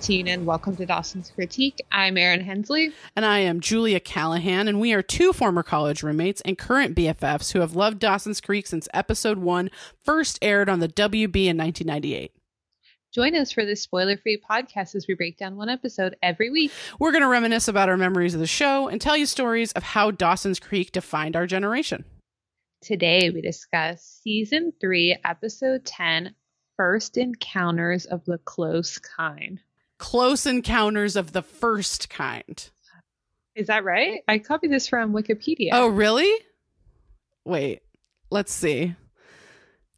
Christine, and welcome to Dawson's Critique. I'm Erin Hensley. And I am Julia Callahan, and we are two former college roommates and current BFFs who have loved Dawson's Creek since episode one first aired on the WB in 1998. Join us for this spoiler free podcast as we break down one episode every week. We're going to reminisce about our memories of the show and tell you stories of how Dawson's Creek defined our generation. Today, we discuss season three, episode 10 First Encounters of the Close Kind. Close Encounters of the First Kind. Is that right? I copied this from Wikipedia. Oh, really? Wait, let's see.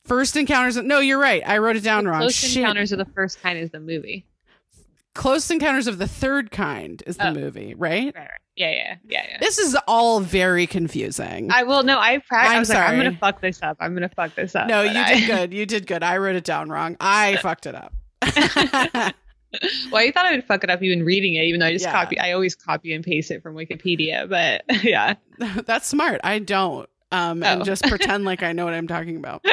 First Encounters. Of, no, you're right. I wrote it down the wrong. Close Shit. Encounters of the First Kind is the movie. Close Encounters of the Third Kind is the Oh. movie, right? Right, right. Yeah, yeah, yeah, yeah. This is all very confusing. I will. No, I practiced. I I'm sorry. like, I'm gonna fuck this up. I'm gonna fuck this up. no, you I- did good. You did good. I wrote it down wrong. I fucked it up. well, I thought I would fuck it up even reading it, even though I just Yeah. copy. I always copy and paste it from Wikipedia. But yeah, That's smart. I don't. Um, and Oh. just pretend like I know what I'm talking about.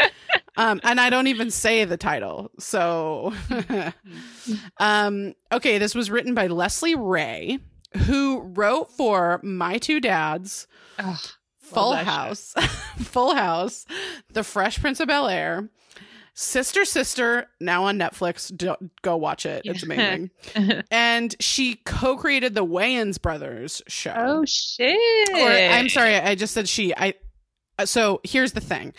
Um, and I don't even say the title. So, um, okay, this was written by Leslie Ray, who wrote for My Two Dads, Ugh, Full House, Full House, The Fresh Prince of Bel Air, Sister Sister, now on Netflix. Don't, go watch it. It's amazing. and she co-created the Wayans Brothers show. oh shit! Or I'm sorry, I just said she. I. uh, So here's the thing.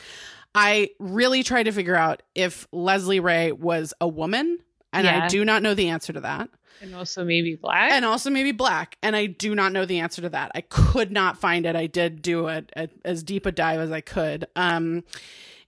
I really tried to figure out if Leslie Ray was a woman, and I do not know the answer to that. and also maybe black. And also maybe black, and I do not know the answer to that. I could not find it. I did do a as deep a dive as I could. Um,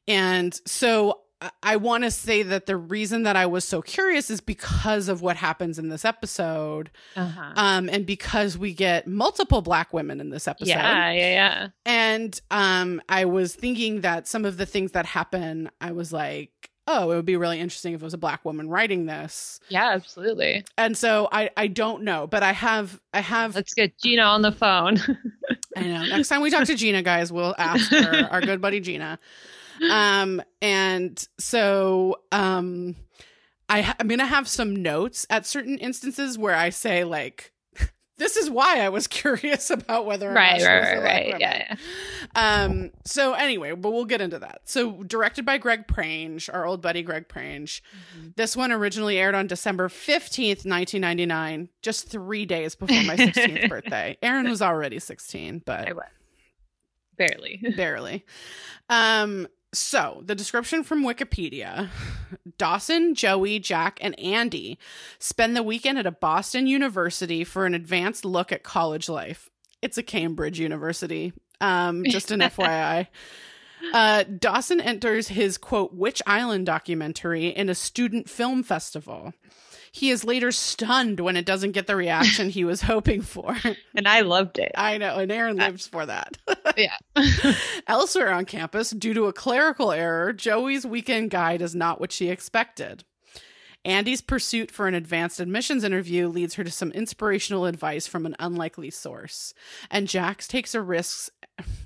and so I- want to say that the reason that I was so curious is because of what happens in this episode, uh-huh. um, and because we get multiple black women in this episode. yeah, yeah, yeah. And um, I was thinking that some of the things that happen, I was like, oh, it would be really interesting if it was a black woman writing this. Yeah, absolutely. And so I, I don't know, but I have, I have, Let's get Gina on the phone. I know. Next time we talk to Gina, guys, we'll ask her, our good buddy Gina. Um, and so, um, I, ha- I'm gonna have some notes at certain instances where I say like, this is why I was curious about whether or not right, she right, right, right. Yeah, yeah. Um. So anyway, but we'll get into that. So directed by Greg Prange, our old buddy Greg Prange. This one originally aired on December fifteenth, nineteen ninety nine, just three days before my sixteenth birthday. Erin was already sixteen, but I was barely. barely. Um. So the description from Wikipedia: Dawson, Joey, Jack, and Andy spend the weekend at a Boston university for an advanced look at college life. It's a Cambridge university. Um, just an FYI. Uh, Dawson enters his quote Witch Island documentary in a student film festival. He is later stunned when it doesn't get the reaction he was hoping for. And I loved it. I know, and Erin lives for that. yeah. Elsewhere on campus, due to a clerical error, Joey's weekend guide is not what she expected. Andy's pursuit for an advanced admissions interview leads her to some inspirational advice from an unlikely source. And Jax takes a risk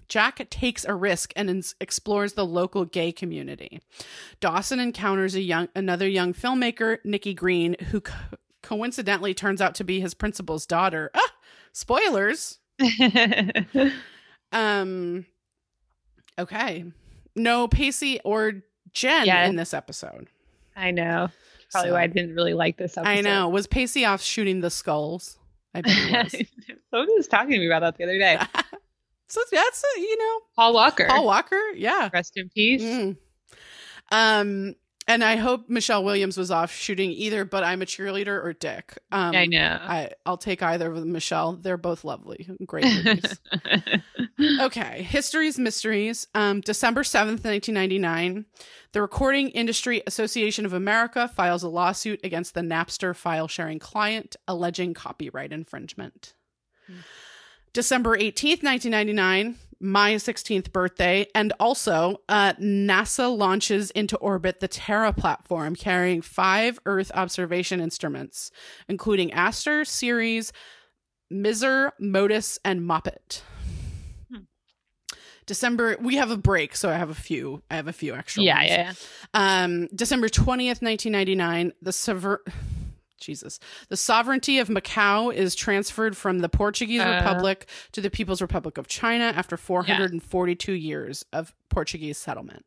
Jack takes a risk and ins- explores the local gay community. Dawson encounters a young another young filmmaker, Nikki Green, who co- coincidentally turns out to be his principal's daughter. Ah, spoilers. Um okay. No Pacey or Jen in this episode. I know. Probably So- why I didn't really like this episode. I know. Was Pacey off shooting the skulls? I bet. Someone was talking to me about that the other day. so that's uh, you know Paul Walker. Paul Walker. Yeah. Rest in peace. Mm. Um, and I hope Michelle Williams was off shooting either. But I'm a cheerleader or Dick. Um, I know. I I'll take either of them. Michelle. They're both lovely. Great movies. okay. histories, Mysteries. Um, December 7th, 1999. The Recording Industry Association of America files a lawsuit against the Napster file sharing client alleging copyright infringement. December 18th, 1999, my 16th birthday, and also uh, NASA launches into orbit the Terra platform carrying five Earth observation instruments, including Aster, Ceres, MISR, MODIS, and MOPITT. Hmm. December we have a break, so I have a few I have a few extra yeah, ones. yeah, yeah. Um December 20th, 1999, the Sever Jesus. The sovereignty of Macau is transferred from the Portuguese Uh. Republic to the People's Republic of China after 442 years of Portuguese settlement.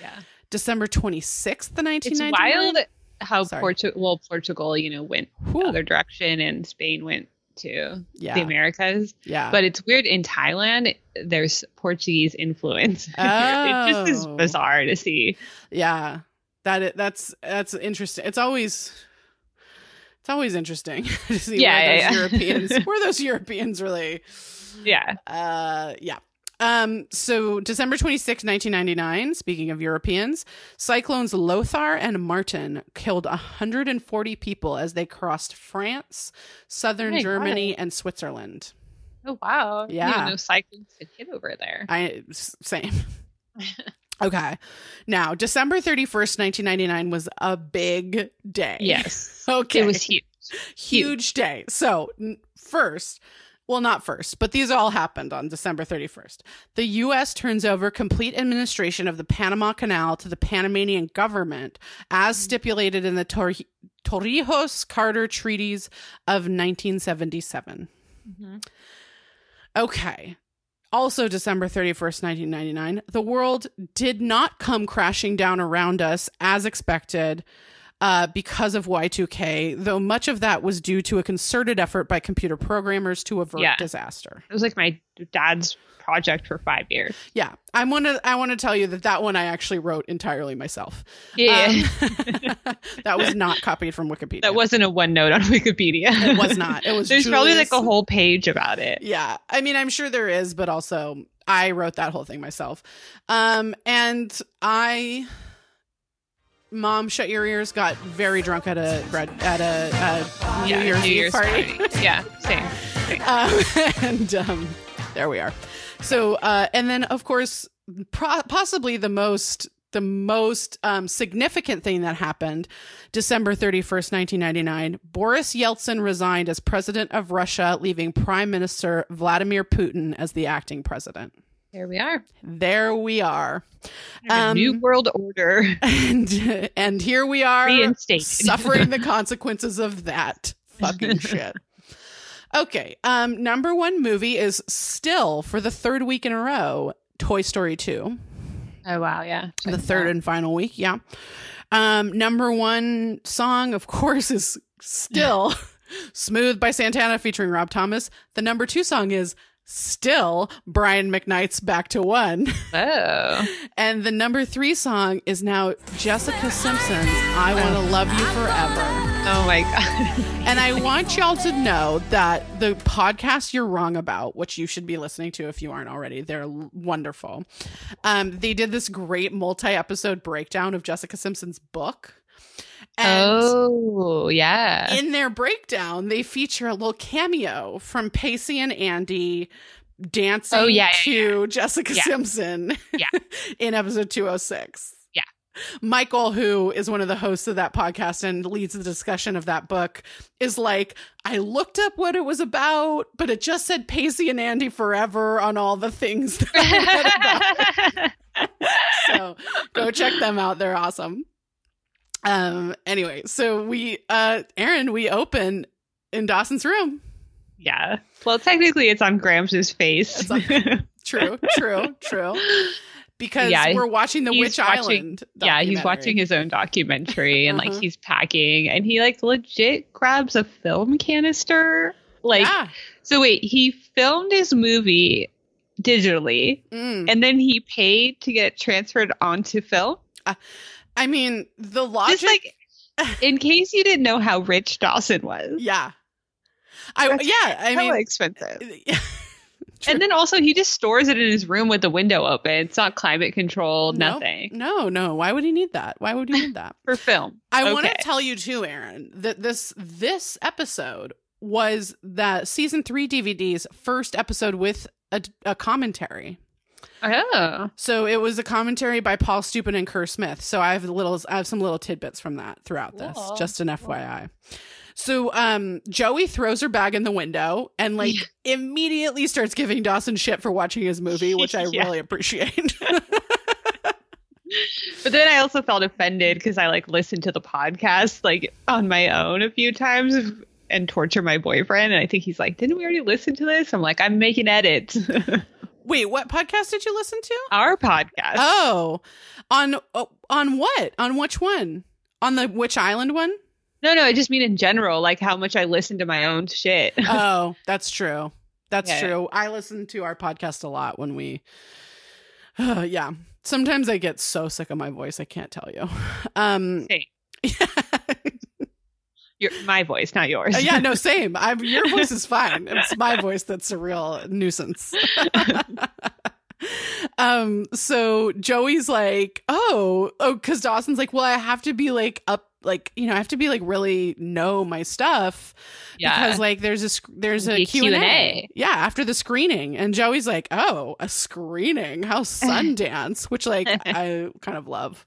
Yeah. December 26th, the It's wild how. Portugal, well, Portugal, you know, went the other direction and Spain went to yeah. the Americas. yeah. But it's weird in Thailand, there's Portuguese influence. it just is Oh. bizarre to see. yeah. That that's that's interesting. It's always it's always interesting to see Yeah, where yeah, those yeah. Europeans where those Europeans really Yeah. Uh, yeah. Um, so December 26, 1999, speaking of Europeans, cyclones Lothar and Martin killed 140 people as they crossed France, southern my Germany, God. and Switzerland. Oh, wow. Yeah. No cyclones could hit over there. I, same. okay. Now, December 31st, 1999 was a big day. Yes. Okay. It was huge. huge day. So, first, well, not first, but these all happened on December 31st. The U.S. turns over complete administration of the Panama Canal to the Panamanian government, as stipulated in the Tor- Torrijos Carter Treaties of 1977. Mhm. Okay. Also, December 31st, 1999, the world did not come crashing down around us as expected uh, because of Y2K, though much of that was due to a concerted effort by computer programmers to avert Yeah. disaster. It was like my dad's project for five years. Yeah, I want to. I want to tell you that that one I actually wrote entirely myself. Yeah. Um, that was not copied from Wikipedia. that wasn't a one note on Wikipedia. It was not. It was. There's probably like a whole page about it. Yeah. I mean, I'm sure there is, but also I wrote that whole thing myself. Um, and I, mom, shut your ears. Got very drunk at a bread at a, a New yeah, Year's New Eve Year's party. yeah, same. um, and um, there we are. So, uh, and then of course, pro- possibly the most the most um, significant thing that happened December 31st, 1999, Boris Yeltsin resigned as president of Russia, leaving Prime Minister Vladimir Putin as the acting president. There we are. There we are. Um, New world order And and here we are reinstated. suffering the consequences of that fucking shit. Okay, um number 1 movie is still for the third week in a row Toy Story 2. oh wow, yeah. the third and final week, yeah. Um number 1 song of course is still Smooth by Santana featuring Rob Thomas. The number 2 song is still Brian McKnight's Back to One. Oh. And the number three song is now Jessica Simpson's I Want to Love You Forever. Oh my god. And I want y'all to know that the podcast you're wrong about, which you should be listening to if you aren't already, they're wonderful. Um, they did this great multi episode breakdown of Jessica Simpson's book. And oh yeah. in their breakdown, they feature a little cameo from Pacey and Andy dancing Oh, yeah, yeah, to Jessica Yeah. Simpson Yeah. in episode 206. Michael, who is one of the hosts of that podcast and leads the discussion of that book, is like, I looked up what it was about, but it just said Pacey and Andy forever on all the things that I read about. So go check them out. They're awesome. Um anyway so we uh Erin we open in dawson's room. Yeah. Well, technically, it's on Grams's face. On- true true true because Yeah, we're watching the witch watching- island yeah, he's watching his own documentary and Uh-huh. like he's packing and he like legit grabs a film canister. Like, yeah. so wait, he filmed his movie digitally Mm. and then he paid to get transferred onto film. i mean the logic Just like, in case you didn't know how rich Dawson was. yeah i That's yeah i mean expensive. True. And then also he just stores it in his room with the window open. It's not climate controlled, Nope. nothing. no no why would he need that why would he need that For film. I want to tell you too, Erin, that this this episode was that season three DVD's first episode with a, a commentary. Oh. So it was a commentary by Paul Stupin and Kerr Smith. So I have little, I have some little tidbits from that throughout this, just an FYI. So um Joey throws her bag in the window and like immediately starts giving Dawson shit for watching his movie, which I Yeah. really appreciate. but then I also felt offended because I like listened to the podcast like on my own a few times and torture my boyfriend. And I think he's like, Didn't we already listen to this? I'm like, I'm making edits. Wait, what podcast did you listen to? Our podcast. Oh, on oh, on what? On which one? On the Witch Island one? No, no, I just mean in general, like how much I listen to my own shit. oh, that's true. That's Yeah. true. I listen to our podcast a lot when we. yeah. Sometimes I get so sick of my voice, I can't tell you. Um, Same. Your, my voice, not yours. Uh, yeah, no, same. I'm, your voice is fine. It's my voice that's a real nuisance. Um, so Joey's like, oh, oh, because Dawson's like, well, I have to be like up, like you know, I have to be like really know my stuff yeah. because like there's a there's a Be Q and A. Q&A. Yeah, after the screening, and Joey's like, oh, a screening? How Sundance? Which like I kind of love.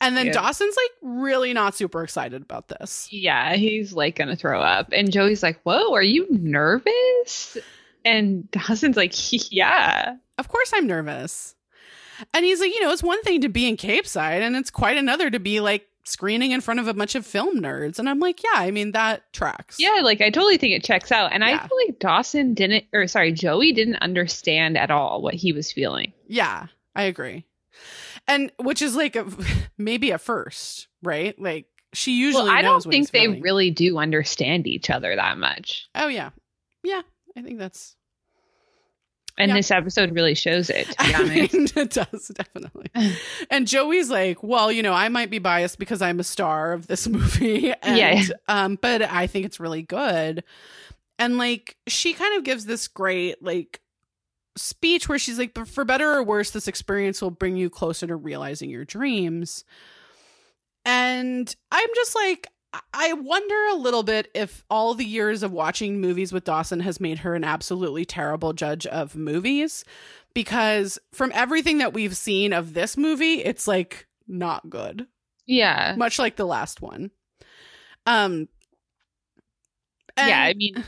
And then. Dawson's like really not super excited about this. yeah, he's like gonna throw up, and Joey's like, "Whoa, are you nervous?" And Dawson's like, "Yeah." Of course I'm nervous. And he's like, you know, it's one thing to be in Capeside, and it's quite another to be like screening in front of a bunch of film nerds. And I'm like, yeah, I mean, that tracks. Yeah, like I totally think it checks out. And Yeah. I feel like Dawson didn't, or sorry, Joey didn't understand at all what he was feeling. Yeah, I agree. And which is like a, maybe a first, right? Like she usually well, I don't think they feeling. really do understand each other that much. Oh, yeah. Yeah, I think that's. And Yeah. this episode really shows it, to be I mean, it does, definitely. and Joey's like, well, you know, I might be biased because I'm a star of this movie. And, Yeah. Um, but I think it's really good. And like, she kind of gives this great, like, speech where she's like, "But for better or worse, this experience will bring you closer to realizing your dreams. And I'm just like, I- wonder a little bit if all the years of watching movies with Dawson has made her an absolutely terrible judge of movies. Because from everything that we've seen of this movie, it's like not good, yeah. much like the last one. Um, yeah, I mean,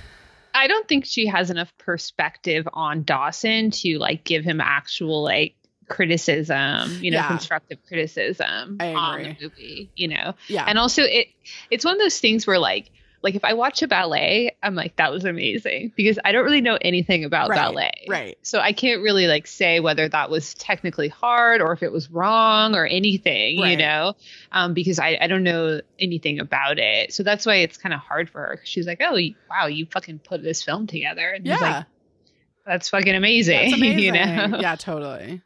I don't think she has enough perspective on Dawson to like give him actual like criticism, you know, Yeah. constructive criticism on the movie, you know. yeah, And also it it's one of those things where like like if I watch a ballet, I'm like that was amazing because I don't really know anything about Right, ballet. right. So I can't really like say whether that was technically hard or if it was wrong or anything, you know, um, because I, I don't know anything about it. So that's why it's kind of hard for her. She's like, oh, wow, you fucking put this film together. And he's yeah. like, that's fucking amazing. That's amazing. you know? Yeah, totally.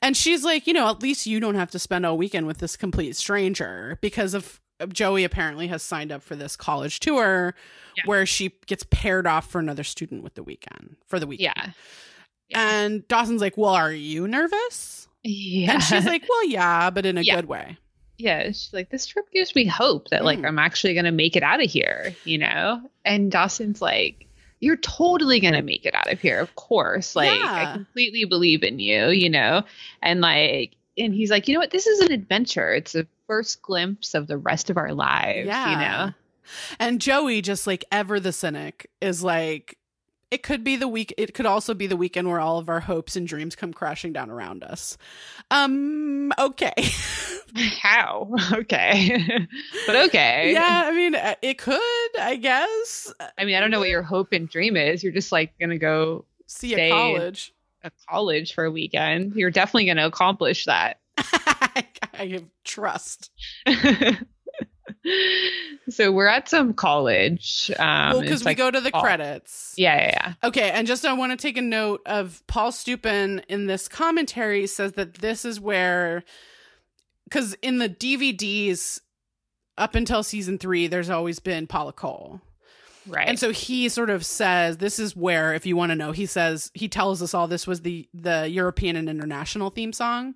And she's like, you know, at least you don't have to spend a weekend with this complete stranger because of, of Joey apparently has signed up for this college tour Yeah. where she gets paired off for another student with the weekend for the weekend. Yeah. Yeah. And Dawson's like, "Well, are you nervous?" Yeah. And she's like, "Well, yeah, but in a Yeah. good way." yeah, she's like, this trip gives me hope that like Mm. I'm actually gonna make it out of here, you know? And Dawson's like, You're totally gonna make it out of here, of course. Like Yeah. I completely believe in you, you know? And like and he's like, you know what, this is an adventure. It's a first glimpse of the rest of our lives, Yeah. you know? And Joey, just like ever the cynic, is like, it could be the week. It could also be the weekend where all of our hopes and dreams come crashing down around us. Um. Okay. How? Okay. but okay. yeah. I mean, uh, it could. I guess. I mean, I don't know what your hope and dream is. You're just like gonna go See a college. a college for a weekend. You're definitely gonna accomplish that. I have trust. So we're at some college. Um, well, because we like go to the fall. credits. Yeah, yeah, yeah. Okay, and just I want to take a note of Paul Stupin in this commentary says that this is where, because in the DVDs up until season three, there's always been Paula Cole. Right. And so he sort of says this is where, if you want to know, he says he tells us all this was the the European and international theme song.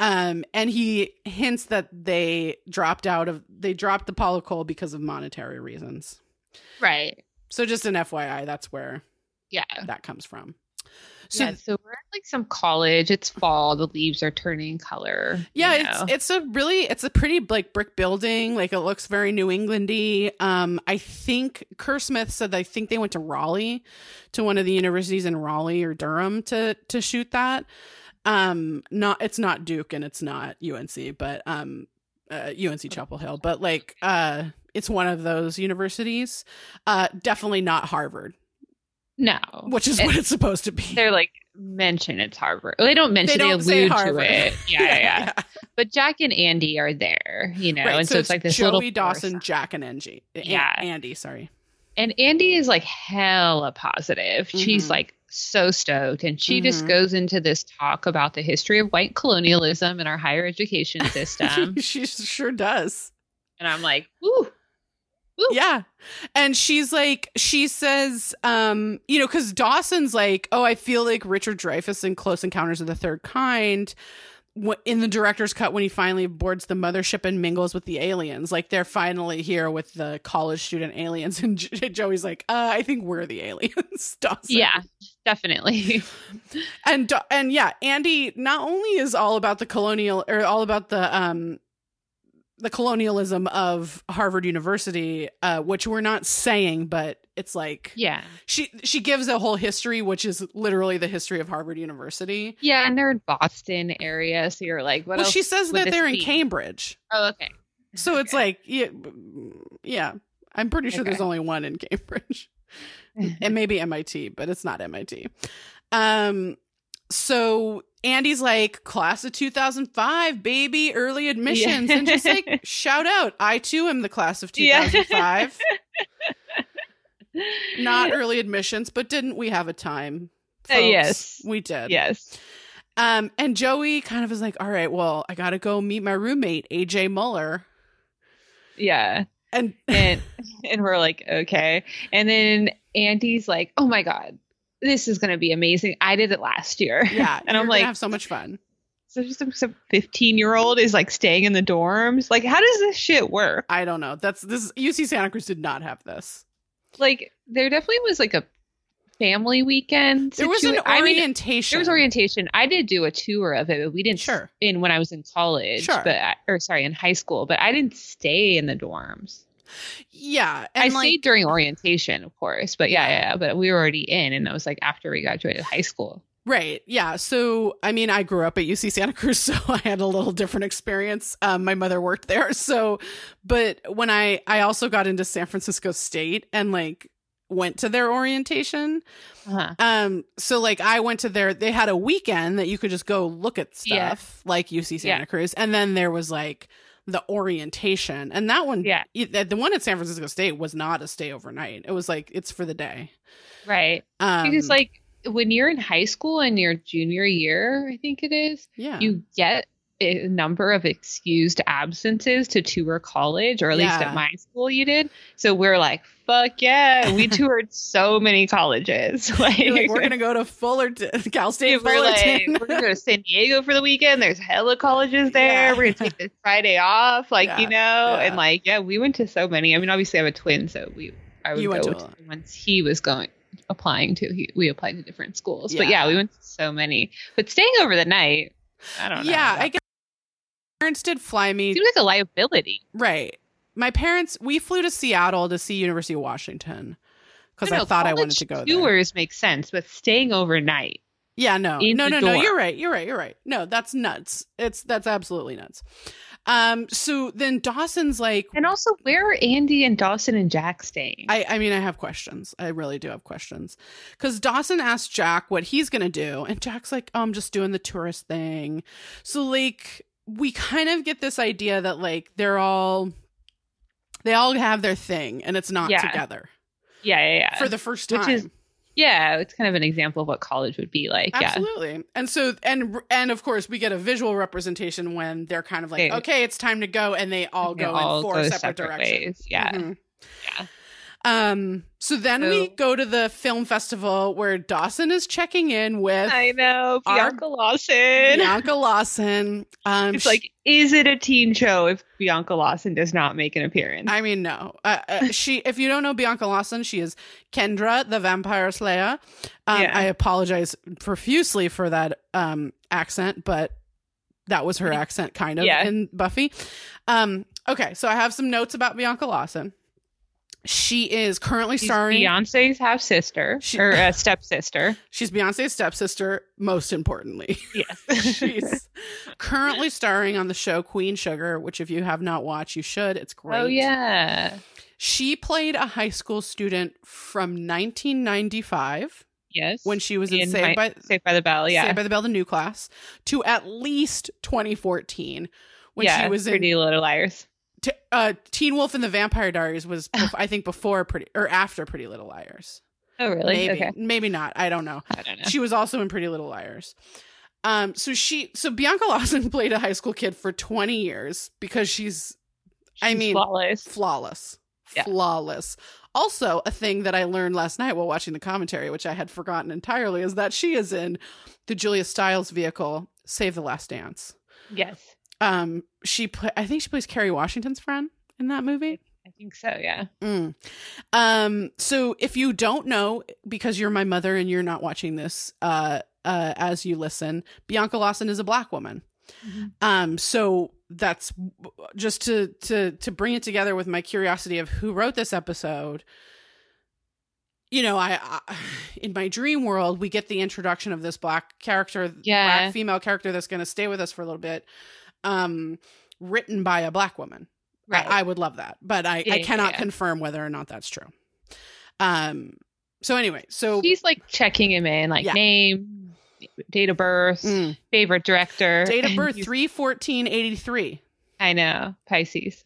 Um, and he hints that they dropped out of they dropped the Paula Cole because of monetary reasons. right. So just an FYI, that's where Yeah. that comes from. So yeah. So we're at like some college. It's fall. The leaves are turning color. you yeah, know. it's it's a really it's a pretty like brick building. Like it looks very New Englandy. Um, I think Kerr Smith said I think they went to Raleigh, to one of the universities in Raleigh or Durham to to shoot that. Um, not it's not Duke and it's not UNC, but um, uh, UNC Chapel Hill, but like uh, it's one of those universities. Uh, definitely not Harvard, No. which is And what it's supposed to be. they're like mention it's Harvard. Well, they don't mention They they, don't say allude to Harvard. it. Yeah, yeah, yeah. But Jack and Andy are there, you know, Right, and so, it's like this Joey little Dawson, force. Jack, and Angie. Yeah. Andy. Sorry. And Andy is like hella positive. She's Mhm. like so stoked. And she just Mhm. goes into this talk about the history of white colonialism in our higher education system. she sure does. and I'm like, ooh, Woo. Yeah. And she's like, she says, um, you know, because Dawson's like, oh, I feel like Richard Dreyfuss in Close Encounters of the Third Kind. In the director's cut, when he finally boards the mothership and mingles with the aliens, like they're finally here with the college student aliens, and Joey's like, uh, "I think we're the aliens." Dawson. yeah, definitely. and and yeah, Andy not only is all about the colonial or all about the um the colonialism of Harvard University, uh, which we're not saying, but it's like yeah. she she gives a whole history, which is literally the history of Harvard University. Yeah, and they're in Boston area, so you're like, what well, she says that they're in be? Cambridge, Oh, okay. so it's like yeah, yeah. I'm pretty sure Okay. there's only one in Cambridge. it may be MIT, but it's not MIT. Um, so Andy's like class of 2005, baby, early admissions, Yeah. and just like shout out, I too am the class of Yeah. 2005. not early admissions, but didn't we have a time? Uh, yes. we did. yes. Um, and Joey kind of is like, all right, well, I gotta go meet my roommate, AJ Muller, Yeah. and and and we're like okay and then andy's like oh my god this is going to be amazing i did it last year yeah, and i'm like have so much fun. so just some- some 15 year old is like staying in the dorms like how does this shit work I don't know. That's this UC Santa Cruz did not have this. like there definitely was like a family weekend There was an situa- I mean, orientation. there was orientation i did do a tour of it but we didn't Sure. in when i was in college Sure. but or sorry in high school but i didn't stay in the dorms Yeah, I like stayed during orientation, of course, but yeah, yeah, yeah, but we were already in, and that was like after we graduated high school. right, yeah. So I mean, I grew up at UC Santa Cruz, so I had a little different experience. Um, my mother worked there, so but when I I also got into San Francisco State and like went to their orientation. Uh-huh. Um, so like I went to their they had a weekend that you could just go look at Yeah. stuff like UC Santa Yeah. Cruz, and then there was like the orientation, and that one, Yeah, the one at San Francisco State was not a stay overnight. It was like it's for the day. right. Um, because like when you're in high school and your junior year, I think it is, yeah, you get a number of excused absences to tour college, or at least at my school you did. So we're like, fuck yeah, we toured so many colleges. like, like, we're gonna go to Fullerton, Cal State we're like, Fullerton. we're gonna go to San Diego for the weekend. There's hella colleges there. Yeah. We're gonna take this Friday off, like Yeah. you know, and like yeah, we went to so many. I mean, obviously I have a twin, so we I would You go to to a lot. the ones he was going applying to. He, we applied to different schools, but Yeah. yeah, we went to so many. But staying over the night, I don't know. yeah, I guess parents did fly me seems like a liability. right. My parents, we flew to Seattle to see University of Washington because No, I thought I wanted to go there. Tours make sense, but staying overnight. Yeah, no, no, no, no. You're right. You're right. You're right. No, that's nuts. It's that's absolutely nuts. Um. So then Dawson's like, And also, where are Andy and Dawson and Jack staying? I, I mean, I have questions. I really do have questions. Because Dawson asked Jack what he's going to do. And Jack's like, oh, I'm just doing the tourist thing. So, like, we kind of get this idea that, like, they're all, they all have their thing and it's not Yeah. together yeah, yeah, yeah. for the first time. Which is- yeah, it's kind of an example of what college would be like. Yeah. Absolutely. And so, and, and of course, we get a visual representation when they're kind of like, Okay. okay, it's time to go. And they all They go all in four separate, separate directions. ways. Yeah. Mhm. Yeah. Um, so then we go to the film festival where Dawson is checking in with I know. Our- Bianca Lawson. Bianca Lawson. Um, It's sh- like, is it a teen show if Bianca Lawson does not make an appearance? I mean, no. Uh, uh, she, if you don't know Bianca Lawson, she is Kendra, the Vampire Slayer. Um, Yeah. I apologize profusely for that um accent, but that was her accent, kind of, Yeah. in Buffy. Um, okay, so I have some notes about Bianca Lawson. She is currently She's starring. Beyonce's half sister She- or uh, stepsister. She's Beyonce's stepsister, most importantly. Yes. She's currently starring on the show Queen Sugar, which if you have not watched, you should. It's great. oh yeah. She played a high school student from 1995 Yes. when she was in, In Saved by Saved by the Bell. Yeah. Saved by the Bell, the new class, to at least 2014 when yeah. she was in Pretty Little Liars. T- uh, Teen Wolf and the Vampire Diaries was bef- I think before Pretty or after Pretty Little Liars. Oh really? Maybe, Okay. maybe not. I don't know. I don't know. She was also in Pretty Little Liars. Um, so she, so Bianca Lawson played a high school kid for 20 years because she's I mean, flawless. flawless, Yeah. flawless. Also, a thing that I learned last night while watching the commentary, which I had forgotten entirely, is that she is in the Julia Stiles vehicle, Save the Last Dance. Yes. Um, she, pla I think she plays Kerry Washington's friend in that movie. I think so. Yeah. Mm. Um, so if you don't know, because you're my mother and you're not watching this, uh, uh, as you listen, Bianca Lawson is a black woman. Um, so that's just to to to bring it together with my curiosity of who wrote this episode. You know, I, I in my dream world we get the introduction of this black character, Yeah. black female character that's going to stay with us for a little bit, um, written by a black woman. Right. I, I would love that, but I, Yeah, I cannot yeah. confirm whether or not that's true. Um. So anyway, so he's like checking him in, like Yeah. name, date of birth, mm, favorite director, date of birth three fourteen eighty three. I know Pisces.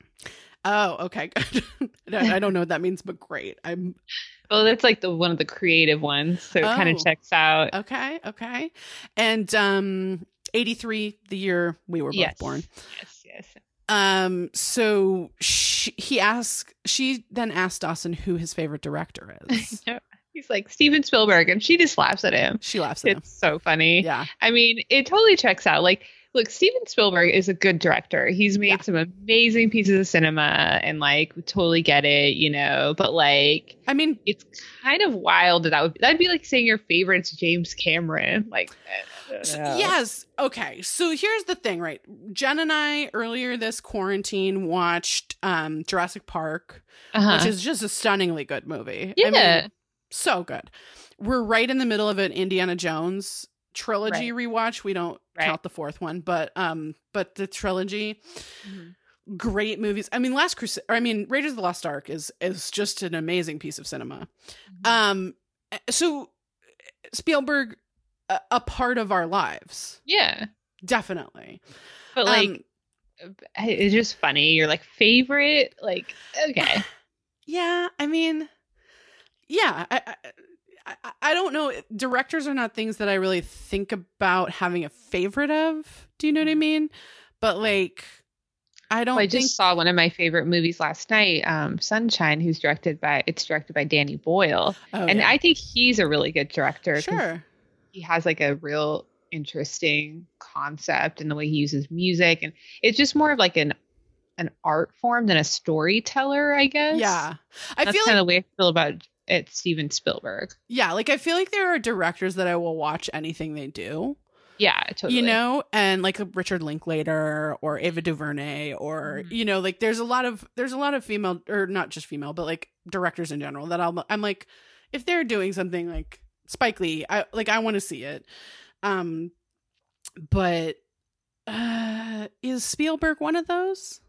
Oh, okay, good. I don't know what that means, but great. I'm Well, that's like the one of the creative ones, so it kind Oh. of checks out. okay, okay. And um, eighty three, the year we were both yes. born. Yes. Yes. Um, so she, he asked. She then asked Dawson who his favorite director is. He's like Steven Spielberg, and she just laughs at him. She laughs at him. It's so funny. Yeah, I mean, it totally checks out. Like, look, Steven Spielberg is a good director. He's made Yeah. some amazing pieces of cinema, and like, totally get it, you know. But like, I mean, it's kind of wild that that would that'd be like saying your favorite's James Cameron. Like. Yes. Okay. So here's the thing, right? Jen and I earlier this quarantine watched um Jurassic Park, uh-huh. which is just a stunningly good movie. yeah. I mean, so good. We're right in the middle of an Indiana Jones trilogy rewatch. We don't Right. count the fourth one, but um but the trilogy Mhm. great movies. I mean Last Crusade I mean Raiders of the Lost Ark is is just an amazing piece of cinema. Mm-hmm. Um so Spielberg a, a part of our lives. yeah, Definitely. but like, Um, it's just funny. Your like favorite, like, okay, yeah, I mean, yeah, I, I, I, I don't know. Directors are not things that I really think about having a favorite of. Do you know what I mean? But like, I don't Well, I just saw one of my favorite movies last night, um, Sunshine, who's directed by it's directed by Danny Boyle, Oh, and yeah. I think he's a really good director. sure. he has like a real interesting concept and the way he uses music, and it's just more of like an an art form than a storyteller, I guess. Yeah, I that's feel kind like of the way I feel about it. Steven Spielberg. yeah, like I feel like there are directors that I will watch anything they do. Yeah, totally. you know and like richard linklater or ava duvernay or Mhm. you know like there's a lot of there's a lot of female or not just female but like directors in general that i'll i'm like if they're doing something like spike lee i like i want to see it um but uh is spielberg one of those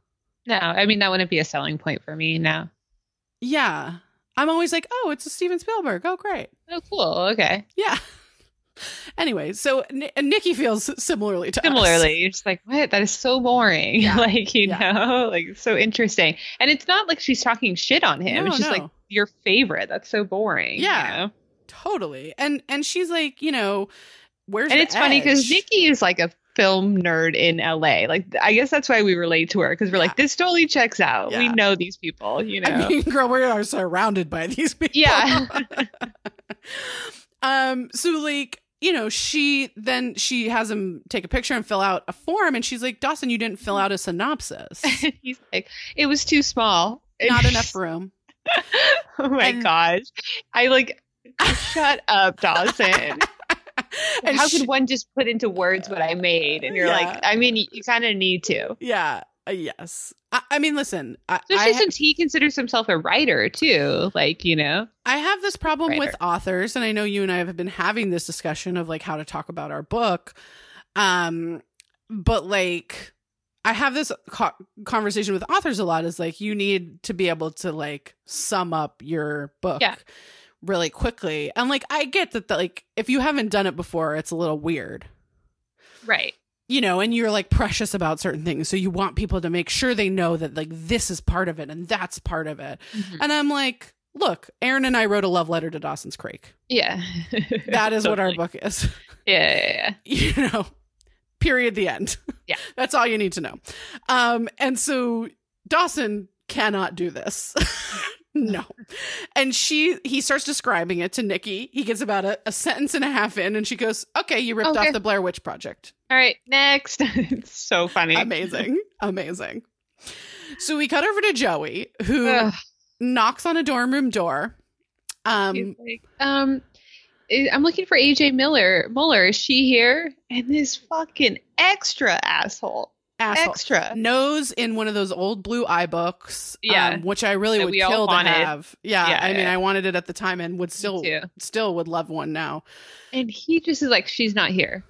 no, I mean that wouldn't be a selling point for me. No. yeah i'm always like oh it's a steven spielberg oh great Oh, cool. Okay. yeah anyway so Ni- nikki feels similarly to us. Similarly, you're just like, what? That is so boring. Yeah. like, you Yeah. know, like so interesting. And it's not like she's talking shit on him. No, it's just no. like your favorite. That's so boring. you Yeah. know? totally and and she's like you know where's And it's funny because? Nikki is like a film nerd in LA. Like, I guess that's why we relate to her because we're Yeah. like, this totally checks out. We know these people, you know? I mean, girl, we are surrounded by these people. yeah. um. So, like, you know, she then she has him take a picture and fill out a form, and she's like, "Dawson, you didn't fill out a synopsis. He's like, it was too small. Not enough room." oh my And- gosh. I like, shut up, Dawson. And How she- could one just put into words what I made? And you're Yeah. like, I mean, you, you kind of need to. Yeah. Uh, yes. I, I mean, listen, I, Especially I, since he considers himself a writer too. Like, you know. I have this problem with authors, and I know you and I have been having this discussion of like how to talk about our book. Um, but like, I have this co- conversation with authors a lot. Is like you need to be able to like sum up your book. Yeah. Really quickly, and like I get that, that like if you haven't done it before, it's a little weird. Right. you know, and you're like precious about certain things. So you want people to make sure they know that like this is part of it and that's part of it. And I'm like, look, Erin and I wrote a love letter to Dawson's Creek. Yeah. That is what our book is. Yeah, yeah, yeah. you know, period, the end. Yeah. That's all you need to know. Um, and so Dawson cannot do this. no. And she, he starts describing it to Nikki. He gets about a, a sentence and a half in, and she goes, Okay, you ripped Okay. off the Blair Witch Project. All right, next. it's so funny. amazing amazing so we cut over to joey who Ugh. knocks on a dorm room door um like, um, I- I'm looking for AJ Miller. Muller, is she here? And this fucking extra asshole. Asshole Extra. nose in one of those old blue eye books Yeah. um, which i really That would kill to have yeah, Yeah, i mean yeah. i wanted it at the time and would still still would love one now And he just is like, she's not here.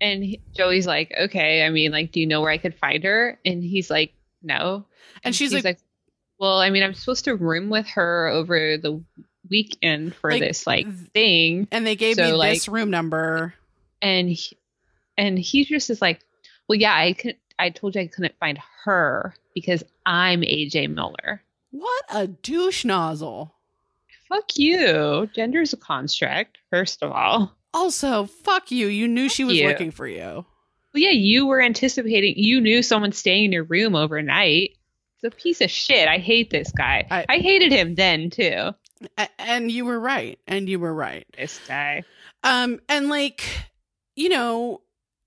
And he, Joey's like, okay, I mean, like, do you know where I could find her? And he's like, no. And she's like- well, I mean, I'm supposed to room with her over the weekend for Like, this like thing. and they gave So, me like- this room number And he, and he just is like, well, yeah, I could. I told you I couldn't find her because I'm AJ Miller. what a douche nozzle Fuck you. Gender is a construct, first of all. also fuck you you knew she was you. looking for you Well, yeah, you were anticipating. You knew someone staying in your room overnight. It's a piece of shit. I hate this guy. I- I, hated him then too. And you were right and you were right This guy. Um, and like, you know,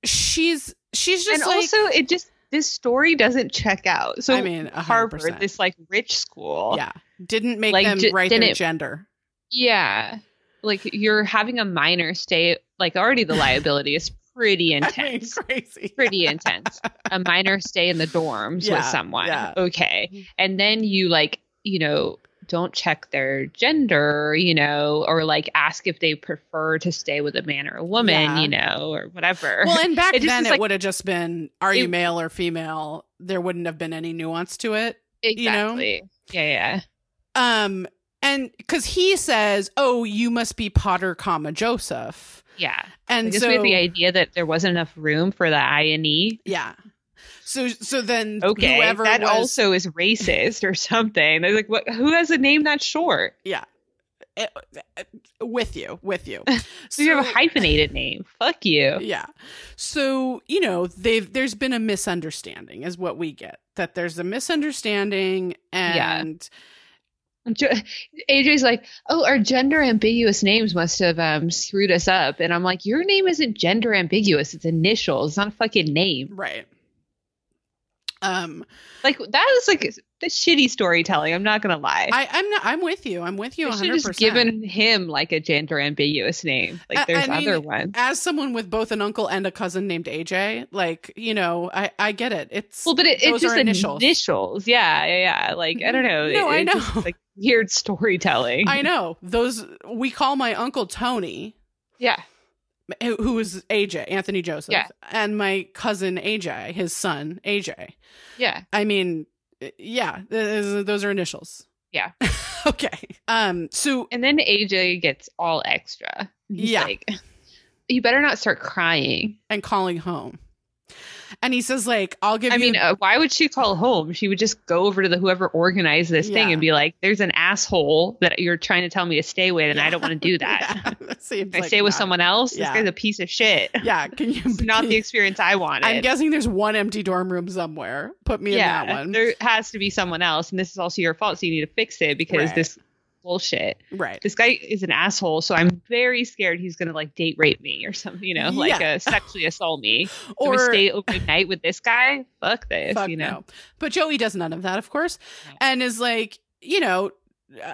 she's she's just and like, also, it just this story doesn't check out. So I mean, a hundred Harvard, this like rich school, yeah, didn't make Like, them j- write their gender. yeah, like you're having a minor stay. Like already, the liability is pretty I mean, intense. crazy. pretty intense. A minor stay in the dorms Yeah, with someone. yeah. Okay. Mm-hmm. And then you like, you know, don't check their gender, you know, or like ask if they prefer to stay with a man or a woman, Yeah. you know, or whatever. Well, and back It then it like- would have just been, are you male or female? There wouldn't have been any nuance to it. you know? Yeah, yeah. Um, and because he says, "Oh, you must be Potter, comma Joseph," Yeah. and so we had the idea that there wasn't enough room for the I and E. yeah. So so then Okay. whoever that was, also is racist or something. They're like, what who has a name that short? eh, eh, with you with you. So you have a hyphenated name. Fuck you. Yeah. So, you know, they've there's been a misunderstanding is what we get. That there's a misunderstanding and Jo- AJ's like, oh, our gender ambiguous names must have um, screwed us up. And I'm like, your name isn't gender ambiguous. It's initials. It's not a fucking name. right. Um Like, that is like the shitty storytelling. I'm not to lie. I I'm not I'm with you. I'm with you should 100%. just given him like a gender ambiguous name. I- Like, there's I mean, other ones. as someone with both an uncle and a cousin named AJ, like, you know, I I get it. It's Well, but it, it's just initials. initials. Yeah, yeah, yeah. Like, I don't know. No, It- I it's just, know. like weird storytelling. I know. Those we call my uncle Tony, Yeah. Who is AJ, Anthony Joseph, Yeah. and my cousin AJ, his son AJ. Yeah. I mean, yeah, those are initials. Yeah. okay. Um. So And then AJ gets all extra. He's Yeah. like, you better not start crying. and calling home, and he says like, "I'll give I you." mean, uh, why would she call home? She would just go over to the whoever organized this thing and be like, "There's an asshole that you're trying to tell me to stay with, and I don't want to do that. Yeah, that seems I like stay with not- someone else. Yeah. This guy's a piece of shit. Yeah. Can you? It's not the experience I wanted. I'm guessing there's one empty dorm room somewhere. Put me in that one. there has to be someone else, and this is also your fault. So you need to fix it because Right. this bullshit. right. This guy is an asshole, so I'm very scared he's gonna like date rape me or something. You know, like Yeah. uh, sexually assault me. Or Or stay overnight with this guy. Fuck this. fuck you know. no. But Joey does none of that, of course, No. and is like, you know, uh,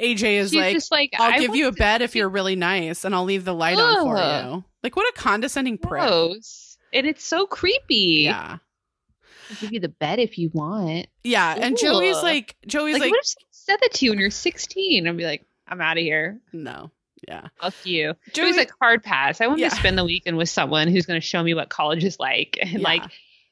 AJ is like, like I'll give you a bed if you're really nice, and I'll leave the light on for you. Like, what a condescending prick. and it's so creepy. Yeah. I'll give you the bed if you want. Yeah, and Joey's like Joey's Like, like, what if said that to you when you're 16? I'd be like, I'm out of here. no. Yeah. Fuck you. Joey, Joey's like hard pass. I want Yeah. to spend the weekend with someone who's going to show me what college is like, and Yeah. like,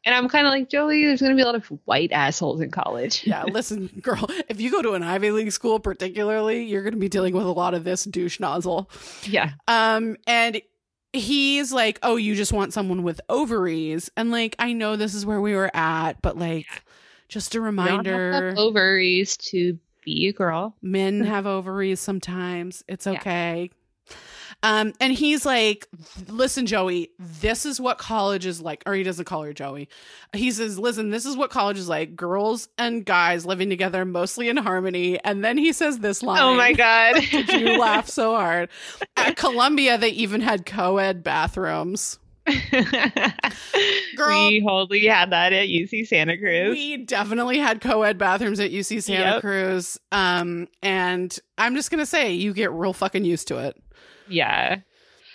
and I'm kind of like Joey. There's going to be a lot of white assholes in college. yeah, listen, girl, if you go to an Ivy League school particularly, you're going to be dealing with a lot of this douche nozzle. yeah, Um, and he's like, "Oh, you just want someone with ovaries," and like, I know this is where we were at, but like, just a You don't have to reminder: ovaries to be a girl. men have ovaries sometimes. It's Yeah. okay. Um, and he's like, listen, Joey, this is what college is like. Or he doesn't call her Joey. He says, listen, this is what college is like. Girls and guys living together, mostly in harmony. And then he says this line. Oh my god! Did you laugh so hard? At Columbia, they even had co-ed bathrooms. Girl. we wholly had that at UC Santa Cruz. We definitely had co-ed bathrooms at UC Santa Yep. Cruz. Um, and I'm just gonna say, you get real fucking used to it. yeah,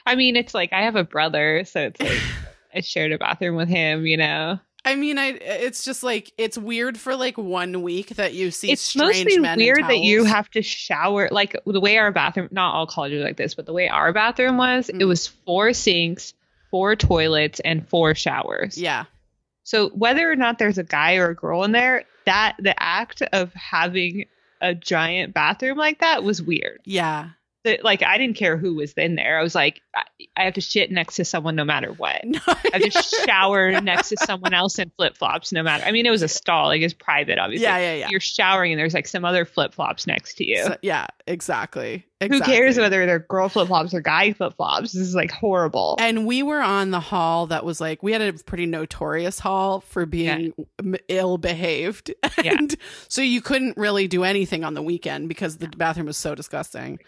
I mean, it's like I have a brother, so it's like I shared a bathroom with him. You know, I mean, I it's just like it's weird for like one week that you see it's strange mostly men in weird that you have to shower like the way our bathroom. Not all colleges like this, but the way our bathroom was, Mm. it was four sinks, four toilets, and four showers. yeah, So whether or not there's a guy or a girl in there, that the act of having a giant bathroom like that was weird. yeah. Like I didn't care who was in there. I was like, I, I have to shit next to someone no matter what. No, I have to shower next to someone else in flip flops no matter. I mean, it was a stall, like it's private, obviously. yeah, yeah, yeah. You're showering and there's like some other flip flops next to you. So- yeah, exactly. Who cares whether they're girl flip flops or guy flip flops? This is like horrible. And we were on the hall that was like we had a pretty notorious hall for being ill behaved, Yeah. and so you couldn't really do anything on the weekend because the bathroom was so disgusting.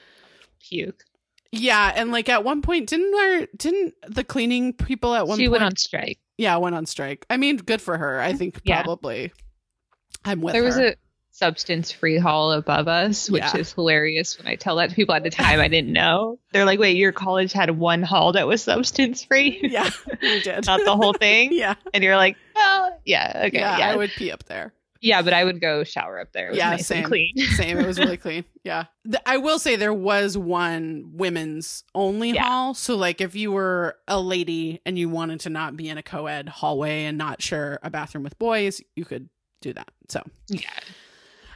Puke. Yeah, and like at one point, didn't our didn't the cleaning people at one She point? went on strike. yeah, went on strike. I mean, good for her. I think Yeah. probably. I'm with there was her. a substance free hall above us, which Yeah. is hilarious. When I tell that to people at the time, I didn't know. They're like, "Wait, your college had one hall that was substance free, yeah, we did. not the whole thing?" yeah, And you're like, "Well, yeah, okay, yeah, yeah, I would pee up there. Yeah." But I would go shower up there. It was Yeah, nice same. clean. Same. It was really clean. Yeah. Th- I will say there was one women's only Yeah. hall. So, like, if you were a lady and you wanted to not be in a co ed hallway and not share a bathroom with boys, you could do that. So, Yeah,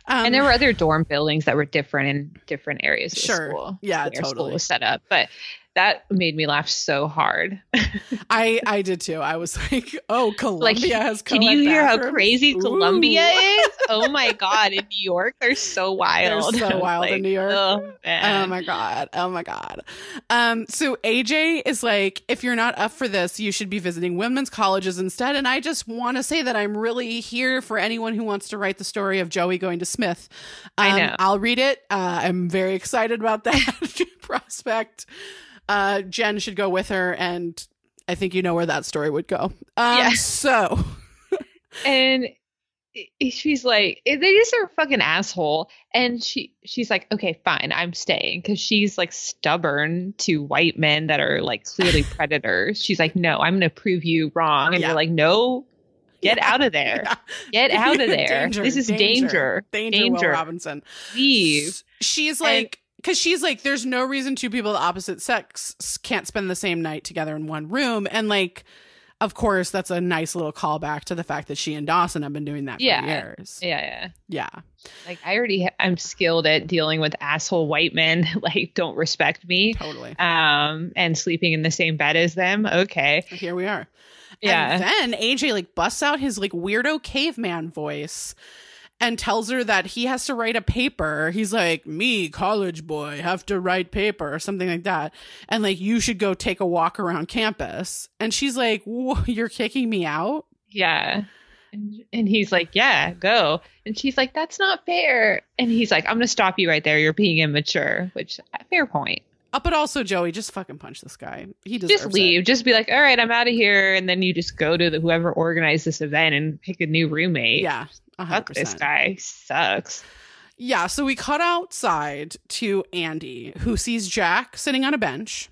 um, and there were other dorm buildings that were different in different areas of Sure. the school. Yeah, the our school totally. was set up, but that made me laugh so hard. I I did too. I was like, oh, like, Columbia has can you hear how crazy Ooh. Columbia is? Oh my god, in New York, they're so wild. They're so wild in New York. Oh. Oh my god. Oh my god. Um so AJ is like if you're not up for this, you should be visiting women's colleges instead and I just want to say that I'm really here for anyone who wants to write the story of Joey going to Smith. I Um, know. I'll read it. Uh, I'm very excited about that prospect. Uh Jen should go with her and I think you know where that story would go. Um Yeah. so and she's like they just are a fucking asshole and she she's like okay fine i'm staying because she's like stubborn to white men that are like clearly predators she's like no i'm gonna prove you wrong and Yeah. you're like no get Yeah. out of there Yeah. get out of there Danger, this is danger Danger, Will Danger. Robinson. leave She's And- like, because she's like, there's no reason two people of the opposite sex can't spend the same night together in one room. And like, of course, that's a nice little callback to the fact that she and Dawson have been doing that for years. yeah yeah Yeah. like i already ha- i'm skilled at dealing with asshole white men like don't respect me Totally. um and sleeping in the same bed as them okay Here we are. yeah And then AJ like busts out his like weirdo caveman voice and tells her that he has to write a paper. He's like, "Me, college boy, have to write paper or something like that." And like, "You should go take a walk around campus." And she's like, "You're kicking me out?" Yeah. And, he's like, "Yeah, go." And she's like, "That's not fair." And he's like, "I'm going to stop you right there. You're being immature," which uh, fair point. Uh, but also, Joey, just fucking punch this guy. He just leave. It. Just be like, all right, I'm out of here, and then you just go to the, whoever organized this event and pick a new roommate. Yeah, just 100%. Fuck this guy sucks. Yeah, so we cut outside to Andie, who sees Jack sitting on a bench.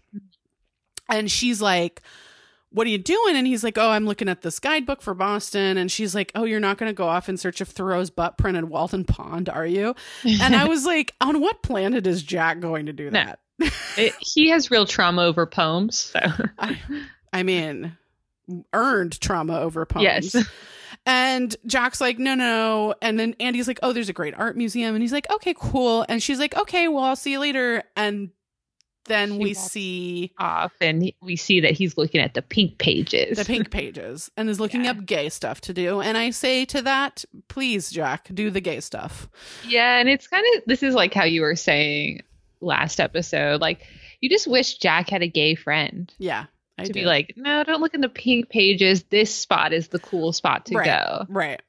And she's like, What are you doing? And he's like, Oh, I'm looking at this guidebook for Boston. And she's like, Oh, you're not going to go off in search of Thoreau's butt print in Walden Pond, are you? And I was like, On what planet is Jack going to do that? No. It, he has real trauma over poems. So. I, I mean, earned trauma over poems. yes, And Jack's like, no, no. And then Andie's like, oh, there's a great art museum. And he's like, okay, cool. And she's like, okay, well, I'll see you later. And then She we see off, and we see that he's looking at the pink pages. the pink pages and is looking Yeah. up gay stuff to do. And I say to that, please, Jack, do the gay stuff. Yeah, and it's kind of this is like how you were saying last episode. Like you just wish Jack had a gay friend Yeah. I to do. be like, no, don't look in the pink pages. This spot is the cool spot to Right. go. Right.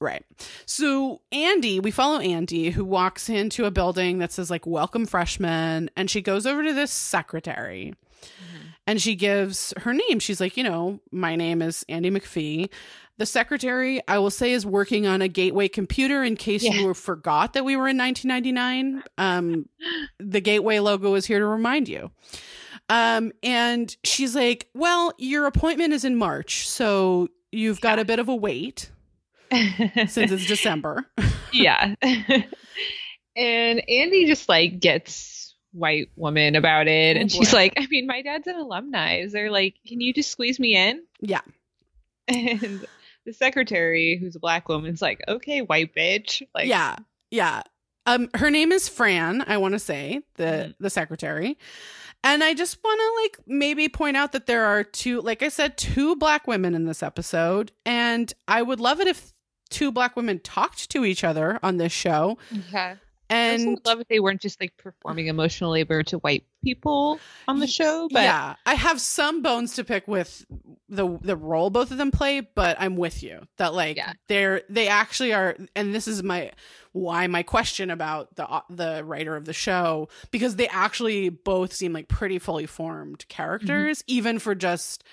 Right. So Andie, we follow Andie who walks into a building that says like welcome freshmen and she goes over to this secretary and she gives her name. She's like, you know, my name is Andie McPhee. The secretary, I will say, is working on a gateway computer in case Yeah. you forgot that we were in 1999. Um, the gateway logo is here to remind you. Um, and she's like, well, your appointment is in March, so you've got a bit of a wait since it's December. yeah. and Andie just like gets white woman about it. Oh, and she's boy. like, I mean, my dad's an alumni. Is there like, can you just squeeze me in? Yeah. And the secretary, who's a black woman, is like, okay, white bitch. Like, yeah, yeah. Um, her name is Fran. I want to say the Mhm. the secretary, and I just want to like maybe point out that there are two, like I said, two black women in this episode, and I would love it if two black women talked to each other on this show. Yeah. I And would love if they weren't just like performing emotional labor to white people on the show. But yeah, I have some bones to pick with the the role both of them play, but I'm with you that like Yeah. they're they actually are, and this is my why my question about the uh, the writer of the show because they actually both seem like pretty fully formed characters, even for just.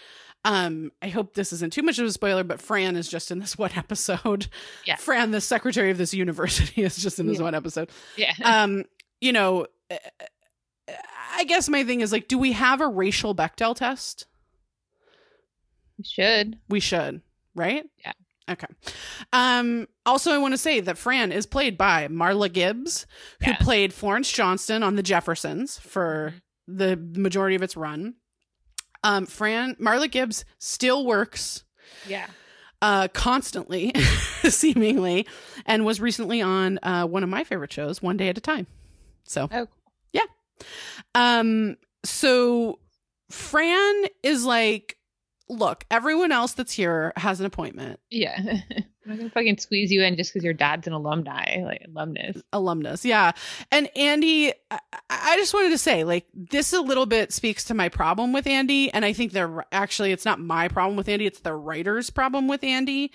Um, I hope this isn't too much of a spoiler, but Fran is just in this one episode. Yeah. Fran, the secretary of this university, is just in this Yeah. one episode yeah. um you know i guess my thing is like do we have a racial bechdel test we should. we should right Yeah. okay um also i want to say that fran is played by marla gibbs who Yeah. played florence johnston on the jeffersons for the majority of its run um fran marla gibbs still works Yeah. uh constantly seemingly and was recently on uh one of my favorite shows one day at a time so Oh, Um, so Fran is like, look, everyone else that's here has an appointment, Yeah. I'm not gonna fucking squeeze you in just because your dad's an alumni, like alumnus. alumnus. Yeah. And Andie, I, I just wanted to say, like, this a little bit speaks to my problem with Andie. And I think they're actually, it's not my problem with Andie, it's the writer's problem with Andie.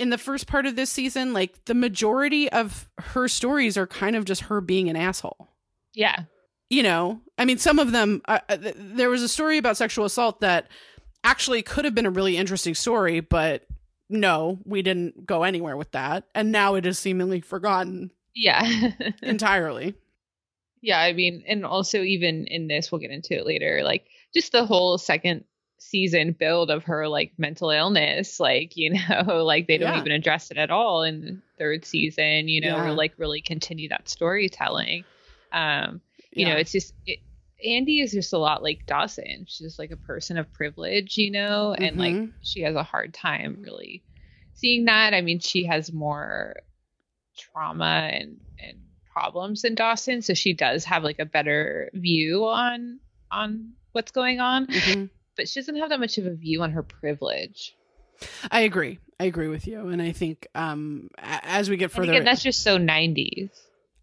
In the first part of this season, like, the majority of her stories are kind of just her being an asshole. Yeah. you know i mean some of them uh, uh, th- there was a story about sexual assault that actually could have been a really interesting story but no we didn't go anywhere with that and now it is seemingly forgotten Yeah. entirely yeah. I mean, and also even in this, we'll get into it later. Like just the whole second season build of her like mental illness, like, you know, like they don't Yeah. even address it at all in the third season, you know, Yeah. or like really continue that storytelling. Um, you know it's just it, andie is just a lot like dawson. She's just like a person of privilege you know and like Mhm. she has a hard time really seeing that. I mean she has more trauma and and problems than dawson so she does have like a better view on on what's going on Mhm. but she doesn't have that much of a view on her privilege. I agree. I agree with you and i think um as we get and further again that's just so 90s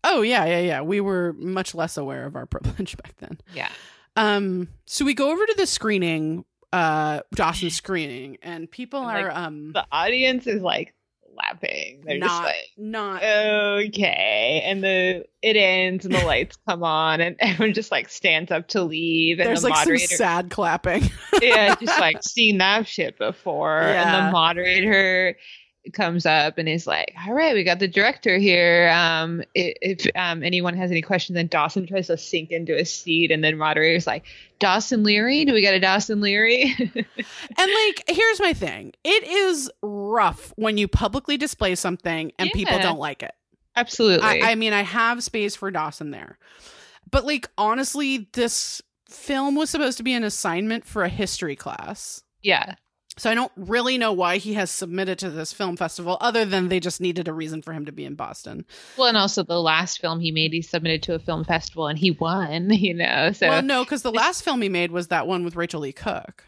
oh yeah yeah yeah. We were much less aware of our privilege back then. Yeah. Um so we go over to the screening uh dawson screening and people And, like, are um the audience is like laughing. They're just not like not okay. And the it ends and the lights come on and everyone just like stands up to leave and There's the like moderator some sad clapping. yeah just like seen that shit before. And Yeah. the moderator comes up and is like, "All right, we got the director here. Um, if, if um, anyone has any questions, then Dawson tries to sink into a seat, and then moderator's like, Dawson Leary, do we got a Dawson Leary?" and like, here's my thing: it is rough when you publicly display something and yeah. people don't like it. Absolutely. I, I mean, I have space for Dawson there, but like, honestly, this film was supposed to be an assignment for a history class. Yeah. So I don't really know why he has submitted to this film festival other than they just needed a reason for him to be in Boston. Well, and also the last film he made, he submitted to a film festival and he won, you know. So Well, no, cuz the last film he made was that one with Rachel Leigh Cook.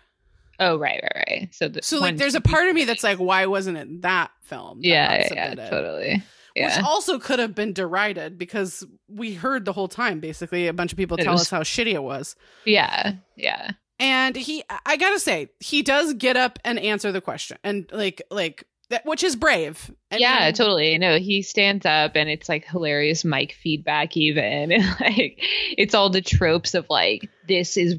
Oh, right, right, right. So the So like there's a part of me that's like why wasn't it that film? That yeah, yeah, yeah, totally. Yeah. Which also could have been derided because we heard the whole time basically a bunch of people tell was, us how shitty it was. Yeah. Yeah and he i gotta say he does get up and answer the question and like like that which is brave. I yeah mean, totally. No he stands up and it's like hilarious mic feedback even. And like it's all the tropes of like this is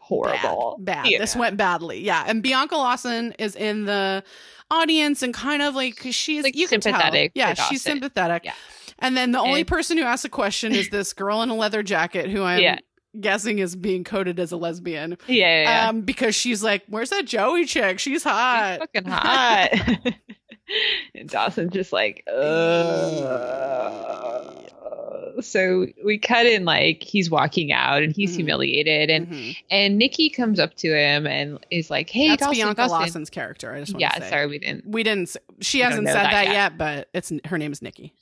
horrible. Bad, bad. Yeah. this went badly. Yeah. And bianca lawson is in the audience and kind of like she's like you can tell. yeah she's sympathetic. Yeah. And then the only and, person who asks a question is this girl in a leather jacket who I'm yeah guessing is being coded as a lesbian. Yeah, yeah, Um, because she's like, "Where's that Joey chick? She's hot, she's fucking hot." and Dawson's just like, Ugh. So we cut in like he's walking out and he's mm-hmm. humiliated, and mm-hmm. and Nikki comes up to him and is like, "Hey, That's Dawson, Bianca Dawson. Lawson's character." I just want yeah, to say. sorry, we didn't. We didn't. She hasn't said that, that yet. yet, but it's her name is Nikki.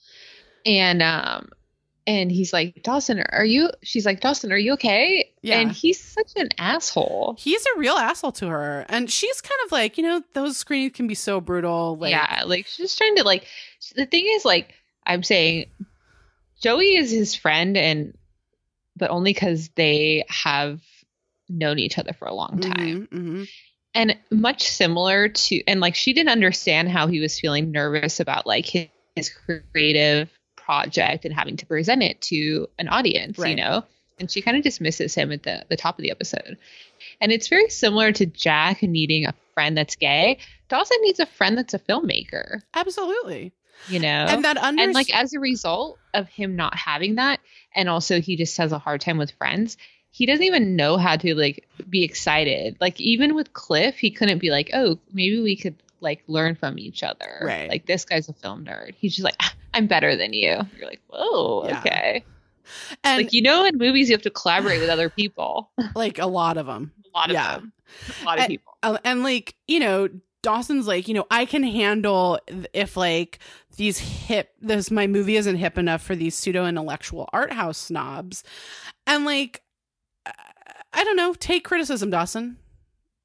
And um, and he's like, Dawson, are you? She's like, Dawson, are you okay? Yeah. And he's such an asshole. He's a real asshole to her. And she's kind of like, you know, those screenings can be so brutal. Like, yeah. Like she's trying to, like, the thing is, like, I'm saying Joey is his friend, and, but only because they have known each other for a long mm-hmm, time. Mm-hmm, mm-hmm. And much similar to, and like, she didn't understand how he was feeling nervous about, like, his, his creative project and having to present it to an audience, right. you know? And she kind of dismisses him at the, the top of the episode. And it's very similar to Jack needing a friend that's gay. Dawson needs a friend that's a filmmaker. Absolutely. You know? And that under- And like as a result of him not having that, and also he just has a hard time with friends, he doesn't even know how to like be excited. Like even with Cliff, he couldn't be like, "Oh, maybe we could like learn from each other." Right. Like this guy's a film nerd. He's just like, ah, I'm better than you. You're like, whoa, yeah. okay. And like you know, in movies you have to collaborate with other people. Like a lot of them. A lot of yeah. them. A lot of and, people. And like you know, Dawson's like, you know, I can handle if like these hip this my movie isn't hip enough for these pseudo intellectual art house snobs, and like I don't know, take criticism, Dawson.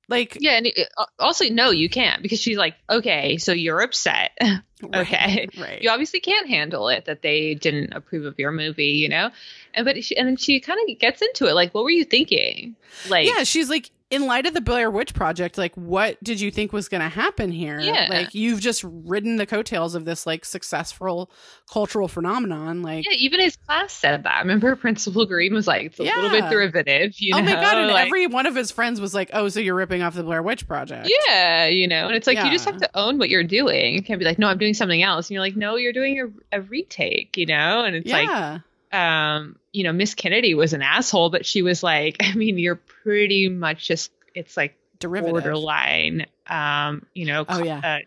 Like, yeah, and it, also, no, you can't because she's like, okay, so you're upset. okay, right, right. You obviously can't handle it that they didn't approve of your movie, you know. And but she, and then she kind of gets into it, like, what were you thinking? Like, yeah, she's like, in light of the Blair Witch Project, like, what did you think was going to happen here? Yeah. Like, you've just ridden the coattails of this, like, successful cultural phenomenon. Like, yeah, even his class said that. I remember Principal Green was like, it's a yeah. little bit derivative, you oh know? my God. And like, every one of his friends was like, oh, so you're ripping off the Blair Witch Project. Yeah, you know? And it's like, yeah. you just have to own what you're doing. You can't be like, no, I'm doing something else. And you're like, no, you're doing a, a retake, you know? And it's like, um, you know, Miss Kennedy was an asshole, but she was like, I mean, you're pretty much just it's like derivative. borderline um you know oh yeah. uh,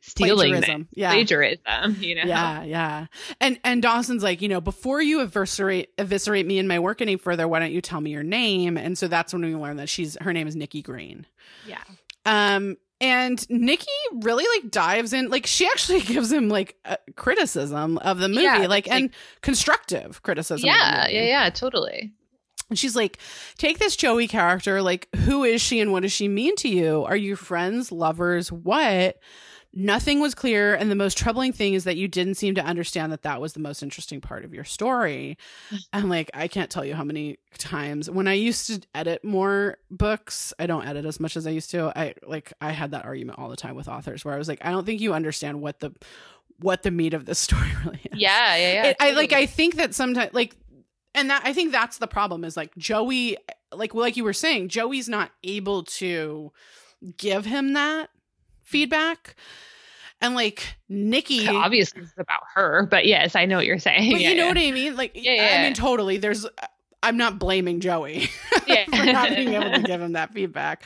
stealing plagiarism. yeah. plagiarism you know? Yeah yeah. And and dawson's like you know before you eviscerate eviscerate me in my work any further why don't you tell me your name? And so that's when we learn that she's her name is nikki green. Yeah. Um and Nikki really like dives in, like she actually gives him like criticism of the movie, yeah, like and constructive criticism. Yeah, yeah, yeah, totally. And she's like, take this Joey character. Like, who is she and what does she mean to you? Are you friends, lovers? What? Nothing was clear. And the most troubling thing is that you didn't seem to understand that that was the most interesting part of your story. Mm-hmm. And like, I can't tell you how many times when I used to edit more books, I don't edit as much as I used to. I like, I had that argument all the time with authors where I was like, I don't think you understand what the, what the meat of this story really is. Yeah, yeah, yeah. It, totally. I like. I think that sometimes, like, and that I think that's the problem is like Joey like like you were saying Joey's not able to give him that feedback And like Nikki Obviously, it's about her, but yes, I know what you're saying. But Yeah, you know yeah. what I mean? Like Yeah, I mean totally. There's I'm not blaming Joey Yeah. for not being able to give him that feedback.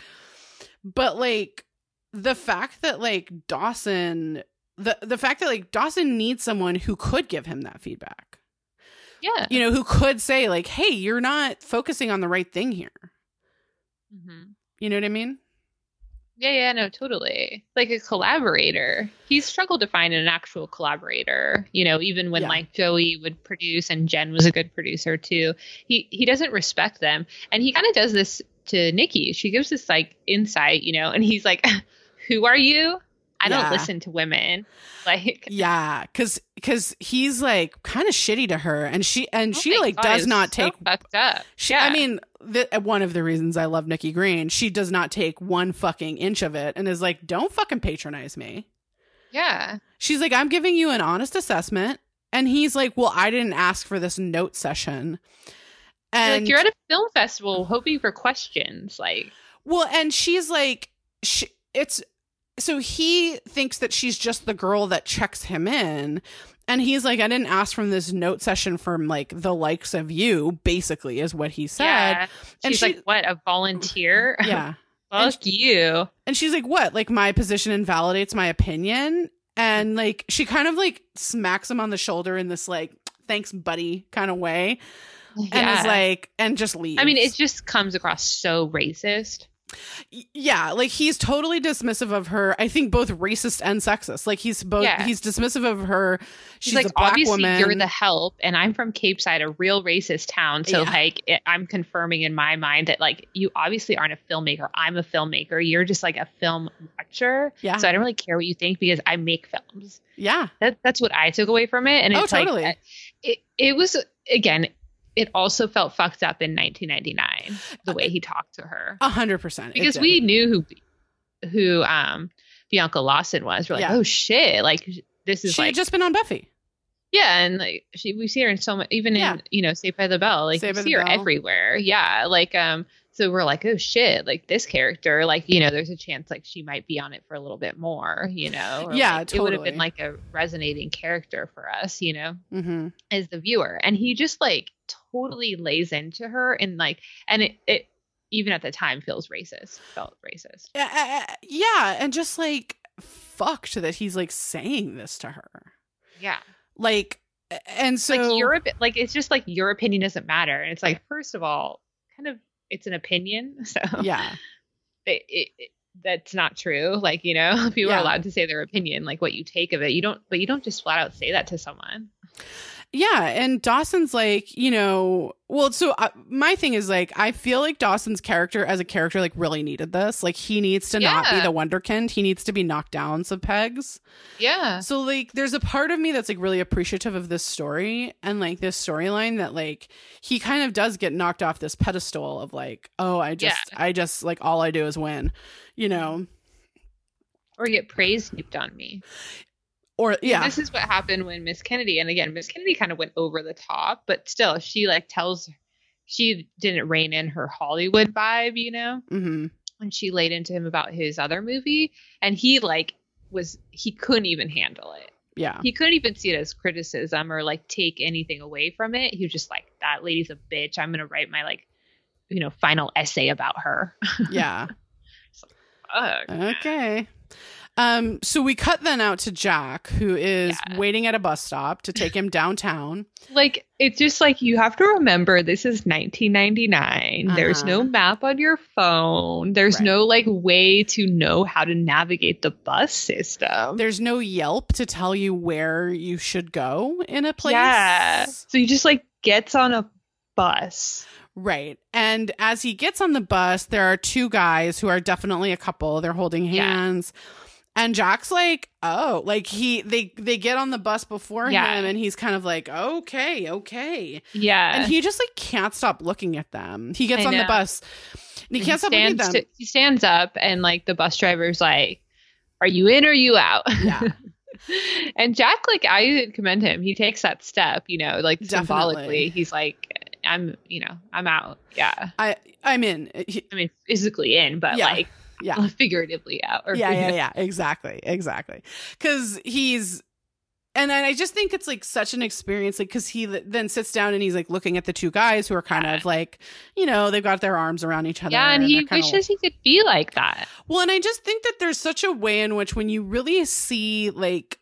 But like the fact that like Dawson the the fact that like Dawson needs someone who could give him that feedback. Yeah. You know, who could say like, "Hey, you're not focusing on the right thing here." Mhm. You know what I mean? Yeah, yeah, no, totally. Like a collaborator. He struggled to find an actual collaborator. You know, even when Yeah. like Joey would produce and Jen was a good producer too. He he doesn't respect them, and he kind of does this to Nikki. She gives this like insight, you know, and he's like, "Who are you? I Yeah. don't listen to women." Like, Yeah, cuz cuz he's like kind of shitty to her and she and oh she like God, does not so take fucked up. She, yeah. I mean, the, uh, one of the reasons I love Nikki Green, she does not take one fucking inch of it and is like, don't fucking patronize me. yeah, She's like, I'm giving you an honest assessment. And he's like, well, I didn't ask for this note session. And like you're at a film festival hoping for questions. Like, well, and she's like, she, it's so he thinks that she's just the girl that checks him in. And he's like, I didn't ask from this note session from like the likes of you, basically, is what he said. yeah, And she's like, "What? A volunteer? Yeah. And Fuck you." And she's like, "What? Like my position invalidates my opinion?" And like she kind of like smacks him on the shoulder in this like "thanks, buddy" kind of way, and is like, and just leaves. I mean, it just comes across so racist. Yeah, like he's totally dismissive of her. I think both racist and sexist. Like he's both Yeah. he's dismissive of her. She's She's like, a black obviously, woman. you're the help, and I'm from Capeside, a real racist town. So, Yeah. like, it, I'm confirming in my mind that, like, you obviously aren't a filmmaker. I'm a filmmaker. You're just like a film watcher. Yeah. So I don't really care what you think because I make films. yeah, That, that's what I took away from it. And Oh, it's totally. like, it, it was, again, it also felt fucked up in 1999, the way he talked to her. a hundred percent. because we knew who who um Bianca Lawson was. We're like, Yeah. oh shit, like this is she like had just been on Buffy. yeah, and like she we see her in so much even Yeah. in you know Saved by the Bell, like Saved we see her Bell. everywhere. Yeah, like um so we're like, oh shit, like this character, like you know, there's a chance like she might be on it for a little bit more, you know. or, Yeah, like, It would have been like a resonating character for us, you know Mm-hmm. as the viewer and he just like totally lays into her and like and it, it even at the time feels racist felt racist. Uh, yeah, and just like fucked that he's like saying this to her. yeah. Like, and so like your opi- like it's just like your opinion doesn't matter. And it's like first of all kind of it's an opinion so yeah, it, it, it- that's not true. Like you know people Yeah. are allowed to say their opinion like what you take of it. You don't but you don't just flat out say that to someone yeah, and Dawson's like, you know, well, so uh, my thing is like, I feel like Dawson's character as a character like really needed this. Like, he needs to not be Yeah. the wonderkind. He needs to be knocked down some pegs. yeah So like there's a part of me that's like really appreciative of this story and like this storyline that like he kind of does get knocked off this pedestal of like, oh, I just I just like all I do is win. You know. or get praise heaped on me Or yeah. This is what happened when Miss Kennedy, and again, Miss Kennedy kind of went over the top, but still, she like tells she didn't rein in her Hollywood vibe, you know, hmm when she laid into him about his other movie, and he like was he couldn't even handle it. Yeah. He couldn't even see it as criticism or like take anything away from it. He was just like, "That lady's a bitch. I'm gonna write my like, you know, final essay about her." Yeah. Fuck. Okay. Um, so we cut then out to Jack, who is Yeah. waiting at a bus stop to take him downtown. like it's just like you have to remember this is 1999 there's Uh-huh. no map on your phone there's Right. no like way to know how to navigate the bus system There's no Yelp to tell you where you should go in a place. yeah so he just like gets on a bus Right. And as he gets on the bus, there are two guys who are definitely a couple. They're holding Yeah. And Jack's like, "Oh, like he they they get on the bus before Yeah. him and he's kind of like, "Okay, okay." yeah And he just like can't stop looking at them. He gets I on the bus. And he can't stop looking at them. he stands up and like the bus driver's like are you in or you out Yeah. and jack like i commend him he takes that step you know like Definitely. symbolically he's like i'm you know i'm out yeah I I'm in. He- I mean, physically in, but Yeah. like yeah. figuratively out. Or, yeah, yeah, yeah. Exactly, exactly. Because he's, and I just think it's like such an experience, like because he then sits down and he's like looking at the two guys who are kind Yeah. of like, you know, they've got their arms around each other. Yeah, and he they're kinda- wishes he could be like that. Well, and I just think that there's such a way in which when you really see like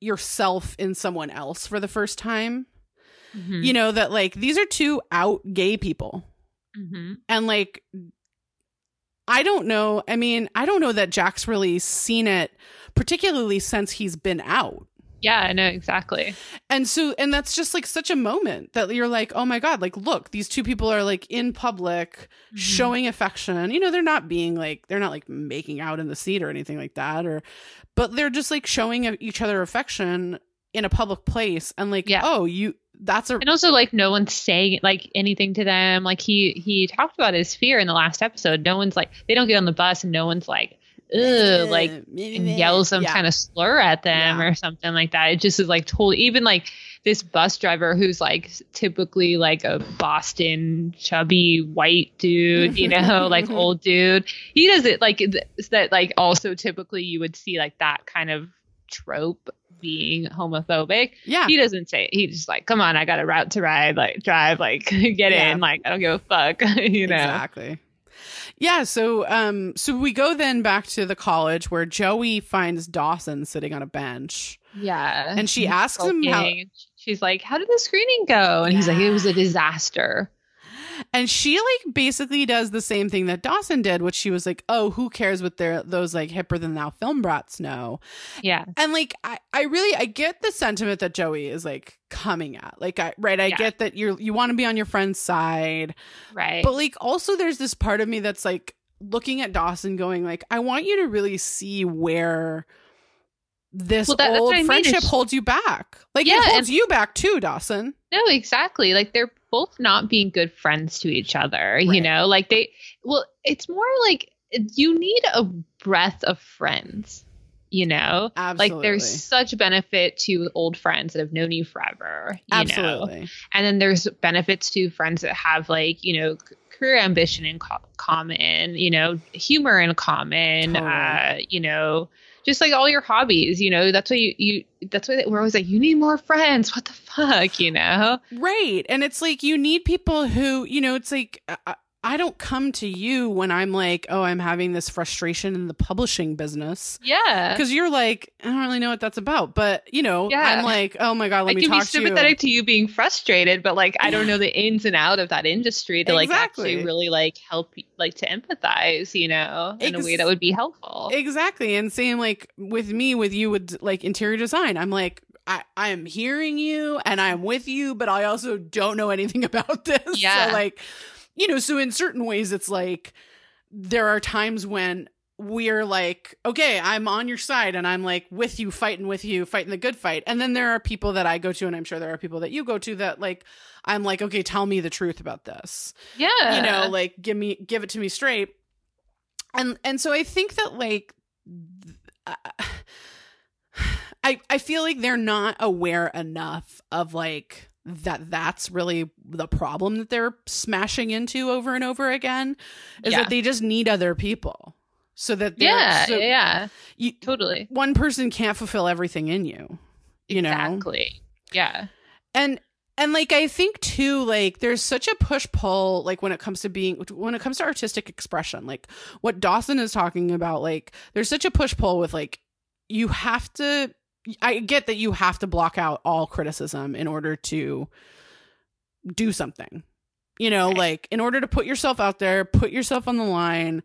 yourself in someone else for the first time, Mhm. you know that like these are two out gay people. Mhm. and like i don't know i mean i don't know that jack's really seen it particularly since he's been out Yeah, I know exactly. and so and that's just like such a moment that you're like oh my god like look these two people are like in public Mhm. showing affection you know they're not being like they're not like making out in the seat or anything like that or but they're just like showing each other affection in a public place and like Yeah. oh you that's a And also, like, no one's saying like anything to them. Like he he talked about his fear in the last episode. No one's like they don't get on the bus and no one's like, ugh, like and yells some Yeah. kind of slur at them Yeah. or something like that. It just is like totally even like this bus driver who's like typically like a Boston chubby white dude, you know, like old dude. He does it like th- that like also typically you would see like that kind of trope being homophobic. yeah He doesn't say it. He's just like, come on, I got a route to ride, like drive, like get Yeah. in, like I don't give a fuck, you know. Exactly. Yeah, so um so we go then back to the college where Joey finds Dawson sitting on a bench. Yeah. And she asks him how- She's like, How did the screening go? And he's like, It was a disaster. And she like basically does the same thing that Dawson did, which she was like, "Oh, who cares what their those like hipper than thou film brats know?" Yeah. And like I I really I get the sentiment that Joey is like coming at. Like I right, I Yeah. get that you're you want to be on your friend's side. Right. But like also there's this part of me that's like looking at Dawson going like I want you to really see where this Well, that- old what I mean, friendship holds you back. Like Yeah, it holds and- you back too, Dawson. no, exactly. Like they're both not being good friends to each other, you know? Like they well, it's more like you need a breath of friends, you know? Absolutely. Like there's such benefit to old friends that have known you forever. You Know? Absolutely. and then there's benefits to friends that have like you know career ambition in co- common you know humor in common Totally. uh you know just like all your hobbies you know that's why you, you that's why we're always like you need more friends. What the fuck? You know? Right. And it's like you need people who, you know, it's like I, I don't come to you when I'm like, oh, I'm having this frustration in the publishing business. yeah Because you're like, I don't really know what that's about. But, you know, Yeah. I'm like, oh my God, let I me can be talk to you. Be sympathetic to you being frustrated, but like I don't know the ins and out of that industry to like Exactly. actually really like help like to empathize, you know, in a way that would be helpful. Exactly. And same like with me, with you, with like interior design, I'm like, I, I am hearing you and I'm with you, but I also don't know anything about this. Yeah. So like, you know, so in certain ways, it's like there are times when we're like, okay, I'm on your side and I'm like with you, fighting with you, fighting the good fight. And then there are people that I go to, and I'm sure there are people that you go to that like, I'm like, okay, tell me the truth about this yeah. you know like give me give it to me straight and and so i think that like uh, i i feel like they're not aware enough of like that that's really the problem that they're smashing into over and over again is Yeah. that they just need other people so that yeah, so yeah, you, totally. one person can't fulfill everything in you you know Exactly. Yeah. and and like i think too like there's such a push pull like when it comes to being when it comes to artistic expression like what dawson is talking about like there's such a push pull with like you have to i get that you have to block out all criticism in order to do something you know Right. like in order to put yourself out there put yourself on the line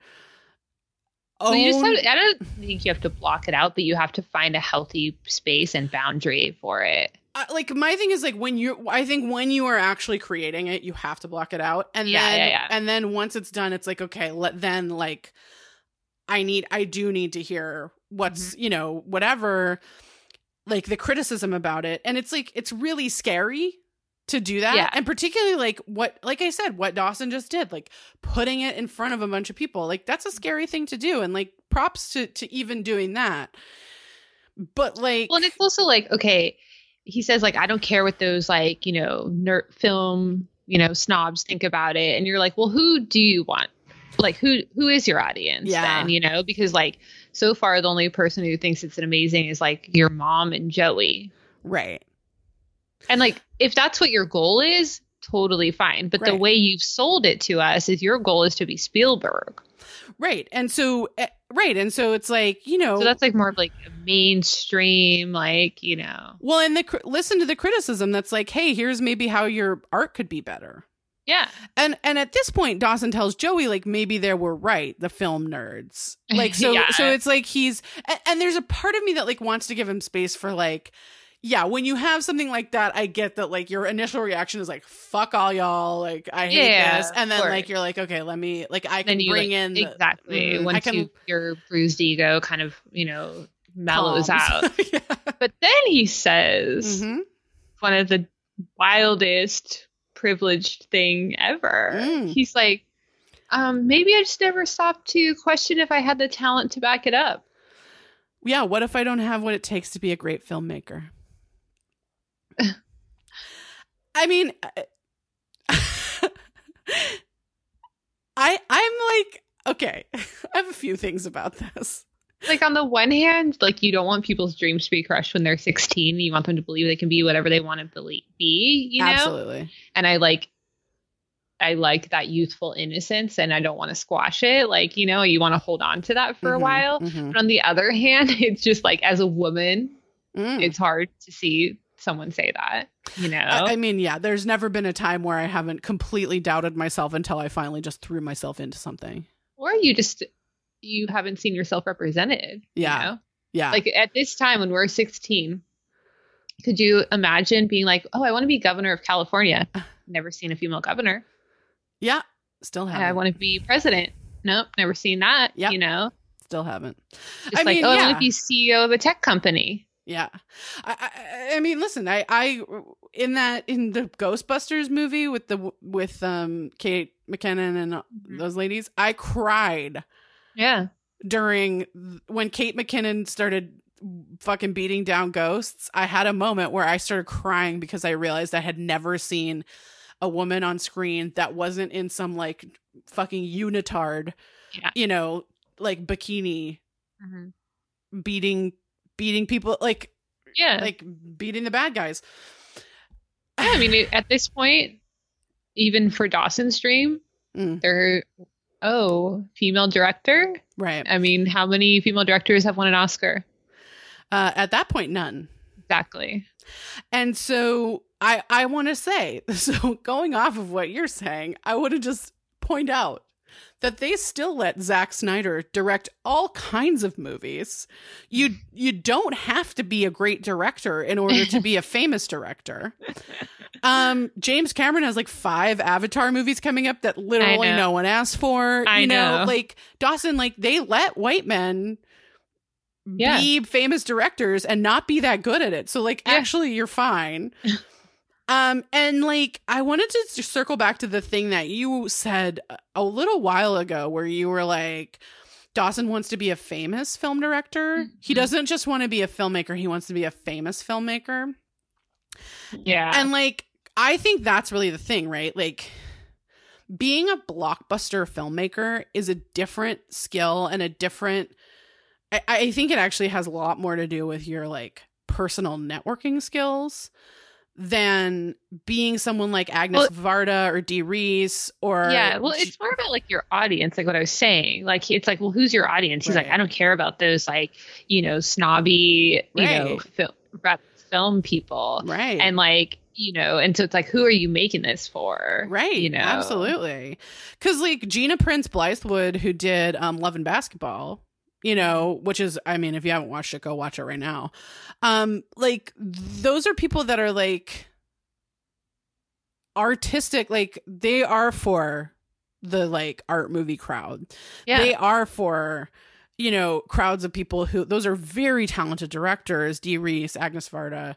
Well, you just have, I don't think you have to block it out, but you have to find a healthy space and boundary for it. uh, like my thing is like when you i think when you are actually creating it you have to block it out and Yeah, then yeah, yeah. and then once it's done it's like okay let then like i need i do need to hear what's Mm-hmm. you know whatever like the criticism about it and it's like it's really scary to do that Yeah. and particularly like what like i said what dawson just did like putting it in front of a bunch of people like that's a scary thing to do and like props to to even doing that but like Well, and it's also like, okay, he says like, I don't care what those like, you know, nerd film, you know, snobs think about it. And you're like, well, who do you want like who who is your audience Yeah. then, you know? Because like so far the only person who thinks it's amazing is like your mom and Joey. Right. And like if that's what your goal is, totally fine. But the way you've sold it to us is your goal is to be Spielberg. Right. And so, eh, right. And so it's like, you know, So that's like more of like a mainstream, like, you know. well, and the, listen to the criticism that's like, hey, here's maybe how your art could be better. Yeah. And and at this point, Dawson tells Joey like maybe they were right, the film nerds. Like so Yeah. so it's like he's and, and there's a part of me that like wants to give him space for like yeah, when you have something like that, I get that like your initial reaction is like fuck all y'all, like I hate Yeah, this, and then like you're like okay, let me like I can you bring like, in the- exactly Mm, I once can- you, your bruised ego kind of, you know, mellows calms. out. yeah. But then he says Mhm. one of the wildest privileged thing ever. Mm. He's like, um, maybe I just never stopped to question if I had the talent to back it up. Yeah, what if I don't have what it takes to be a great filmmaker? I mean, I I'm like okay. I have a few things about this. Like on the one hand, like you don't want people's dreams to be crushed when they're 16. You want them to believe they can be whatever they want to believe, be, you know? Absolutely. And I like I like that youthful innocence and I don't want to squash it. Like, you know, you want to hold on to that for a Mhm, while. mhm. But on the other hand, it's just like as a woman, Mm. it's hard to see someone say that, you know? I, I mean, yeah, there's never been a time where I haven't completely doubted myself until I finally just threw myself into something. or you just you haven't seen yourself represented. you Yeah. know? Yeah. Like at this time when we're 16, could you imagine being like, "Oh, I want to be governor of California." Never seen a female governor. yeah. Still I haven't. I want to be president. Nope, never seen that. Yep. You know, Still haven't. just I like, mean, oh, I yeah. want to be CEO of a tech company. Yeah, I, I, I mean, listen, I, I, in that in the Ghostbusters movie with the with um Kate McKinnon and uh, Mhm. those ladies, I cried Yeah, during when Kate McKinnon started fucking beating down ghosts. I had a moment where I started crying because I realized I had never seen a woman on screen that wasn't in some like fucking unitard, Yeah. you know, like bikini Mm-hmm. beating beating people like yeah. like beating the bad guys. Yeah, I mean, at this point, even for Dawson's Dream, Mm. they're oh, female director. right. I mean, how many female directors have won an Oscar? Uh, at that point, none. Exactly. And so I I want to say so going off of what you're saying, I want to just point out that they still let Zack Snyder direct all kinds of movies. You you don't have to be a great director in order to be a famous director. Um, James Cameron has like five Avatar movies coming up that literally no one asked for. I you know, know. like Dawson, like they let white men Yeah. be famous directors and not be that good at it. So like Yeah. actually you're fine. um and like I wanted to circle back to the thing that you said a little while ago where you were like Dawson wants to be a famous film director. He Mhm. doesn't just want to be a filmmaker, he wants to be a famous filmmaker. Yeah. And like I think that's really the thing, right? Like being a blockbuster filmmaker is a different skill and a different I, I think it actually has a lot more to do with your like personal networking skills than being someone like Agnes Varda or Dee Reese or yeah, well, it's more about like your audience, like what I was saying. Like, it's like, well, who's your audience? He's like, I don't care about those, like, you know, snobby, you know, Right. fil- rap film people. right And like, you know, and so it's like, who are you making this for? Right. You know, Absolutely. Cause like Gina Prince Bythewood, who did um Love and Basketball, you know, which is I mean, if you haven't watched it, go watch it right now. Um, like those are people that are like artistic, like they are for the like art movie crowd. Yeah. They are for you know crowds of people who those are very talented directors, Dee Reese, Agnes Varda,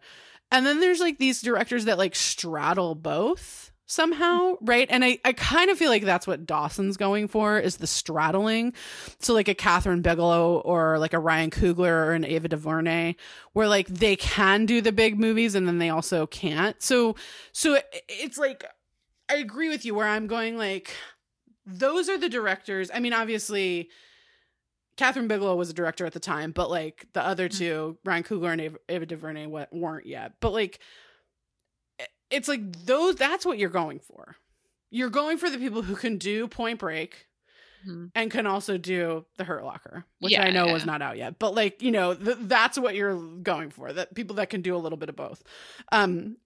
and then there's like these directors that like straddle both somehow, right? And I I kind of feel like that's what Dawson's going for is the straddling. So like a Kathryn Bigelow or like a Ryan Coogler or an Ava DuVernay, where like they can do the big movies and then they also can't. So so it, it's like I agree with you where I'm going like those are the directors. I mean, obviously, Kathryn Bigelow was a director at the time, but like the other Mm-hmm. two, Ryan Coogler and Ava, Ava DuVernay, weren't yet. But like, it's like those. That's what you're going for. You're going for the people who can do Point Break Mhm. and can also do The Hurt Locker, which Yeah, I know yeah. was not out yet. But like, you know, th- that's what you're going for. That people that can do a little bit of both. Um,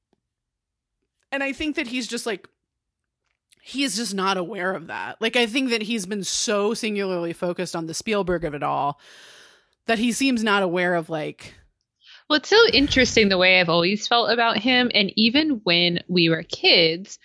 and I think that he's just like he is just not aware of that. Like I think that he's been so singularly focused on the Spielberg of it all that he seems not aware of like Well, it's so interesting the way I've always felt about him. And even when we were kids,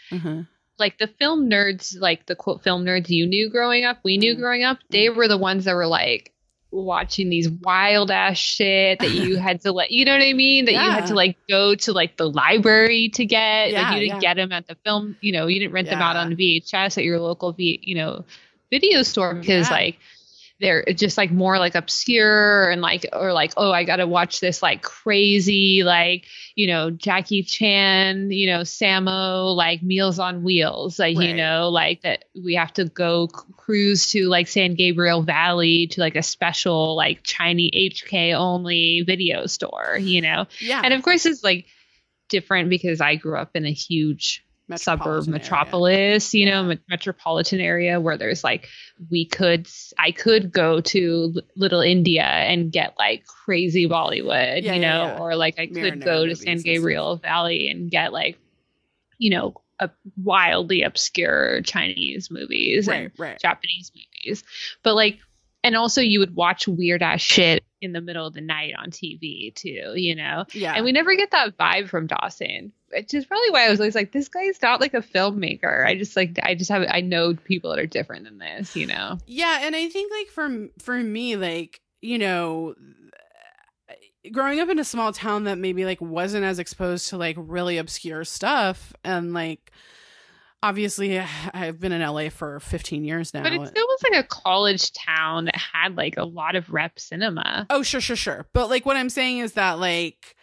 like the film nerds, like the quote film nerds you knew growing up, we knew Mhm. growing up, they were the ones that were like watching these wild ass shit that you had to let you know what I mean? That you had to like go to like the library to get. Yeah, like you didn't yeah. get them at the film, you know, you didn't rent them out on VHS at your local, v, you know, video store because Yeah. like they're just like more like obscure and like or like oh I got to watch this like crazy like you know Jackie Chan you know Sammo like Meals on Wheels like you know like that we have to go cruise to like San Gabriel Valley to like a special like Chinese HK only video store you know yeah. and of course it's like different because I grew up in a huge suburb Metropolitan area. metropolis you know Yeah. metropolitan area where there's like we could i could go to little india and get like crazy bollywood Yeah, you know yeah. or like i could go to san and gabriel valley and get like you know a wildly obscure chinese movies and Right, right. Japanese movies. But like, and also you would watch weird ass shit in the middle of the night on TV too, you know? Yeah. And we never get that vibe from Dawson, which is probably why I was always like, this guy's not like a filmmaker. I just like, I just have, I know people that are different than this, you know? Yeah, and I think like for for me, like you know, growing up in a small town that maybe like wasn't as exposed to like really obscure stuff, and like obviously I've been in LA for 15 years now. But it still was like a college town that had like a lot of rep cinema. Oh, sure, sure, sure. But like what I'm saying is that like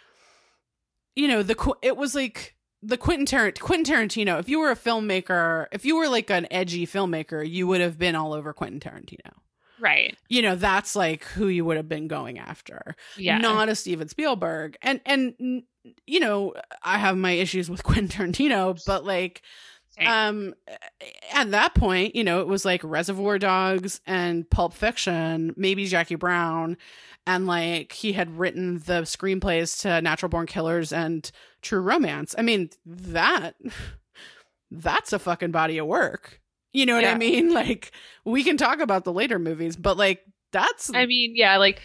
you know, the it was like the Quentin Tarant- Quentin Tarantino, if you were a filmmaker, if you were like an edgy filmmaker, you would have been all over Quentin Tarantino. Right. You know, that's like who you would have been going after. Yeah. Not a Steven Spielberg. And and you know, I have my issues with Quentin Tarantino, but like. Um at that point, you know, it was like Reservoir Dogs and Pulp Fiction, maybe Jackie Brown, and like he had written the screenplays to Natural Born Killers and True Romance. I mean, that that's a fucking body of work. You know what I mean? Like we can talk about the later movies, but like that's I mean, yeah, like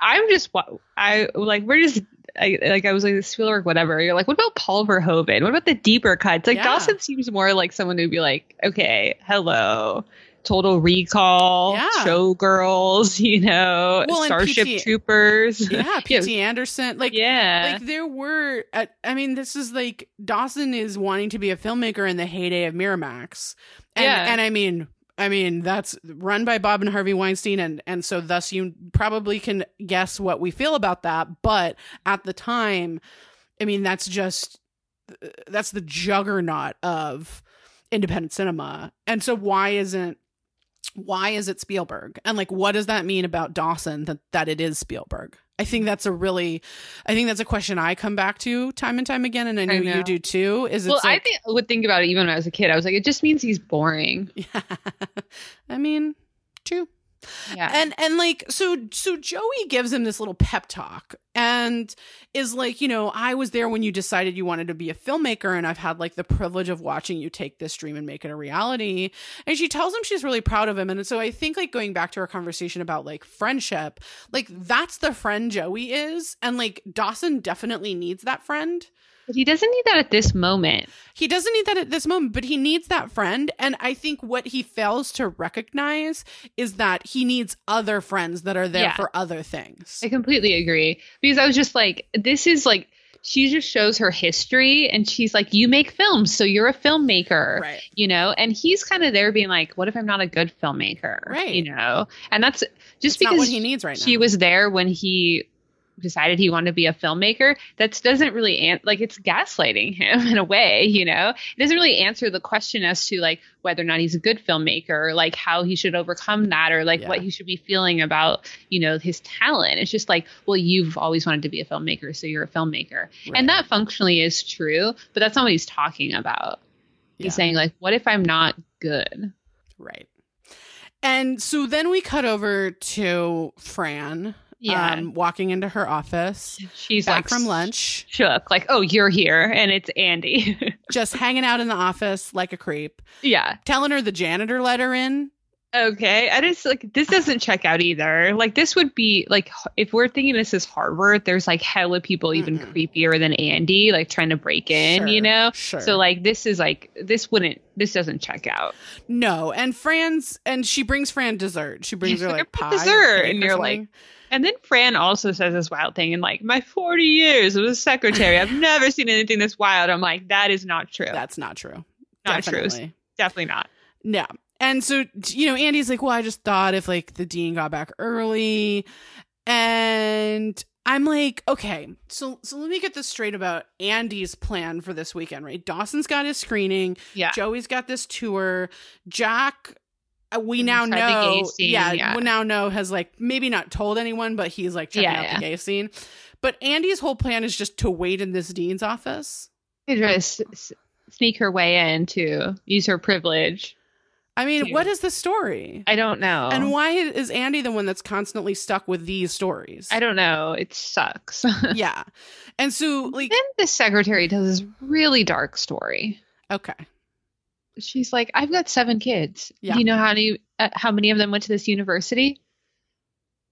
I'm just I like we're just I, like I was like Spielberg, whatever. You're like, what about Paul Verhoeven? What about the deeper cuts? Like Yeah. Dawson seems more like someone who'd be like, okay, hello, Total Recall, Yeah. Showgirls, you know, Well, Starship PT Troopers. yeah, P.T. Anderson. Like yeah, like there were uh, i mean this is like dawson is wanting to be a filmmaker in the heyday of miramax and Yeah. and i mean i mean that's run by bob and harvey weinstein and and so thus you probably can guess what we feel about that but at the time i mean that's just that's the juggernaut of independent cinema. And so why isn't why is it Spielberg? And like what does that mean about Dawson that that it is Spielberg? I think that's a really I think that's a question I come back to time and time again and I know, know. you do too. Is well, it's I like, think would think about it even when I was a kid. I was like, it just means he's boring. yeah. I mean, true. Yeah, And and like so so Joey gives him this little pep talk and is like, you know, I was there when you decided you wanted to be a filmmaker and I've had like the privilege of watching you take this dream and make it a reality. And she tells him she's really proud of him. And so I think like going back to our conversation about like friendship, like that's the friend Joey is and like Dawson definitely needs that friend. But he doesn't need that at this moment. He doesn't need that at this moment, but he needs that friend. And I think what he fails to recognize is that he needs other friends that are there Yeah. for other things. I completely agree because I was just like, this is like, she just shows her history and she's like, you make films, so you're a filmmaker, Right. you know? And he's kind of there being like, what if I'm not a good filmmaker? Right. You know? And that's just It's because what he needs right now. she was there when he decided he wanted to be a filmmaker, that doesn't really an- like it's gaslighting him in a way, you know. It doesn't really answer the question as to like whether or not he's a good filmmaker, or like how he should overcome that, or like Yeah. what he should be feeling about, you know, his talent. It's just like, well, you've always wanted to be a filmmaker, so you're a filmmaker, Right. and that functionally is true, but that's not what he's talking about. Yeah. He's saying like, what if I'm not good? Right. And so then we cut over to Fran, Yeah. um, walking into her office, She's back like from lunch, shook, like, oh, you're here, and it's Andie. just hanging out in the office like a creep, yeah. telling her the janitor let her in. Okay. I just like this doesn't check out either. Like this would be like if we're thinking this is Harvard, there's like hella people even Mm-mm. creepier than Andie, like trying to break in, you know? Sure. So like this is like this wouldn't this doesn't check out. no, and Fran's and she brings Fran dessert. She brings She's her like, like pie, dessert," and you're like. And then Fran also says this wild thing in like my 40 years as a secretary, I've never seen anything this wild. I'm like, that is not true. that's not true. not true. Definitely. Definitely not. No. And so, you know, Andie's like, well, I just thought if like the dean got back early. And I'm like, okay, so so let me get this straight about Andie's plan for this weekend, right? Dawson's got his screening, Yeah. Joey's got this tour, Jack we Mm, now tried the gay know, scene, yeah, yeah. we now know has like maybe not told anyone, but he's like checking Yeah, out yeah. the gay scene. But Andie's whole plan is just to wait in this dean's office. They try to s- s- sneak her way in to use her privilege. I mean, Cute. what is the story? I don't know. And why is Andie the one that's constantly stuck with these stories? I don't know. It sucks. yeah. And so, like, then the secretary tells this really dark story. okay. She's like, "I've got seven kids. Yeah. Do you know how many uh, how many of them went to this university?"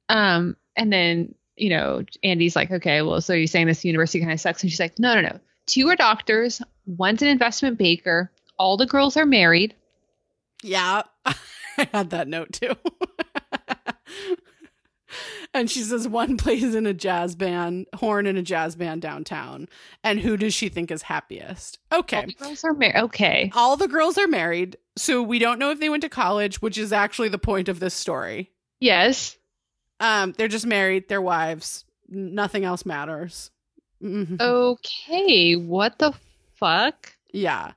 Um, and then you know, Andie's like, "Okay, well, so you're saying this university kind of sucks?" And she's like, "No, no, no. Two are doctors. One's an investment banker. All the girls are married. Yeah. I had that note too. and she says one plays in a jazz band, horn in a jazz band downtown. And who does she think is happiest? All Okay. the girls are married. Okay, All the girls are married. So we don't know if they went to college, which is actually the point of this story. yes." Um, they're just married, they're wives. Nothing else matters. Mhm. Okay, what the fuck? Yeah.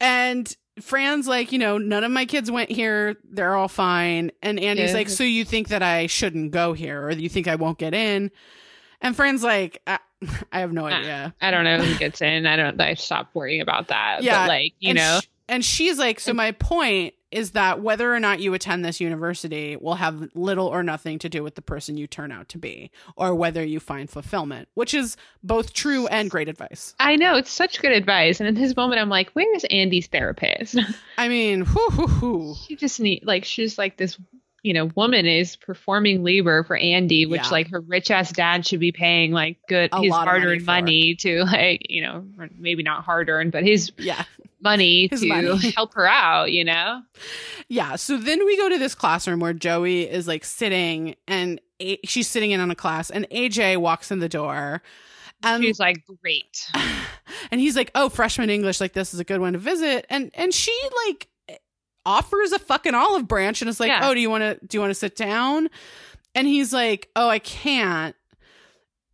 And Fran's like, you know, none of my kids went here. They're all fine. And Andie's Yeah. like, so you think that I shouldn't go here or you think I won't get in? And Fran's like, I, I have no idea. I don't know who gets in. I don't. I stopped worrying about that. Yeah, but like you and know, and she's like, so my point is that whether or not you attend this university will have little or nothing to do with the person you turn out to be or whether you find fulfillment, which is both true and great advice. I know it's such good advice. And in this moment, I'm like, where is Andie's therapist? I mean, whoo, whoo, whoo. she just need like she's like this. You know, woman is performing labor for Andie, which Yeah. like her rich ass dad should be paying like good A his hard earned for. money to like you know maybe not hard earned, but his Yeah. money His to money. help her out. You know, Yeah. So then we go to this classroom where Joey is like sitting and a- she's sitting in on a class and AJ walks in the door. And, she's like, great. and he's like, "Oh, freshman English, like this is a good one to visit." And and she like offers a fucking olive branch and is like, Yeah. "Oh, do you want to do you want to sit down?" And he's like, "Oh, I can't."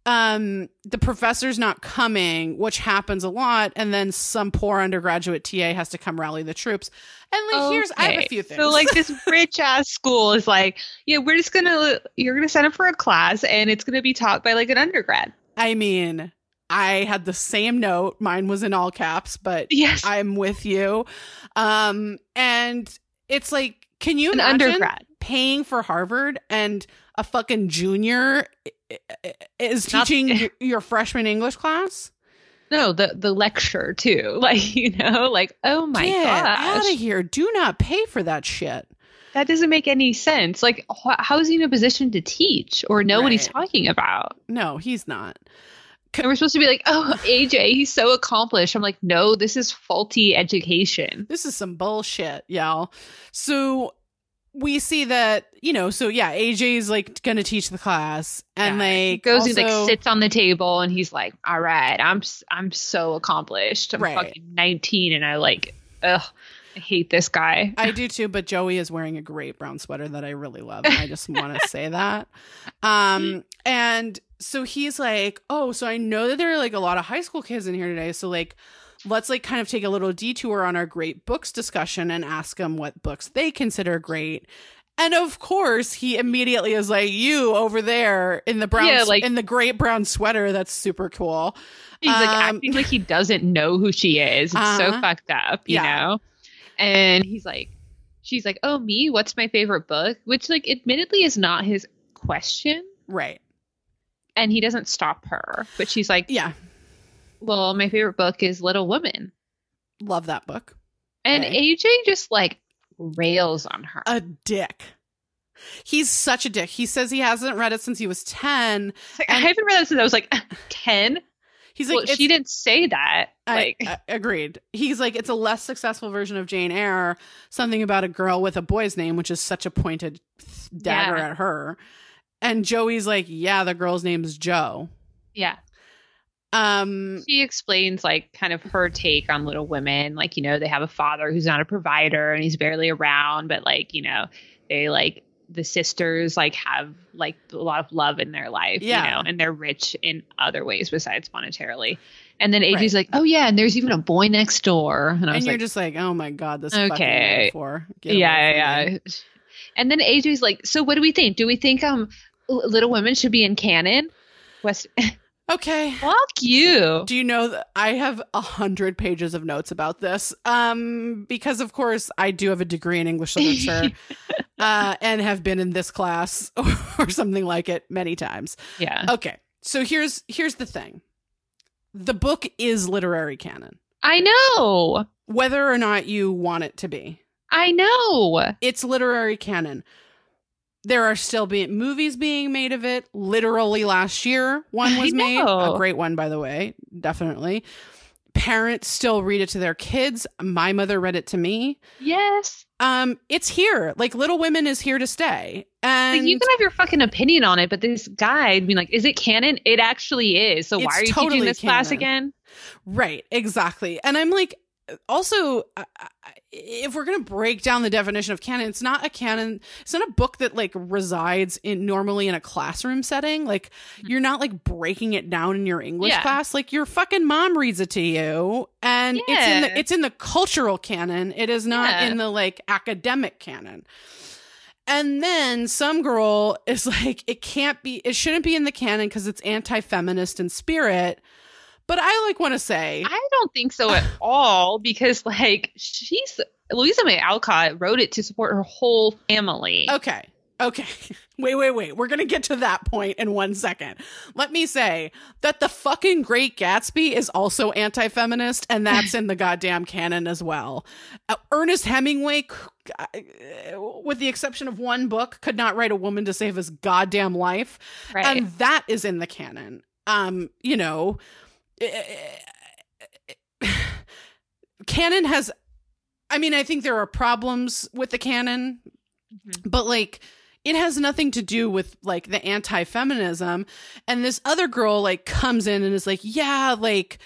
Um, the professor's not coming, which happens a lot, and then some poor undergraduate TA has to come rally the troops. And like, here's I have a few things. So like this rich ass school is like, yeah, we're just gonna you're gonna sign up for a class and it's gonna be taught by like an undergrad. I mean, I had the same note. Mine was in all caps, but Yes, I'm with you. Um, and it's like, can you an imagine undergrad. paying for Harvard and a fucking junior is Not- teaching your, freshman English class? No, the the lecture too. Like you know, like oh my God. Out of here! Do not pay for that shit. that doesn't make any sense. Like wh- how is he in a position to teach or know what he's talking about? No, he's not. And we're supposed to be like, oh AJ, he's so accomplished. I'm like, no, this is faulty education. This is some bullshit, y'all. So we see that you know. So yeah, AJ's like gonna teach the class, and Yeah. like he goes also, and like sits on the table and he's like, all right, I'm I'm so accomplished. I'm Right. fucking 19 and I like, ugh. I hate this guy. I do too, but Joey is wearing a great brown sweater that I really love. And I just want to say that. Um, and so he's like, Oh, so I know that there are like a lot of high school kids in here today. So like let's like kind of take a little detour on our great books discussion and ask them what books they consider great. And of course, he immediately is like, "You over there in the brown, Yeah, like- in the great brown sweater. That's super cool." He's like Um, acting like he doesn't know who she is. It's so Uh-huh. fucked up, you Yeah. know? And he's like, she's like, oh, me? What's my favorite book? Which, like, admittedly is not his question. Right? And he doesn't stop her. But she's like, Yeah, well, my favorite book is Little Women. love that book. And Okay. AJ just like rails on her. A dick. He's such a dick. He says he hasn't read it since he was ten. It's like, I haven't read it since I was like 10. He's well, like, it's- she didn't say that. I, I- agreed. He's like, it's a less successful version of Jane Eyre. Something about a girl with a boy's name, which is such a pointed dagger Yeah. at her. And Joey's like, yeah, the girl's name's Jo. yeah. Um, she explains like kind of her take on little women like you know they have a father who's not a provider and he's barely around but like you know they like the sisters like have like a lot of love in their life Yeah. you know and they're rich in other ways besides monetarily and then AJ's Right. like oh yeah and there's even a boy next door and I and was you're like just like, oh my god, this Okay. fucking. Get yeah yeah yeah and then AJ's like so what do we think do we think um little women should be in canon West Okay. fuck you Do you know that I have a hundred pages of notes about this? Um, because of course I do have a degree in English literature, uh, and have been in this class or something like it many times. yeah Okay, so here's here's the thing: the book is literary canon, I know whether or not you want it to be. I know It's literary canon. There are still being movies being made of it. Literally last year, one was made. A great one, by the way. Definitely. Parents still read it to their kids. My mother read it to me. Yes. Um, it's here. Like Little Women is here to stay. And Like, you can have your fucking opinion on it, but this guy, being like, is it canon? It actually is. So why are you totally teaching this class again? Right, exactly. And I'm like, also, if we're going to break down the definition of canon, it's not a canon, it's not a book that like resides in normally in a classroom setting. Like, mm-hmm. you're not like breaking it down in your English Yeah. class. Like, your fucking mom reads it to you, and it's in the it's in the cultural canon. It is not Yeah. in the like academic canon. And then some girl is like, it can't be, it shouldn't be in the canon because it's anti feminist in spirit. But I like want to say, I don't think so at all because, like, she's Louisa May Alcott wrote it to support her whole family. okay, okay, wait, wait, wait. We're going to get to that point in one second. Let me say that the fucking Great Gatsby is also anti feminist, and that's in the goddamn canon as well. Uh, Ernest Hemingway, uh, with the exception of one book, could not write a woman to save his goddamn life. right. and that is in the canon um you know canon has i mean i think there are problems with the canon Mhm. but like it has nothing to do with like the anti-feminism and this other girl like comes in and is like yeah like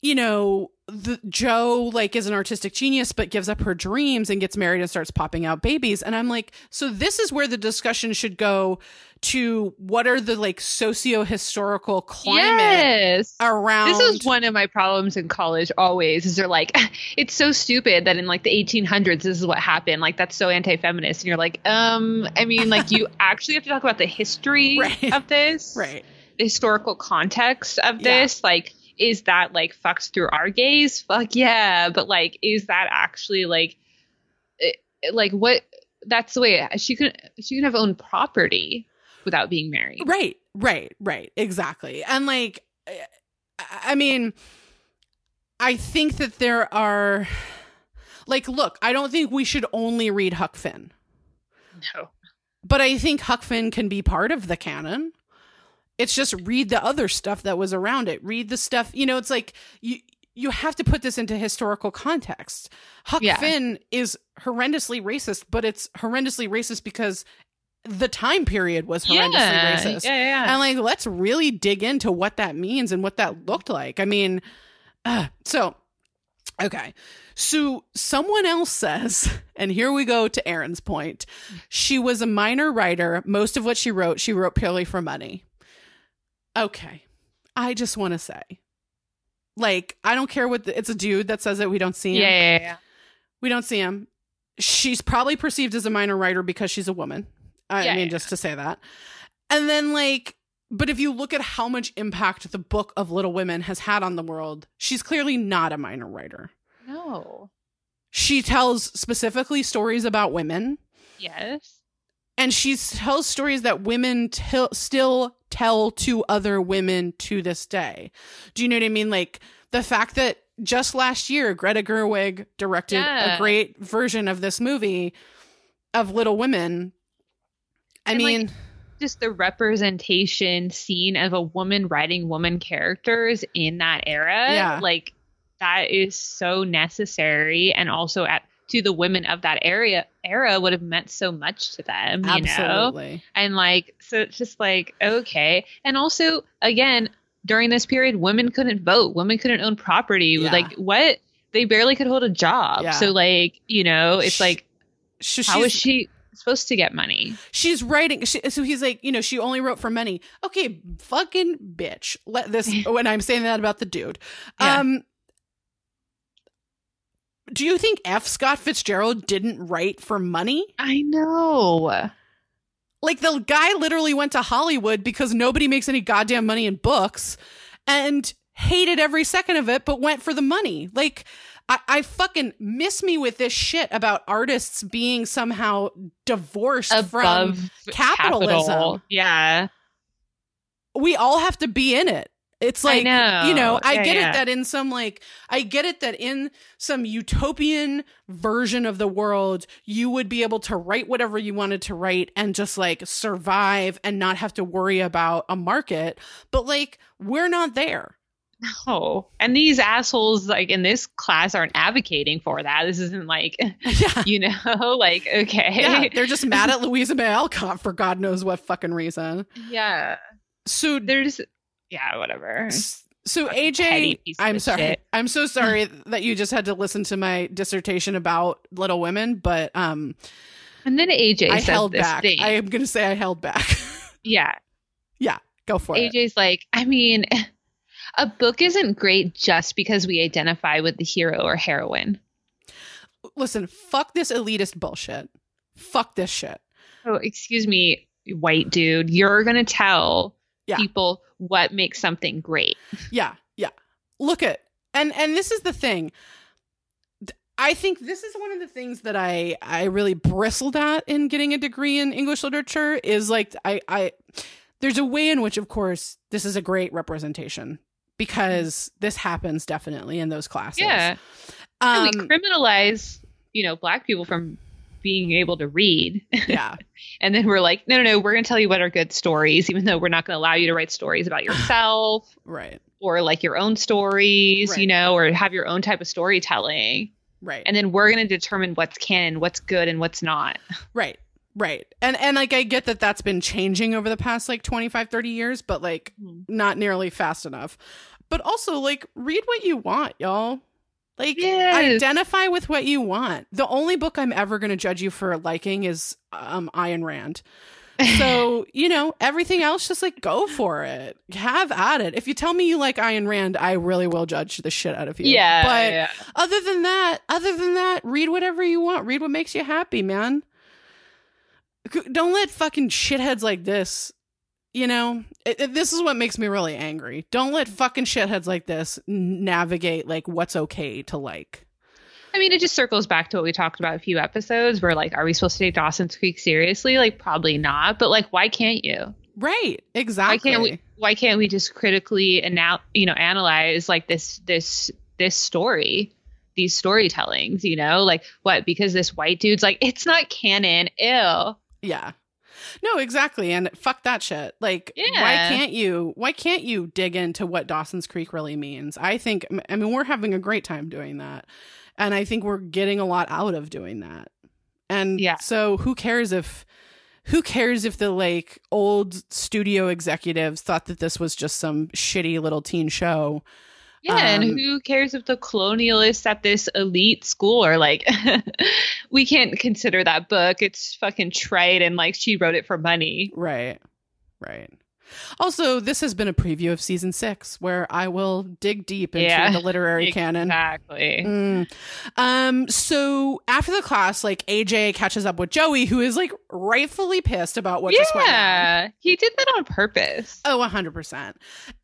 you know the jo like is an artistic genius but gives up her dreams and gets married and starts popping out babies and i'm like so this is where the discussion should go to what are the like socio-historical climate yes. around This is one of my problems in college always is they're like, it's so stupid that in like the 1800s, this is what happened. Like, that's so anti feminist. And you're like, um, I mean, like, you actually have to talk about the history Right. of this, right the historical context of Yeah. this. Like, is that like fucks through our gaze? Fuck yeah. But like, is that actually like, it, like what? That's the way she could she could have owned property without being married. Right, right, right. Exactly. And like, I- mean, I think that there are, like, look, I don't think we should only read Huck Finn, No. but I think Huck Finn can be part of the canon. It's just read the other stuff that was around it. Read the stuff, you know, it's like you. You have to put this into historical context. Huck Yeah. Finn is horrendously racist, but it's horrendously racist because the time period was horrendously yeah. racist. Yeah, yeah. And like, let's really dig into what that means and what that looked like. I mean, uh, so Okay. So someone else says, and here we go to Erin's point. She was a minor writer. Most of what she wrote, she wrote purely for money. Okay. I just want to say, like, I don't care what the, it's a dude that says it. We don't see him. Yeah, yeah, yeah. We don't see him. She's probably perceived as a minor writer because she's a woman. I Yeah, mean, yeah. just to say that. And then, like, but if you look at how much impact the book of Little Women has had on the world, she's clearly not a minor writer. No. She tells specifically stories about women, Yes. and she tells stories that women t- still tell to other women to this day. Do you know what I mean? Like the fact that just last year, Greta Gerwig directed Yeah. a great version of this movie of Little Women. I And, like, mean, Just the representation scene of a woman writing woman characters in that era. Yeah. Like that is so necessary and also at to the women of that area era would have meant so much to them, you know? absolutely. And like, so it's just like, okay. And also, again, during this period, women couldn't vote, women couldn't own property. Yeah. Like, what? They barely could hold a job. Yeah. So, like, you know, it's like, Sh- how is she supposed to get money? she's writing she, so he's like you know she only wrote for money okay fucking bitch let this when i'm saying that about the dude Yeah. um do you think f scott fitzgerald didn't write for money I know. like the guy literally went to hollywood because nobody makes any goddamn money in books and hated every second of it but went for the money like I, I fucking miss me with this shit about artists being somehow divorced from capitalism. capital. Yeah. we all have to be in it. It's like know. you know, I Yeah, get yeah. it that in some like I get it that in some utopian version of the world, you would be able to write whatever you wanted to write and just like survive and not have to worry about a market. But like we're not there. Oh, and these assholes, like in this class, aren't advocating for that. This isn't like, Yeah. you know, like, okay. Yeah, they're just mad at Louisa May Alcott for God knows what fucking reason. Yeah. So There's, yeah, whatever. So Fucking AJ, I'm sorry. shit. I'm so sorry that you just had to listen to my dissertation about Little Women, but um And then AJ I held this back. thing. I am going to say I held back. yeah. Yeah. Go for it. AJ's like, I mean, a book isn't great just because we identify with the hero or heroine. Listen, fuck this elitist bullshit. Fuck this shit. Oh, excuse me, white dude. You're going to tell Yeah. people what makes something great. Yeah, yeah. Look at and and this is the thing. I think this is one of the things that I I really bristled at in getting a degree in English literature is like I I there's a way in which of course this is a great representation because this happens definitely in those classes. Yeah. Um, And we criminalize, you know, black people from being able to read. yeah. And then we're like, no, no, no, we're going to tell you what are good stories, even though we're not going to allow you to write stories about yourself Right. or like your own stories, Right. you know, or have your own type of storytelling. Right. And then we're going to determine what's canon, what's good, and what's not. Right. Right. And and like I get that that's been changing over the past like 25 30 years, but like Mhm. not nearly fast enough. But also like read what you want, y'all. Like Yes. identify with what you want. The only book I'm ever going to judge you for liking is um Ayn Rand. So, you know, everything else just like go for it. Have at it. If you tell me you like Ayn Rand, I really will judge the shit out of you. yeah. But yeah. other than that, other than that, read whatever you want. Read what makes you happy, man. Don't let fucking shitheads like this, you know, it, it- this is what makes me really angry. Don't let fucking shitheads like this navigate like what's okay to like. I mean, it just circles back to what we talked about a few episodes where, like, are we supposed to take Dawson's Creek seriously? Like, probably not. But, like, why can't you? Right, exactly why can't we why can't we just critically anal- you know analyze like this this this story these storytellings you know like what because this white dude's like it's not canon ew Yeah. No, exactly. And fuck that shit. Like why can't you why can't you dig into what Dawson's Creek really means? I think I mean we're having a great time doing that. And I think we're getting a lot out of doing that. And Yeah. so who cares if who cares if the like old studio executives thought that this was just some shitty little teen show? Yeah, and Um, who cares if the colonialists at this elite school are like, we can't consider that book. It's fucking trite and like she wrote it for money. Right. Right. Also, this has been a preview of season six, where I will dig deep into Yeah, the literary canon. Exactly. Mm. Um, so after the class, like AJ catches up with Joey, who is like rightfully pissed about what just went on. yeah, he did that on purpose. Oh, 100%.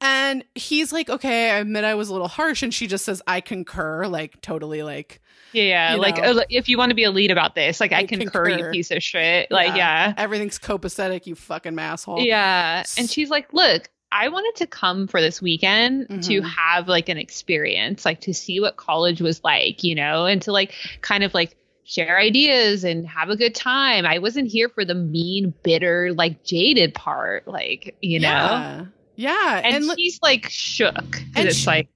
And he's like, okay, I admit I was a little harsh. And she just says, I concur, like, totally, like, Yeah, you know. uh, like, if you want to be a lead about this, like I, I concur, you piece of shit. Like, yeah. everything's copacetic, you fucking asshole. Yeah. And she's like, look, I wanted to come for this weekend to Mhm. have like an experience, like to see what college was like, you know, and to like kind of like share ideas and have a good time. I wasn't here for the mean, bitter, like jaded part, like, you know. Yeah. Yeah. And, And, she's like shook. and it's she- like,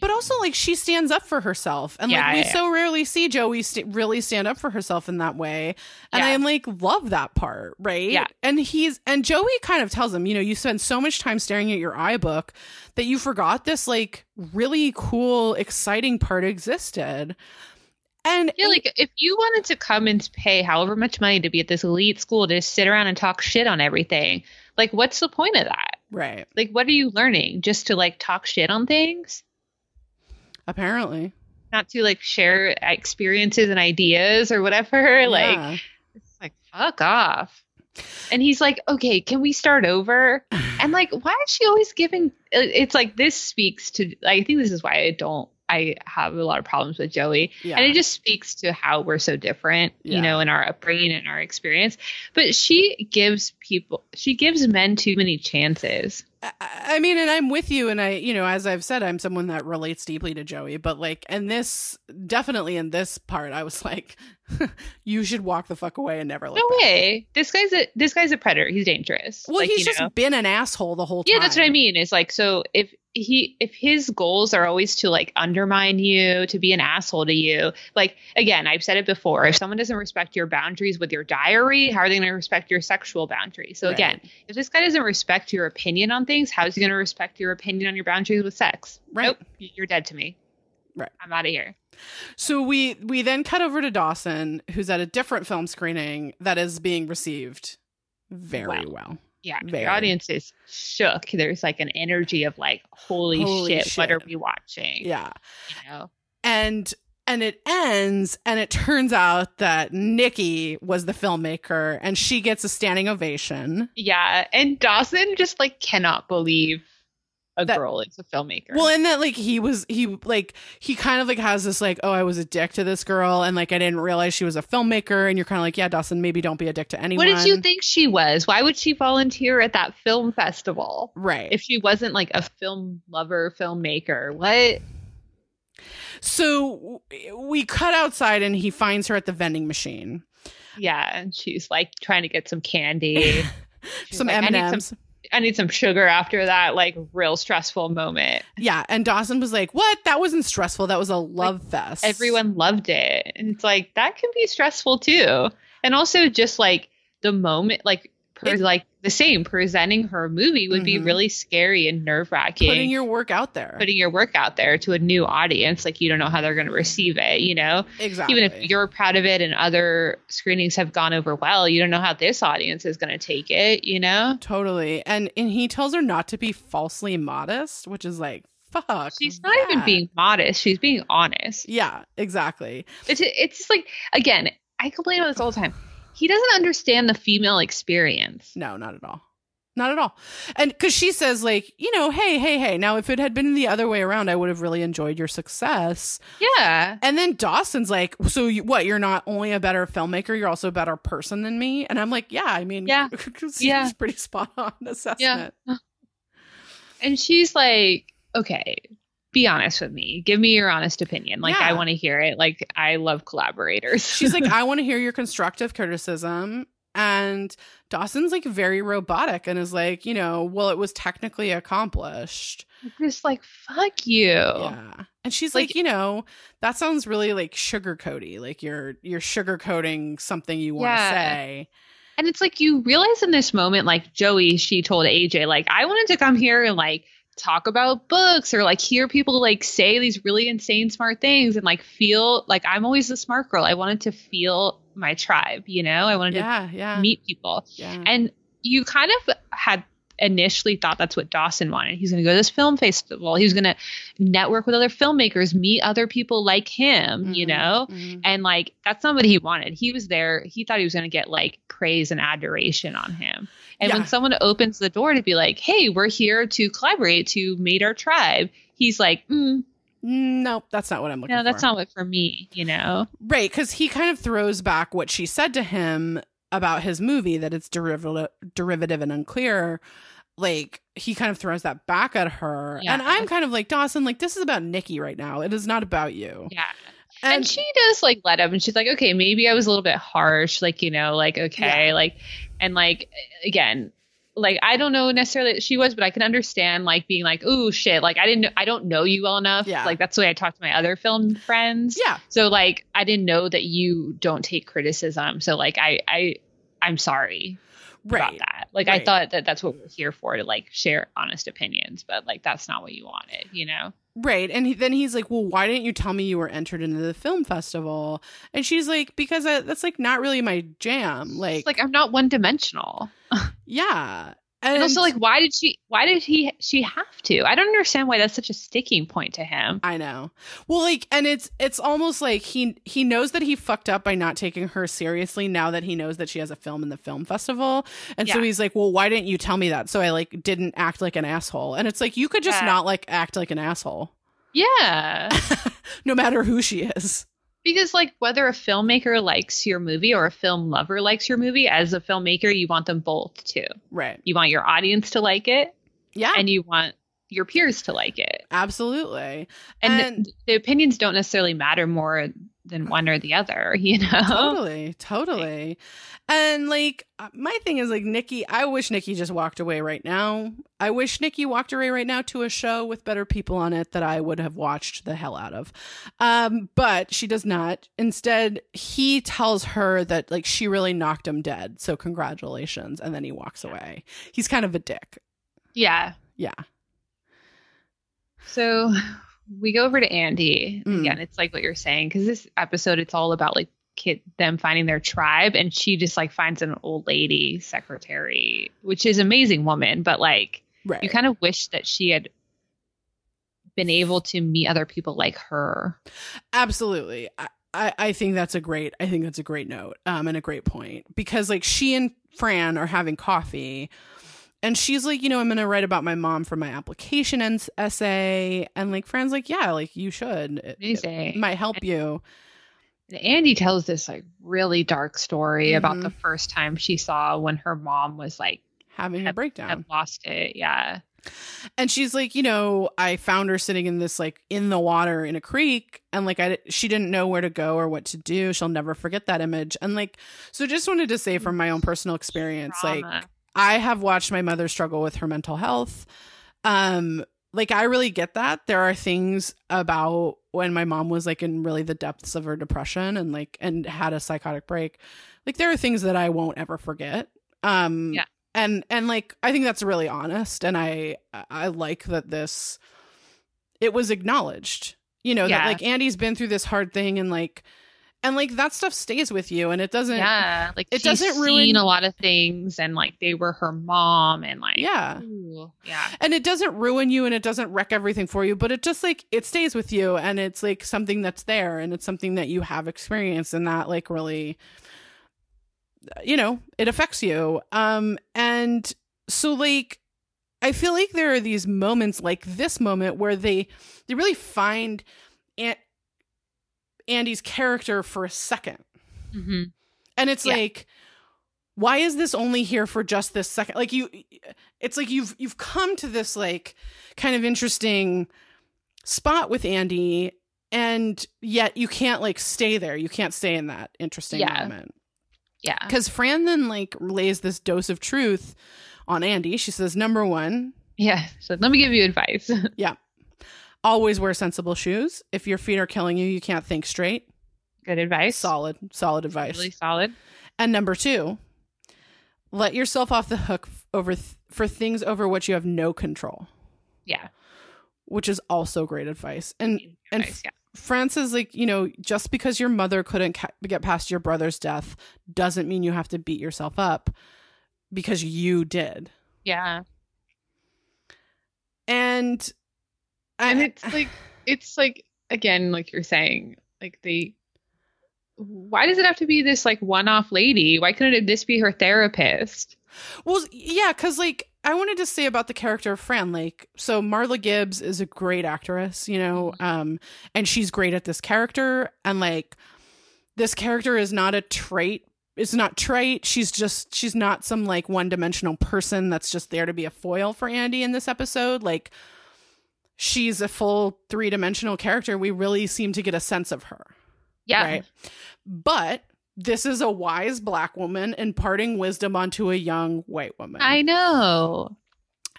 but also, like, she stands up for herself. And, Yeah, like, we yeah, so rarely see Joey st- really stand up for herself in that way. And Yeah. I, like, love that part, right? Yeah. And he's, and Joey kind of tells him, you know, you spend so much time staring at your iBook that you forgot this, like, really cool, exciting part existed. And yeah, like if you wanted to come and pay however much money to be at this elite school to just sit around and talk shit on everything, like what's the point of that? right. Like, what are you learning? Just to like talk shit on things? Apparently. Not to like share experiences and ideas or whatever? Like, it's like, fuck off. And he's like, okay, can we start over? And like, why is she always giving? Uh, it's like this speaks to. I think this is why I don't. I have a lot of problems with Joey, yeah. and it just speaks to how we're so different, Yeah. you know, in our upbringing and our experience. But she gives people, she gives men too many chances. I- mean, and I'm with you. And I, you know, as I've said, I'm someone that relates deeply to Joey. But like, and this definitely in this part, I was like, you should walk the fuck away and never look. No back. way. This guy's a this guy's a predator. He's dangerous. Well, Like, he's just know. been an asshole the whole time. yeah. That's what I mean. Is like so if he if his goals are always to like undermine you, to be an asshole to you. Like again, I've said it before. If someone doesn't respect your boundaries with your diary, how are they going to respect your sexual boundaries? So Right. again, if this guy doesn't respect your opinion on things, how is he going to respect your opinion on your boundaries with sex? Right. Nope, you're dead to me. Right. I'm out of here. So we we then cut over to Dawson, who's at a different film screening that is being received very Well. well. Yeah, Very. the audience is shook. There's like an energy of like, holy, Holy shit, what are shit. we watching? Yeah. You know? and and it ends and it turns out that Nikki was the filmmaker and she gets a standing ovation. Yeah, and Dawson just like cannot believe a That- girl is a filmmaker. Well, and that like he was he like he kind of like has this like oh I was a dick to this girl and like I didn't realize she was a filmmaker and you're kind of like yeah Dawson maybe don't be a dick to anyone. what did you think she was? Why would she volunteer at that film festival Right. if she wasn't like a film lover, filmmaker? What? so we cut outside and he finds her at the vending machine. Yeah, and she's like trying to get some candy. Some like, I M need and some- M's. I need some sugar after that like real stressful moment. Yeah, and Dawson was like, "What? That wasn't stressful. That was a love fest." everyone loved it and it's like that can be stressful too and also just like the moment like per, It- like the same presenting her movie would be Mhm. really scary and nerve-wracking putting your work out there. putting your work out there to a new audience like you don't know how they're going to receive it you know exactly. even if you're proud of it and other screenings have gone over well you don't know how this audience is going to take it you know Totally. And and he tells her not to be falsely modest, which is like, fuck. she's not even being modest she's being honest Yeah, exactly. It's it's just like again, I complain about this all the time. He doesn't understand the female experience. No, not at all. Not at all. And because she says, like, you know, hey, hey, hey, now if it had been the other way around, I would have really enjoyed your success. Yeah. And then Dawson's like, so you, what? You're not only a better filmmaker, you're also a better person than me. And I'm like, yeah, I mean, Yeah. it's Yeah. pretty spot on assessment. Yeah. And she's like, okay, be honest with me. Give me your honest opinion. Like Yeah. I want to hear it. Like I love collaborators. She's like, I want to hear your constructive criticism. And Dawson's like very robotic and is like, you know, well, it was technically accomplished. just like fuck you. Yeah. And she's like, Like- you know, that sounds really like sugarcoaty. Like you're you're sugarcoating something you want to Yeah. say. And it's like you realize in this moment, like Joey, she told AJ, like, I wanted to come here and like talk about books or like hear people like say these really insane smart things and like feel like I'm always the smart girl. I wanted to feel my tribe, you know? I wanted Yeah, yeah. to meet people. yeah. And you kind of had initially thought that's what Dawson wanted. He's going to go to this film festival. He was going to network with other filmmakers, meet other people like him, you Mhm, know? mhm. And like that's not what he wanted. He was there. He thought he was going to get like praise and adoration on him. And Yeah. when someone opens the door to be like, "Hey, we're here to collaborate to meet our tribe," he's like, mm, Nope, that's not what I'm looking "No, for. No, that's not what for me." You know? Right, because he kind of throws back what she said to him about his movie that it's derivative, derivative and unclear. Like he kind of throws that back at her, Yeah. and I'm kind of like Dawson. Like this is about Nikki right now. It is not about you. Yeah. And, And, she does like let up, and she's like, "Okay, maybe I was a little bit harsh." Like you know, like okay, Yeah. like and like again. Like I don't know necessarily that she was, but I can understand like being like, oh shit!" Like I didn't, know, I don't know you well enough. Yeah. Like that's the way I talk to my other film friends. yeah, So like I didn't know that you don't take criticism. So like I I I'm sorry about that. Like I thought that that's what we're here for to like share honest opinions, but like that's not what you wanted, you know? Right. And he, then he's like, Well, why didn't you tell me you were entered into the film festival? And she's like, Because I, that's like not really my jam. Like, It's like I'm not one dimensional. yeah. And, And also like why did she why did he she have to? I don't understand why that's such a sticking point to him. I know. Well, like, and it's it's almost like he he knows that he fucked up by not taking her seriously. Now that he knows that she has a film in the film festival, and so he's like, "Well, why didn't you tell me that?" So I like didn't act like an asshole. And it's like you could just Yeah. not like act like an asshole, Yeah. no matter who she is. Because like whether a filmmaker likes your movie or a film lover likes your movie, as a filmmaker, you want them both to. Right. You want your audience to like it Yeah. and you want your peers to like it. absolutely. And, And- the, the opinions don't necessarily matter more than one or the other, you know? Totally, totally. And like uh, my thing is like Nikki, I wish Nikki just walked away right now. I wish Nikki walked away right now to a show with better people on it that I would have watched the hell out of. Um, but she does not. Instead, he tells her that like she really knocked him dead. So congratulations. And then he walks away. He's kind of a dick. Yeah. Yeah. So we go over to Andie. Mm. Again, it's like what you're saying, because this episode, it's all about like kid them finding their tribe and she just like finds an old lady secretary which is amazing woman but like Right. you kind of wish that she had been able to meet other people like her Absolutely. I, I, I think that's a great I think that's a great note um and a great point because like she and Fran are having coffee and she's like you know I'm going to write about my mom for my application ens- essay. And like Fran's like yeah like you should. It, it might help you. And Andie tells this like really dark story about Mhm. the first time she saw when her mom was like having a breakdown had lost it. Yeah. And she's like you know I found her sitting in this like in the water in a creek. And like I she didn't know where to go or what to do. She'll never forget that image. And like so just wanted to say from my own personal experience like Trauma. I have watched my mother struggle with her mental health. Um, like I really get that. There are things about when my mom was like in really the depths of her depression and like and had a psychotic break. Like there are things that I won't ever forget. Um Yeah. and and like I think that's really honest and I I like that this it was acknowledged. You know, that like Andie's been through this hard thing and like and like that stuff stays with you and it doesn't yeah like it doesn't ruin- seen a lot of things and like they were her mom and like yeah. ooh, yeah and it doesn't ruin you and it doesn't wreck everything for you but it just like it stays with you and it's like something that's there and it's something that you have experienced and that like really you know it affects you um and so like i feel like there are these moments like this moment where they they really find andie's character for a second. Hmm and it's Yeah. like why is this only here for just this second? Like you it's like you've you've come to this like kind of interesting spot with andie and yet you can't like stay there. You can't stay in that interesting Yeah. moment. Yeah. Because fran then like lays this dose of truth on andie. She says number one yeah. So let me give you advice always wear sensible shoes if your feet are killing you you can't think straight good advice solid solid advice really solid And number two, let yourself off the hook over th- for things over which you have no control. Yeah. which is also great advice. And and Nice, yeah. Fran's, like, you know, just because your mother couldn't ca- get past your brother's death doesn't mean you have to beat yourself up because you did. Yeah. And And it's like it's like again, like you're saying, like they why does it have to be this like one-off lady? Why couldn't it this be her therapist? well, yeah, because like I wanted to say about the character of Fran, like, so Marla Gibbs is a great actress, you know, um, and she's great at this character, and like, this character is not a trait. It's not trait. She's just she's not some like one-dimensional person that's just there to be a foil for Andie in this episode. Like, she's a full three-dimensional character. We really seem to get a sense of her. Yeah. Right. But this is a wise black woman imparting wisdom onto a young white woman. I know.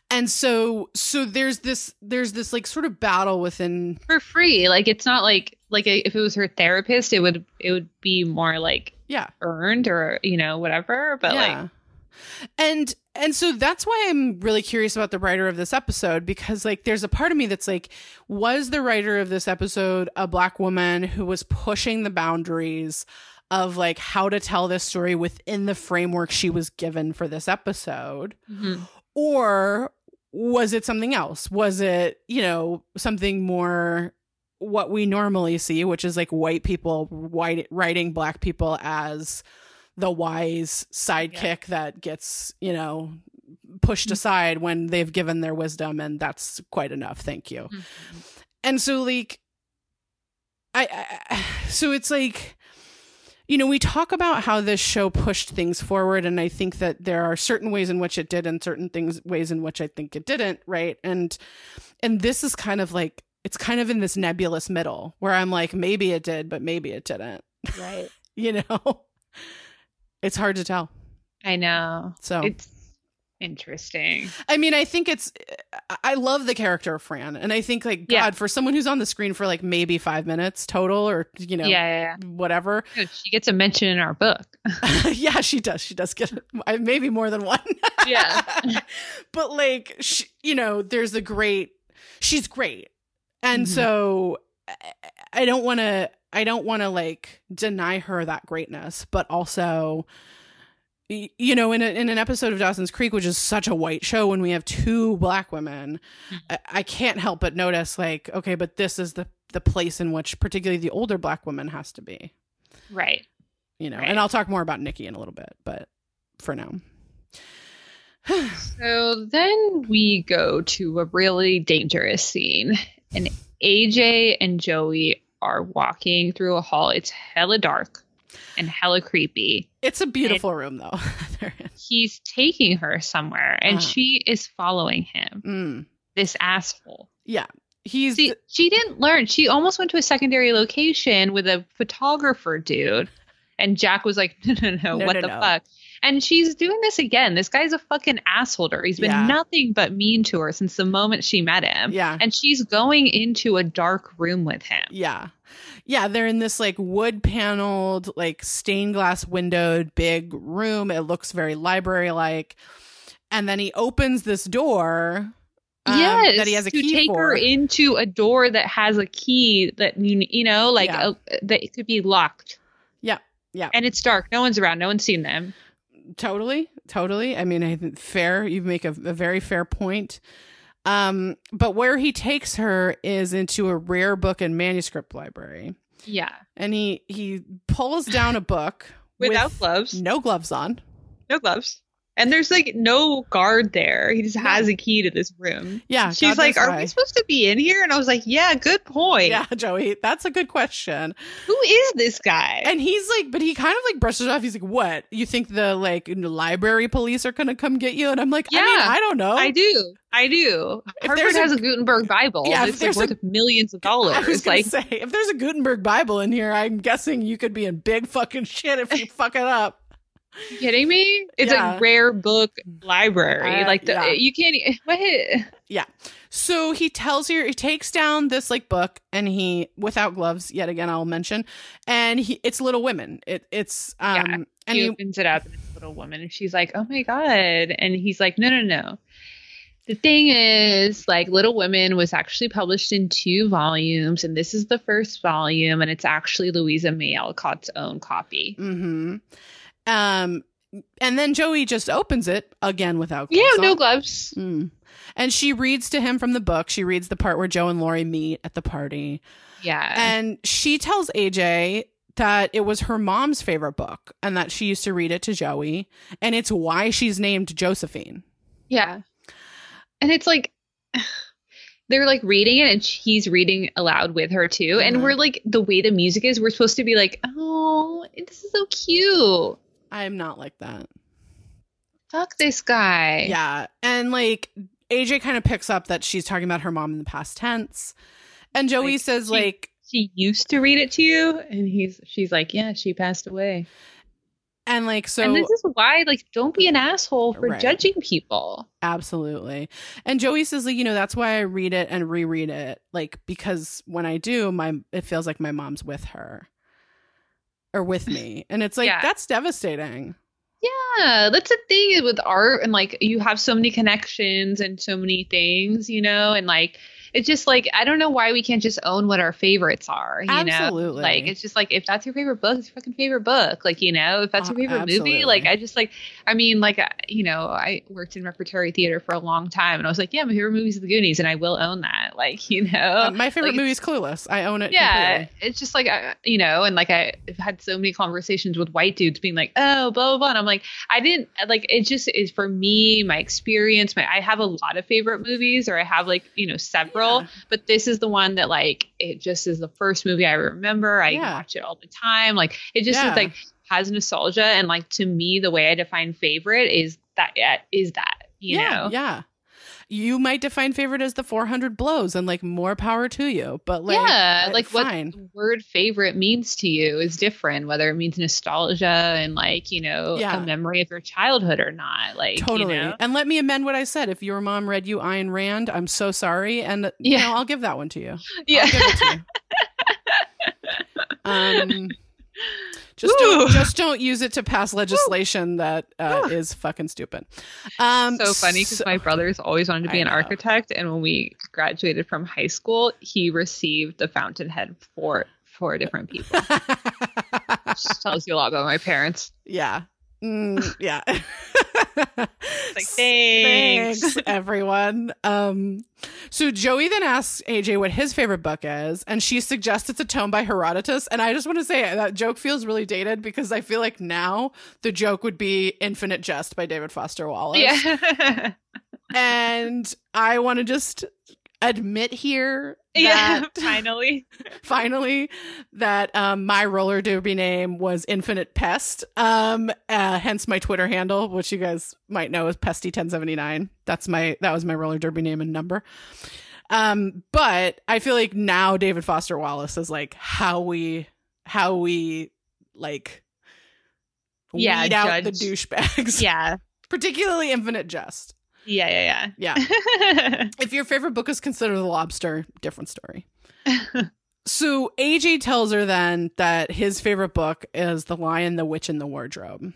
and so so there's this there's this like sort of battle within For free. Like it's not like like if it was her therapist, it would it would be more like yeah. earned or you know whatever, but like and and so that's why I'm really curious about the writer of this episode because like there's a part of me that's like was the writer of this episode a black woman who was pushing the boundaries of like how to tell this story within the framework she was given for this episode mhm. or was it something else was it you know something more what we normally see which is like white people white writing black people as the wise sidekick that gets you know pushed aside when they've given their wisdom and that's quite enough. Thank you. Mhm. and so like I, I so it's like you know we talk about how this show pushed things forward and i think that there are certain ways in which it did and certain things ways in which i think it didn't right? And and this is kind of like it's kind of in this nebulous middle where i'm like maybe it did but maybe it didn't. Right. you know it's hard to tell I know. so It's interesting. I mean, I think it's. I- love the character of Fran, and I think like God Yeah. for someone who's on the screen for like maybe five minutes total, or you know, yeah, yeah, whatever. She gets a mention in our book. yeah, she does. She does get maybe more than one. Yeah. but like, she, you know, there's a great. She's great, and Mhm. so I don't want to. I don't want to like deny her that greatness, but also. You know, in a, in an episode of Dawson's Creek, which is such a white show, when we have two black women, mm-hmm. I, I can't help but notice, like, okay, but this is the the place in which, particularly the older black woman, has to be right. you know Right. and i'll talk more about nikki in a little bit but for now So then we go to a really dangerous scene. And AJ and Joey are walking through a hall. It's hella dark and hella creepy. it's a beautiful room though He's taking her somewhere and Uh-huh. she is following him. Mm. This asshole. yeah he's See, she didn't learn. She almost went to a secondary location with a photographer dude. And Jack was like, no, no, no, No, what no, the no. fuck? And she's doing this again. This guy's a fucking asshole to her. He's been Yeah. nothing but mean to her since the moment she met him. yeah And she's going into a dark room with him. yeah yeah they're in this like wood paneled like stained glass windowed big room it looks very library like and then he opens this door um, yes, that he has a to key take for her into a door that has a key that you you know like Yeah. a, that could be locked. Yeah, yeah. And it's dark. No one's around. No one's seen them. Totally totally. I mean i think fair. You make a, a very fair point. Um but where he takes her is into a rare book and manuscript library. Yeah, and he he pulls down a book without with gloves. no gloves on. No gloves. And there's like no guard there. He just No. has a key to this room. yeah She's God like, "Are why." we supposed to be in here?" And I was like, "Yeah, good point. yeah joey that's a good question Who is this guy?" and he's like but he kind of like brushes off he's like what you think the like library police are gonna come get you and i'm like i mean Yeah, i don't know I do. I do. If Harvard there's a- has a Gutenberg Bible. Yeah, it's like worth a- millions of dollars. I was Like, say, if there's a Gutenberg Bible in here, I'm guessing you could be in big fucking shit if you fuck it up. Kidding me? It's Yeah. a rare book library. Uh, like, the, yeah. you can't. What? So he tells her, he takes down this like book, and he, without gloves, yet again, I'll mention, and he, it's Little Women. It, it's um, Yeah. and he opens it up, and it's little woman, and she's like, "Oh my god!" And he's like, "No, no, no. the thing is, like, Little Women was actually published in two volumes, and this is the first volume, and it's actually Louisa May Alcott's own copy. Mm-hmm. Um, and then Joey just opens it again without Yeah, gloves no on. gloves. Mm. And she reads to him from the book. She reads the part where Jo and Laurie meet at the party. Yeah. And she tells AJ that it was her mom's favorite book and that she used to read it to Joey. And it's why she's named Josephine. Yeah. And it's like they're like reading it and he's reading aloud with her too. And we're like the way the music is, we're supposed to be like, oh, this is so cute. I'm not like that. Fuck this guy. Yeah. And like AJ kind of picks up that she's talking about her mom in the past tense. And Joey Like, says, she- like, She used to read it to you, and he's she's like, Yeah, she passed away. and like, so and this is why, like, don't be an asshole for Right. judging people. Absolutely. And Joey says like, you know, that's why I read it and reread it like because when I do, my it feels like my mom's with her or with me. And it's like Yeah. that's devastating. Yeah, that's the thing with art, and like you have so many connections and so many things, you know, and like it's just like I don't know why we can't just own what our favorites are, you Absolutely. know? Like it's just like if that's your favorite book, it's your fucking favorite book. Like, you know, if that's Uh, your favorite absolutely. movie, like I just like I mean, like you know, I worked in repertory theater for a long time and I was like, yeah, my favorite movie is The Goonies and I will own that. Like, you know. Uh, my favorite like, movie is Clueless. I own it. yeah, completely. it's just like I, you know, and like I've had so many conversations with white dudes being like, "Oh, blah blah blah," and I'm like, I didn't like it. Just is for me, my experience. My I have a lot of favorite movies, or I have like you know several, Yeah. but this is the one that like it just is the first movie I remember. I Yeah. watch it all the time. Like it just Yeah. is like has nostalgia, and like to me, the way I define favorite is that yeah, is that you yeah, know. yeah. You might define favorite as the 400 blows and like more power to you, but like yeah, like what fine. the word favorite means to you is different, whether it means nostalgia and like, you know, Yeah. a memory of your childhood or not. Like, Totally. You know? And let me amend what I said. If your mom read you Ayn Rand, I'm so sorry. And you Yeah. know, I'll give that one to you. Yeah. I'll give it to you. um, just Ooh. don't just don't use it to pass legislation that uh, Ah. is fucking stupid. Um, so funny because so- my brother's always wanted to be I an know. architect, and when we graduated from high school, he received the fountainhead for four different people. Which tells you a lot about my parents. yeah, Mm, yeah. Like, thanks. Thanks, everyone. Um, so Joey then asks AJ what his favorite book is, and she suggests it's a tome by Herodotus. And I just want to say that joke feels really dated because I feel like now the joke would be Infinite Jest by David Foster Wallace. Yeah. And I want to just admit here yeah. Finally. finally that um, my roller derby name was Infinite Pest. Um, uh, hence my Twitter handle, which you guys might know is Pesty1079. That's my that was my roller derby name and number. Um, but I feel like now David Foster Wallace is like how we how we like Yeah, weed out the douchebags. Yeah. Particularly Infinite Jest. Yeah. Yeah. Yeah. Yeah. If your favorite book is considered The Lobster, different story. so AJ tells her then that his favorite book is The Lion, the Witch, and the Wardrobe.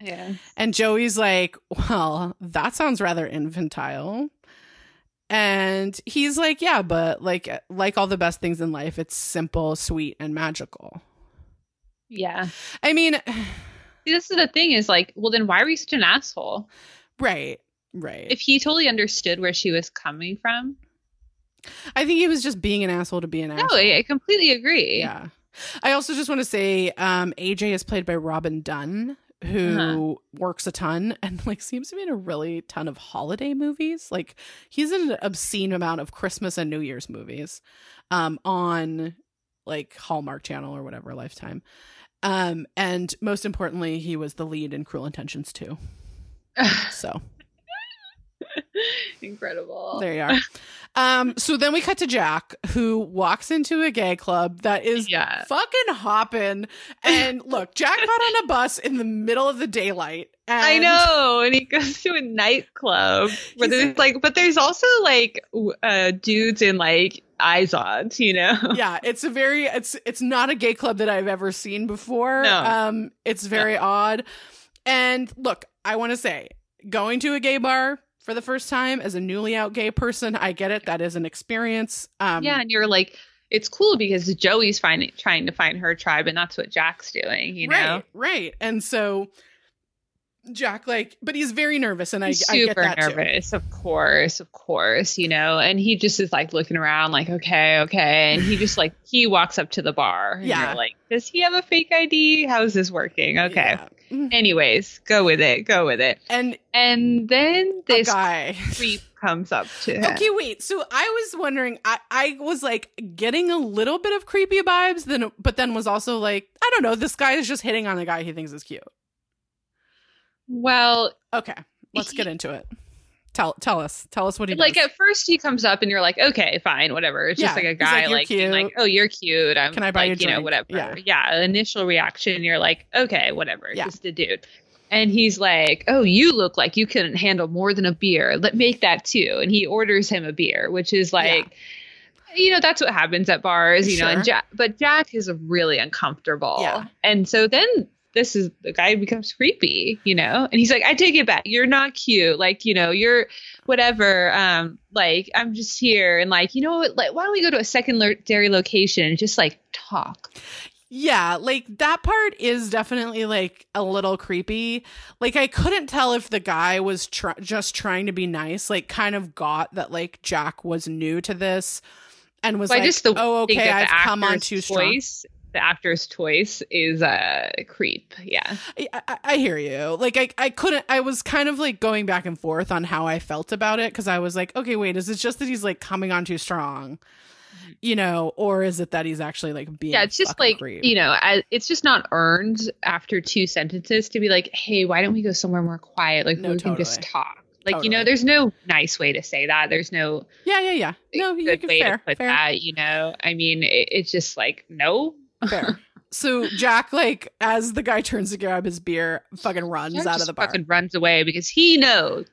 yeah. And Joey's like, well, that sounds rather infantile. And he's like, yeah, but like like all the best things in life, it's simple, sweet, and magical. Yeah. I mean, See, this is the thing is like, well, then why were you such an asshole? right, right. If he totally understood where she was coming from. I think he was just being an asshole to be an No, asshole. I, I completely agree. Yeah. I also just want to say um AJ is played by Robin Dunne who Uh-huh. works a ton and like seems to be in a really ton of holiday movies. Like he's in an obscene amount of Christmas and New Year's movies um on like Hallmark Channel or whatever Lifetime. Um and most importantly he was the lead in Cruel Intentions too. So Incredible. there you are. Um so then we cut to Jack who walks into a gay club that is Yeah. fucking hopping. And look, Jack got on a bus in the middle of the daylight. And I know, and he goes to a nightclub where there's like, but there's also like uh, dudes in like Izods, you know? Yeah, it's a very it's it's not a gay club that I've ever seen before. No. Um it's very odd. And look, I want to say going to a gay bar for the first time as a newly out gay person. I get it. That is an experience. Um, yeah, and you're like, it's cool because Joey's finding trying to find her tribe, and that's what Jack's doing. You know, right, right. And so Jack, like, but he's very nervous, and I, He's I get super too. nervous, of course, of course, you know, and he just is like looking around, like, okay, okay, and he just like he walks up to the bar, and Yeah. you're like, does he have a fake ID? How's this working? Okay, Yeah. Mhm. anyways, go with it, go with it, And and then a this guy. creep comes up to him. Okay, wait. So I was wondering. I I was like getting a little bit of creepy vibes, then but then was also like, I don't know. This guy is just hitting on the guy he thinks is cute. Well, Okay, let's He- get into it. Tell tell us. Tell us what he like does. at first he comes up and you're like, okay, fine, whatever. It's just like a guy like, like, cute. like, oh, you're cute. I'm Can I buy you like, you know, whatever. Yeah. Yeah. Initial reaction, you're like, okay, whatever. Yeah. Just a dude. And he's like, oh, you look like you couldn't handle more than a beer. Let make that too. And he orders him a beer, which is like. You know that's what happens at bars, you know. And Jack, but Jack is really uncomfortable, Yeah. and so then this is the guy becomes creepy, you know. And he's like, "I take it back. You're not cute. Like, you know, you're whatever um like i'm just here and like you know what like why don't we go to a secondary location and just like talk Yeah, like that part is definitely like a little creepy. Like I couldn't tell if the guy was tr- just trying to be nice, like kind of got that like Jack was new to this and was like, "Oh, okay, I've come on too strong." The actor's choice is a uh, creep yeah I, I, hear you. Like I, I couldn't. I was kind of like going back and forth on how I felt about it because I was like, okay, wait, is it just that he's like coming on too strong, you know, or is it that he's actually like being? yeah it's just like creep? you know I, it's just not earned after two sentences to be like hey why don't we go somewhere more quiet like No, we can just talk like you know there's no nice way to say that there's no yeah, yeah, yeah. No, you good can way fair, to put fair. that you know i mean it, it's just like no Fair. So Jack, like, as the guy turns to grab his beer, fucking runs Jack out of the bar. fucking runs away because he knows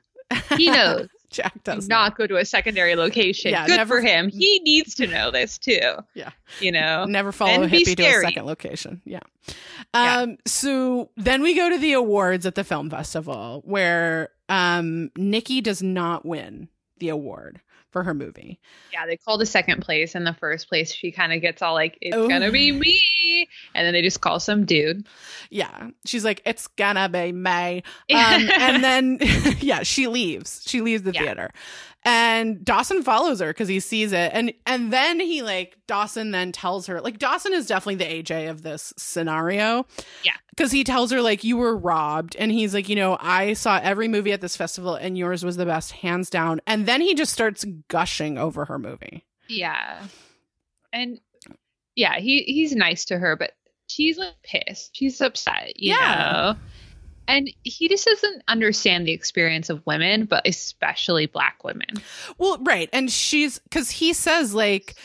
he knows Jack does not go to a secondary location. Yeah, Good never- for him. He needs to know this too. Yeah. You know? Never follow a hippie to a second location. Yeah. Yeah. Um. So then we go to the awards at the film festival, where um Nikki does not win the award for her movie. Yeah, they call the second place and the first place she kind of gets all like, it's Oh. gonna be me. And then they just call some dude. Yeah, she's like, "It's gonna be May," um, and then yeah, she leaves. She leaves the Yeah. theater, and Dawson follows her because he sees it, and and then he like Dawson then tells her like Dawson is definitely the AJ of this scenario. Yeah. because he tells her like you were robbed, and he's like, you know, I saw every movie at this festival, and yours was the best, hands down. And then he just starts gushing over her movie. yeah. And yeah, he he's nice to her, but she's like pissed. She's upset, you Yeah. know. And he just doesn't understand the experience of women, but especially black women. Well, right. And she's because he says, like,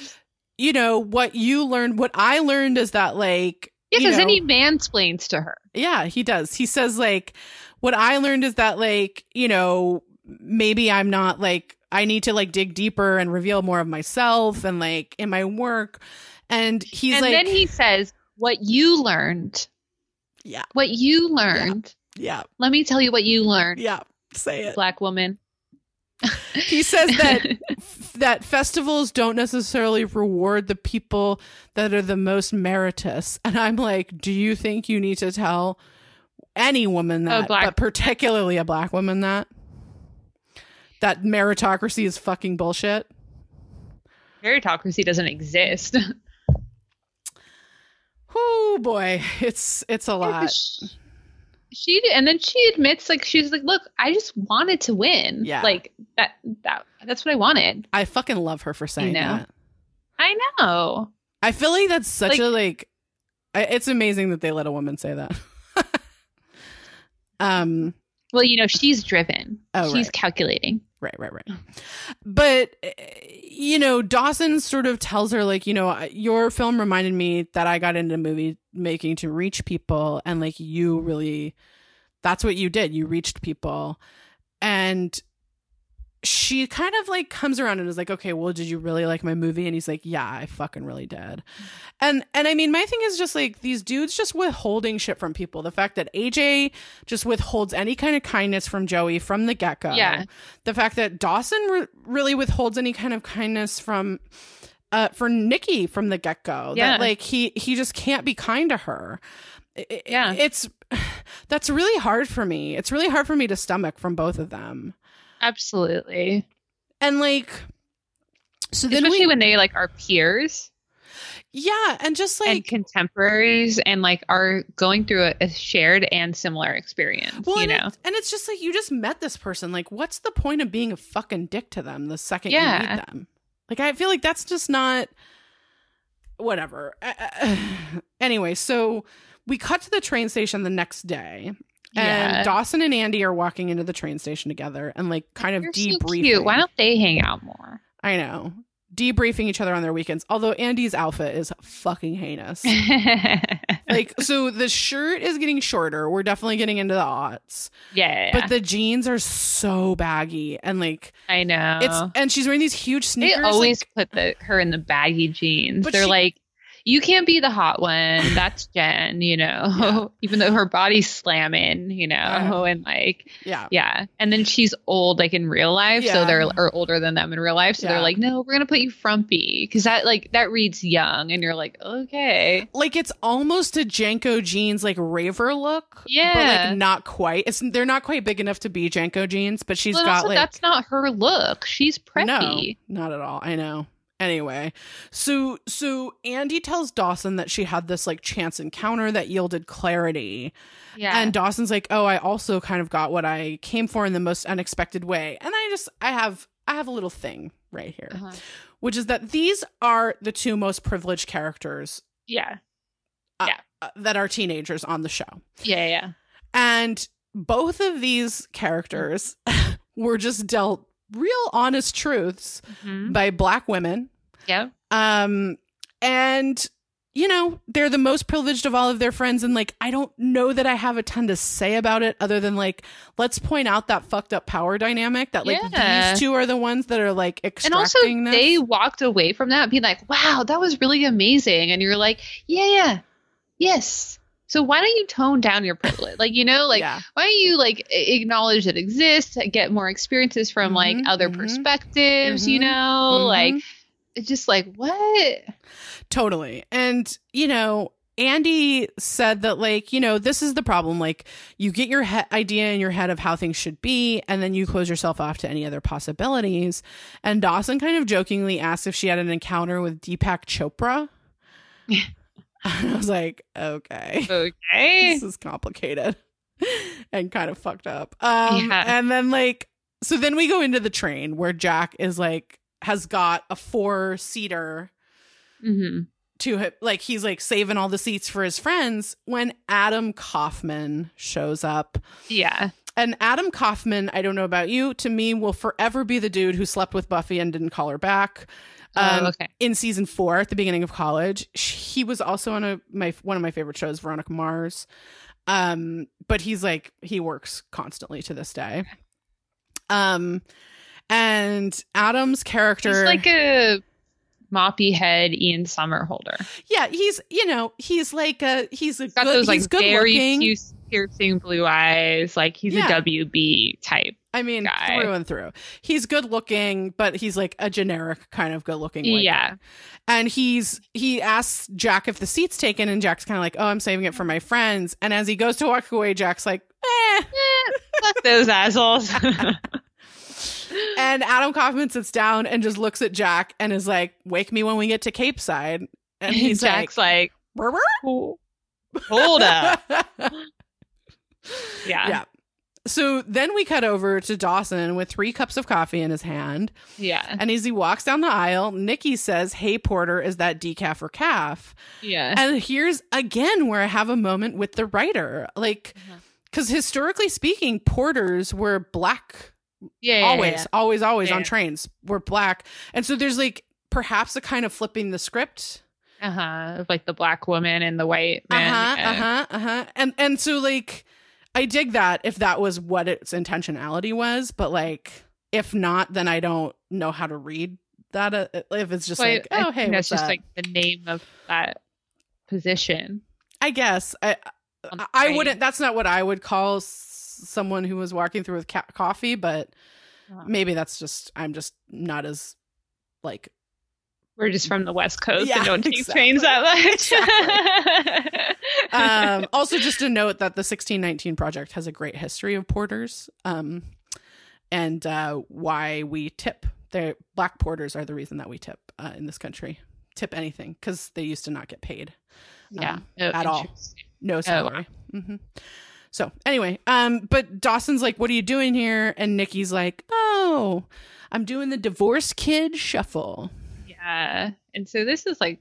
you know, what you learned, what I learned is that, like, Yeah, because then know- he mansplains to her. yeah, he does. He says, like, what I learned is that, like, you know, maybe I'm not like, I need to, like, dig deeper and reveal more of myself and, like, in my work. And he's and like, then he says, What you learned. Yeah. What you learned. Yeah, Let me tell you what you learned, yeah, say it. black woman. He says that that festivals don't necessarily reward the people that are the most meritorious. And I'm like, do you think you need to tell any woman that, black- but particularly a black woman that that meritocracy is fucking bullshit? meritocracy doesn't exist. Oh boy, it's it's a lot. She and then she admits like she's like, look, I just wanted to win. Yeah. like that that that's what I wanted. I fucking love her for saying know? that. I know. I feel like that's such Like- a like. I- It's amazing that they let a woman say that. um. Well, you know, she's driven. Oh, she's right. calculating. Right, right, right. But uh, you know, Dawson sort of tells her like, you know, your film reminded me that I got into movie making to reach people and like you really that's what you did. You reached people. And she kind of like comes around and is like, okay, well, did you really like my movie? And he's like, yeah, I fucking really did. And and I mean, my thing is just like these dudes just withholding shit from people. The fact that AJ just withholds any kind of kindness from Joey from the get go. Yeah. The fact that Dawson re- really withholds any kind of kindness from uh for Nikki from the get go. Yeah. That like he he just can't be kind to her. I- I- Yeah. It's that's really hard for me. It's really hard for me to stomach from both of them. Absolutely. And like so then Especially we when they like are peers yeah, and just and like contemporaries and like are going through a, a shared and similar experience. well, you and, know? it's, and it's just like you just met this person. Like, what's the point of being a fucking dick to them the second you meet them? Like, I feel like that's just not whatever. Uh, anyway, so we cut to the train station the next day. Yeah. And Dawson and Andie are walking into the train station together and like kind of They're so debriefing. cute. Why don't they hang out more? I know. Debriefing each other on their weekends. Although Andie's outfit is fucking heinous. like, so the shirt is getting shorter. We're definitely getting into the aughts. yeah, But the jeans are so baggy and like I know. it's and she's wearing these huge sneakers. they always like- put the her in the baggy jeans. But They're she- like, you can't be the hot one. That's Jen, you know, even though her body's slamming, you know, Yeah. and like, yeah. yeah. And then she's old, like in real life. Yeah. So they're, or older than them in real life. So Yeah. they're like, no, we're going to put you frumpy. Cause that, like, that reads young. And you're like, okay. Like it's almost a JNCO jeans like raver look. But Yeah. like not quite. It's they're not quite big enough to be JNCO jeans, but she's Well, got also, like that's not her look. She's preppy. No, not at all. I know. Anyway, so so Andie tells Dawson that she had this like chance encounter that yielded clarity. Yeah. And Dawson's like, "Oh, I also kind of got what I came for in the most unexpected way." And I just I have I have a little thing right here, Uh-huh. which is that these are the two most privileged characters yeah. uh, that are teenagers on the show. Yeah. Yeah. And both of these characters were just dealt real honest truths Mhm. by black women Yeah. um and you know they're the most privileged of all of their friends and like i don't know that i have a ton to say about it other than like let's point out that fucked up power dynamic that like Yeah. these two are the ones that are like And also, this. they walked away from that being like, wow, that was really amazing. And you're like, yeah, yeah, yes. So why don't you tone down your privilege? Like, you know, like, yeah why don't you like acknowledge it exists, get more experiences from like Mhm, other mhm, perspectives, you mhm, know? mhm. Like, it's just like, what? totally and you know Andie said that, like, you know, this is the problem. Like, you get your he- idea in your head of how things should be, and then you close yourself off to any other possibilities. And Dawson kind of jokingly asked if she had an encounter with Deepak Chopra. I was like, okay, Okay. this is complicated and kind of fucked up. Um, Yeah. And then, like, so then we go into the train where Jack is like, has got a four seater hmm to him like he's like saving all the seats for his friends when Adam Kaufman shows up. Yeah. And Adam Kaufman, I don't know about you, to me will forever be the dude who slept with Buffy and didn't call her back. Um, oh, okay. in season 4 at the beginning of college. Sh- He was also on a my one of my favorite shows Veronica Mars. Um but he's like he works constantly to this day. Um and Adam's character He's like a moppy head Ian Somerhalder. Yeah, he's you know he's like a he's a He's got good those like he's good very looking. pierce- piercing blue eyes. Like he's Yeah. a WB type. I mean guy. through and through. He's good looking, but he's like a generic kind of good looking. Yeah. and he's he asks Jack if the seat's taken, and Jack's kind of like, "Oh, I'm saving it for my friends." And as he goes to walk away, Jack's like, "Eh." Eh, fuck those assholes. And Adam Kaufman sits down and just looks at Jack and is like, "Wake me when we get to Capeside." And he's Jack's like, like, hold up. brr." Yeah. Yeah. So then we cut over to Dawson with three cups of coffee in his hand. Yeah. And as he walks down the aisle, Nikki says, Hey, Porter, is that decaf or calf? Yeah. And here's again where I have a moment with the writer. Like, Uh-huh. because historically speaking, porters were black, Yeah. yeah, always, yeah. always, always on trains, were black. And so there's like perhaps a kind of flipping the script. Uh-huh. Of like the black woman and the white Uh man. huh, uh huh, uh huh. And and so like, I dig that if that was what its intentionality was, but like, If not, then I don't know how to read that. Uh, if it's just Well, like, I oh, hey, that's just that? like the name of that position. I guess I I wouldn't. That's not what I would call s- someone who was walking through with ca- coffee, but Oh. maybe that's just I'm just not as like We're just from the West Coast Yeah, and don't take exactly. trains that much. um also just a note that the 1619 project has a great history of porters um and uh why we tip. The black porters are the reason that we tip uh, in this country. Tip anything because they used to not get paid yeah, um, Oh, at all. no wow. salary. hmm so anyway um but dawson's like what are you doing here? And nikki's like oh i'm doing the divorce kid shuffle Yeah, and so this is like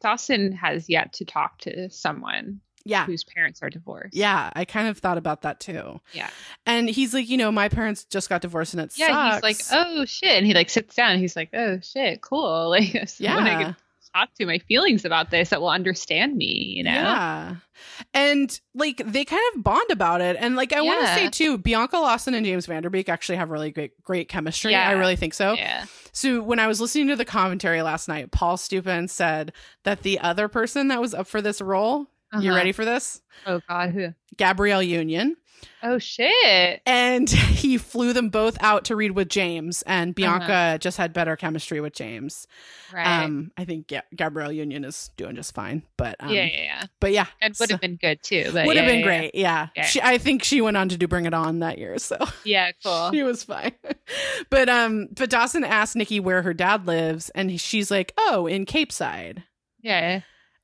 Dawson has yet to talk to someone yeah whose parents are divorced. yeah i kind of thought about that too yeah, and he's like you know my parents just got divorced and it yeah. sucks He's like, oh shit, and he like sits down. And he's like, oh shit, cool. Like, I yeah can talk to my feelings about this that will understand me. You know. Yeah. And like they kind of bond about it. And like I want to say too, Bianca Lawson and James Van Der Beek actually have really great great chemistry. Yeah. I really think so. Yeah. So when I was listening to the commentary last night, Paul Stupin said that the other person that was up for this role, you Uh-huh. ready for this? Oh God, who? Gabrielle Union. Oh shit. And he flew them both out to read with James, and Bianca Uh-huh. just had better chemistry with James. Right. Um, I think Ga- Gabrielle Union is doing just fine, but um, yeah, yeah, yeah. but yeah, It would so- have been good too. But would have yeah, been yeah, great. Yeah. Yeah. She, I think she went on to do Bring It On that year, so Yeah, cool. she was fine. but um, but Dawson asked Nikki where her dad lives, and she's like, "Oh, in Capeside." Yeah.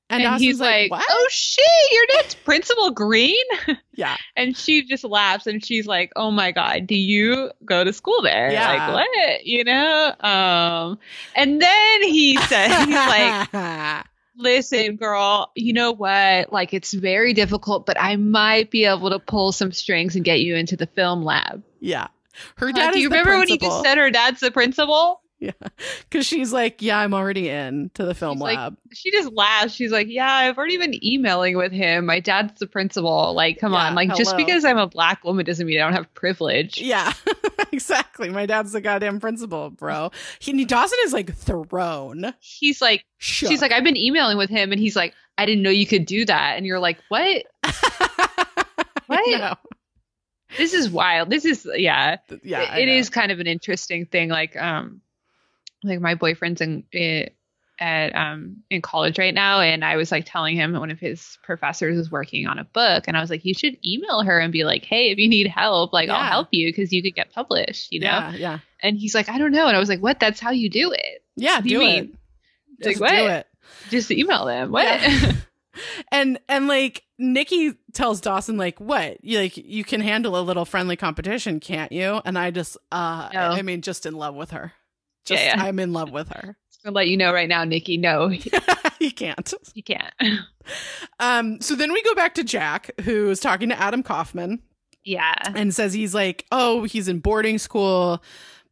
And, And, he's like, "What?" "Oh shit, your dad's Principal Green." Yeah, And she just laughs and she's like, "Oh my god, do you go to school there?" Yeah. Like what? You know? Um and then he said he's like, "Listen, girl, you know what? Like it's very difficult, but I might be able to pull some strings and get you into the film lab." yeah. Her Uh, dad do you remember when he just said her dad's the principal? Yeah, because she's like, "Yeah, I'm already in to the film She's like, lab." She just laughs. She's like, "Yeah, I've already been emailing with him. My dad's the principal. Like, come Yeah, on. Like, just because I'm a black woman doesn't mean I don't have privilege." yeah, exactly. My dad's the goddamn principal, bro. He, Dawson is like thrown. He's like, Shook. she's like, I've been emailing with him, and he's like, I didn't know you could do that. And you're like, what? What? This is wild. This is yeah. Yeah, it know. is kind of an interesting thing. Like, um, like my boyfriend's in eh, at um in college right now, and I was like telling him one of his professors is working on a book, and I was like, you should email her and be like, hey, if you need help, like I'll help you because you could get published, you know. Yeah, yeah, And he's like, I don't know, and I was like, what? That's how you do it. yeah. do you Do it. Just like do it. Just email them. What? Yeah. and and like Nikki tells Dawson like what you like you can handle a little friendly competition can't you and I just uh No. I mean just in love with her just Yeah, yeah. I'm in love with her. I'll let you know right now, Nikki. No, you can't. You can't. um so then we go back to Jack who's talking to Adam Kaufman. Yeah. and says he's like oh he's in boarding school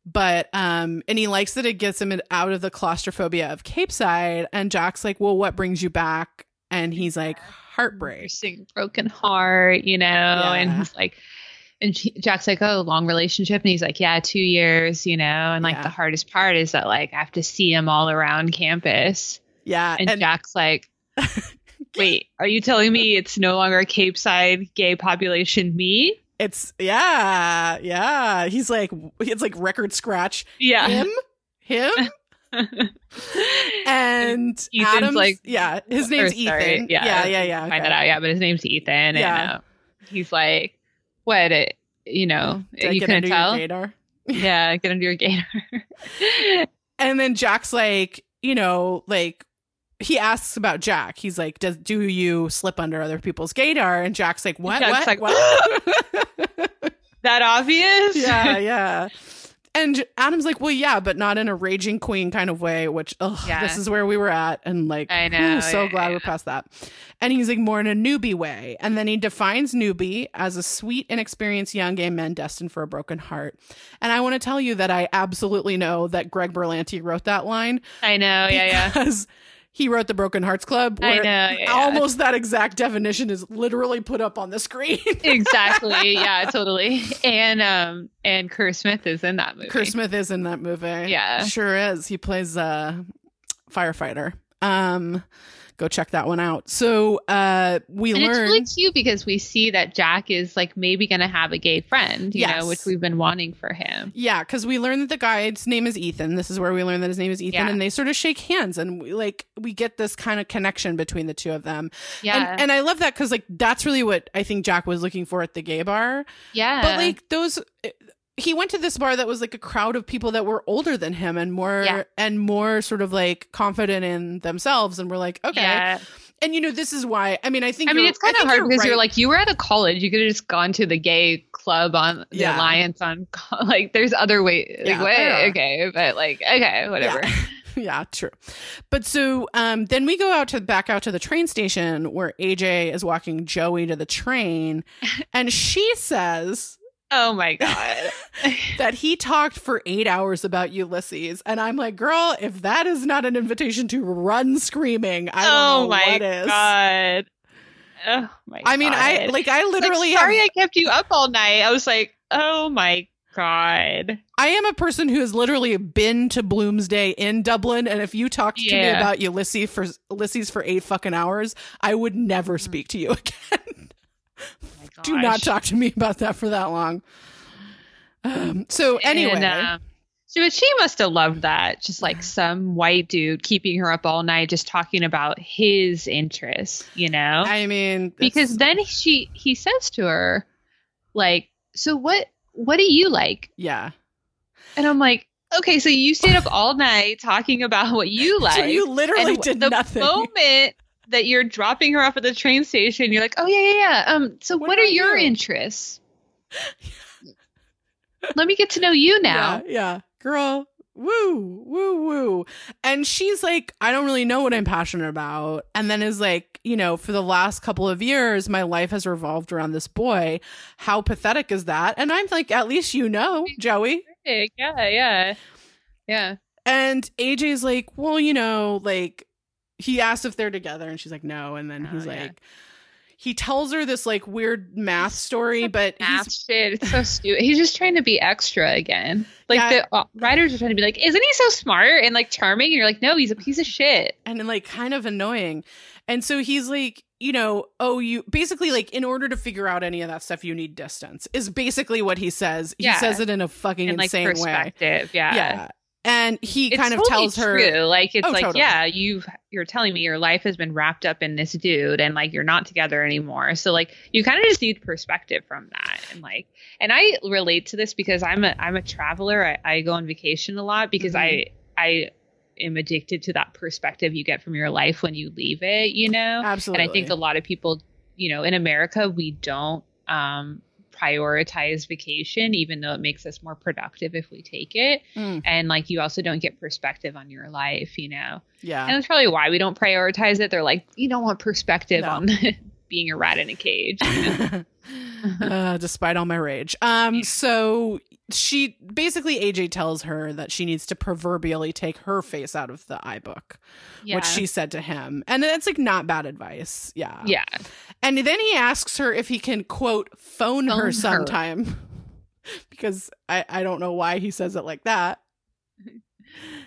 but um and he likes that it gets him out of the claustrophobia of Capeside and Jack's like well what brings you back? And he's like heartbreak. Broken heart, you know, and he's like, and she, Jack's like, oh, long relationship, and he's like, yeah, two years, you know, and like Yeah. the hardest part is that like I have to see him all around campus, yeah and, Jack's like. Wait, are you telling me it's no longer Capeside gay population me? It's yeah, yeah. He's like it's like record scratch. Yeah. Him? Him? And Ethan's Adam's like- yeah, his or name's sorry, Ethan. yeah, yeah, yeah, yeah. find okay. that out. Yeah, but his name's Ethan. Yeah. And uh, he's like, what? It, you know, Did you couldn't your tell. yeah, get under your gaydar. And then Jack's like, you know, like he asks about Jack. He's like, "Does do you slip under other people's gaydar?" And Jack's like, "What? Jack's what? like, what?" that obvious? yeah, yeah. And Adam's like, well, yeah, but not in a raging queen kind of way, which, ugh, Yeah. this is where we were at. And like, I know, so yeah, glad yeah. we're past that. And he's like, more in a newbie way. And then he defines newbie as a sweet, inexperienced young gay man destined for a broken heart. And I want to tell you that I absolutely know that Greg Berlanti wrote that line I know. Yeah, yeah. He wrote the Broken Hearts Club. I know, yeah, almost that exact definition is literally put up on the screen. exactly. Yeah, totally. And um and Kerr Smith is in that movie. Kerr Smith is in that movie. Yeah. Sure is. He plays a firefighter. Um go check that one out. So uh we and learn it's really cute because we see that Jack is like maybe gonna have a gay friend, you Yes. know, which we've been wanting for him. Yeah, because we learn that the guy's name is Ethan. This is where we learn that his name is Ethan, Yeah. and they sort of shake hands, and we like we get this kind of connection between the two of them. Yeah. and, and I love that because like that's really what I think Jack was looking for at the gay bar. yeah. But like those, he went to this bar that was like a crowd of people that were older than him and more Yeah. and more sort of like confident in themselves, and we're like, okay. Yeah. And you know, this is why. I mean, I think I mean, it's kind of hard because you're like, you were at a college. You could have just gone to the gay club on the Yeah. Alliance on, like, there's other ways. Like, wait, okay, but like, okay, whatever. Yeah. yeah, true. But so um, then we go out to back out to the train station where AJ is walking Joey to the train, and she says Oh my god. that he talked for eight hours about Ulysses, and I'm like, girl, if that is not an invitation to run screaming, I don't oh know my what is. god. Oh my. I mean, I like, I Like, literally sorry, have, I kept you up all night. I was like, oh my god. I am a person who has literally been to Bloomsday in Dublin, and if you talked to me about Ulysses for Ulysses for eight fucking hours, I would never mm-hmm. speak to you again. Do not talk to me about that for that long. Um, so anyway, And, uh, so but she must have loved that. Just like some white dude keeping her up all night, just talking about his interests, you know? I mean, because then she he says to her, like, so what what do you like? yeah, And I'm like, okay, so you stayed up all night talking about what you like. so you literally and did the nothing. moment that you're dropping her off at the train station, you're like, oh yeah, yeah, yeah. Um, so What what, are your you? interests? Let me get to know you now. Yeah, yeah, girl. Woo, woo, woo. And she's like, I don't really know what I'm passionate about. And then is like, you know, for the last couple of years, my life has revolved around this boy. How pathetic is that? And I'm like, at least you know, Joey. Yeah, yeah, yeah. And AJ's like, well, you know, like he asked if they're together, and she's like, no. And then he's Oh, yeah. like, he tells her this like weird math story, but Math he's shit. It's so stupid. He's just trying to be extra again. Like Yeah. the uh, writers are trying to be like, isn't he so smart and like charming? And you're like, no, he's a piece of shit. and like kind of annoying. And so he's like, you know, oh, you basically like in order to figure out any of that stuff, you need distance. Is basically what he says. He Yeah. says it in a fucking And like insane way. perspective. Yeah. Yeah. And he It's kind of totally tells her, true. like it's Oh, like totally. yeah you've you're telling me your life has been wrapped up in this dude and like you're not together anymore so like you kind of just need perspective from that and like and i relate to this because i'm a i'm a traveler i, I go on vacation a lot because i i am addicted to that perspective you get from your life when you leave it you know absolutely. and I think a lot of people, you know, in America, we don't um, prioritize vacation, even though it makes us more productive if we take it. Mm, And like, you also don't get perspective on your life, you know. yeah. And that's probably why we don't prioritize it. They're like, you don't want perspective No. on being a rat in a cage. you know? uh, despite all my rage. Um, so she basically AJ tells her that she needs to proverbially take her face out of the iBook, yeah. which she said to him, and that's like not bad advice. Yeah, yeah. And then he asks her if he can quote phone, Phone her her. sometime, because I I don't know why he says it like that.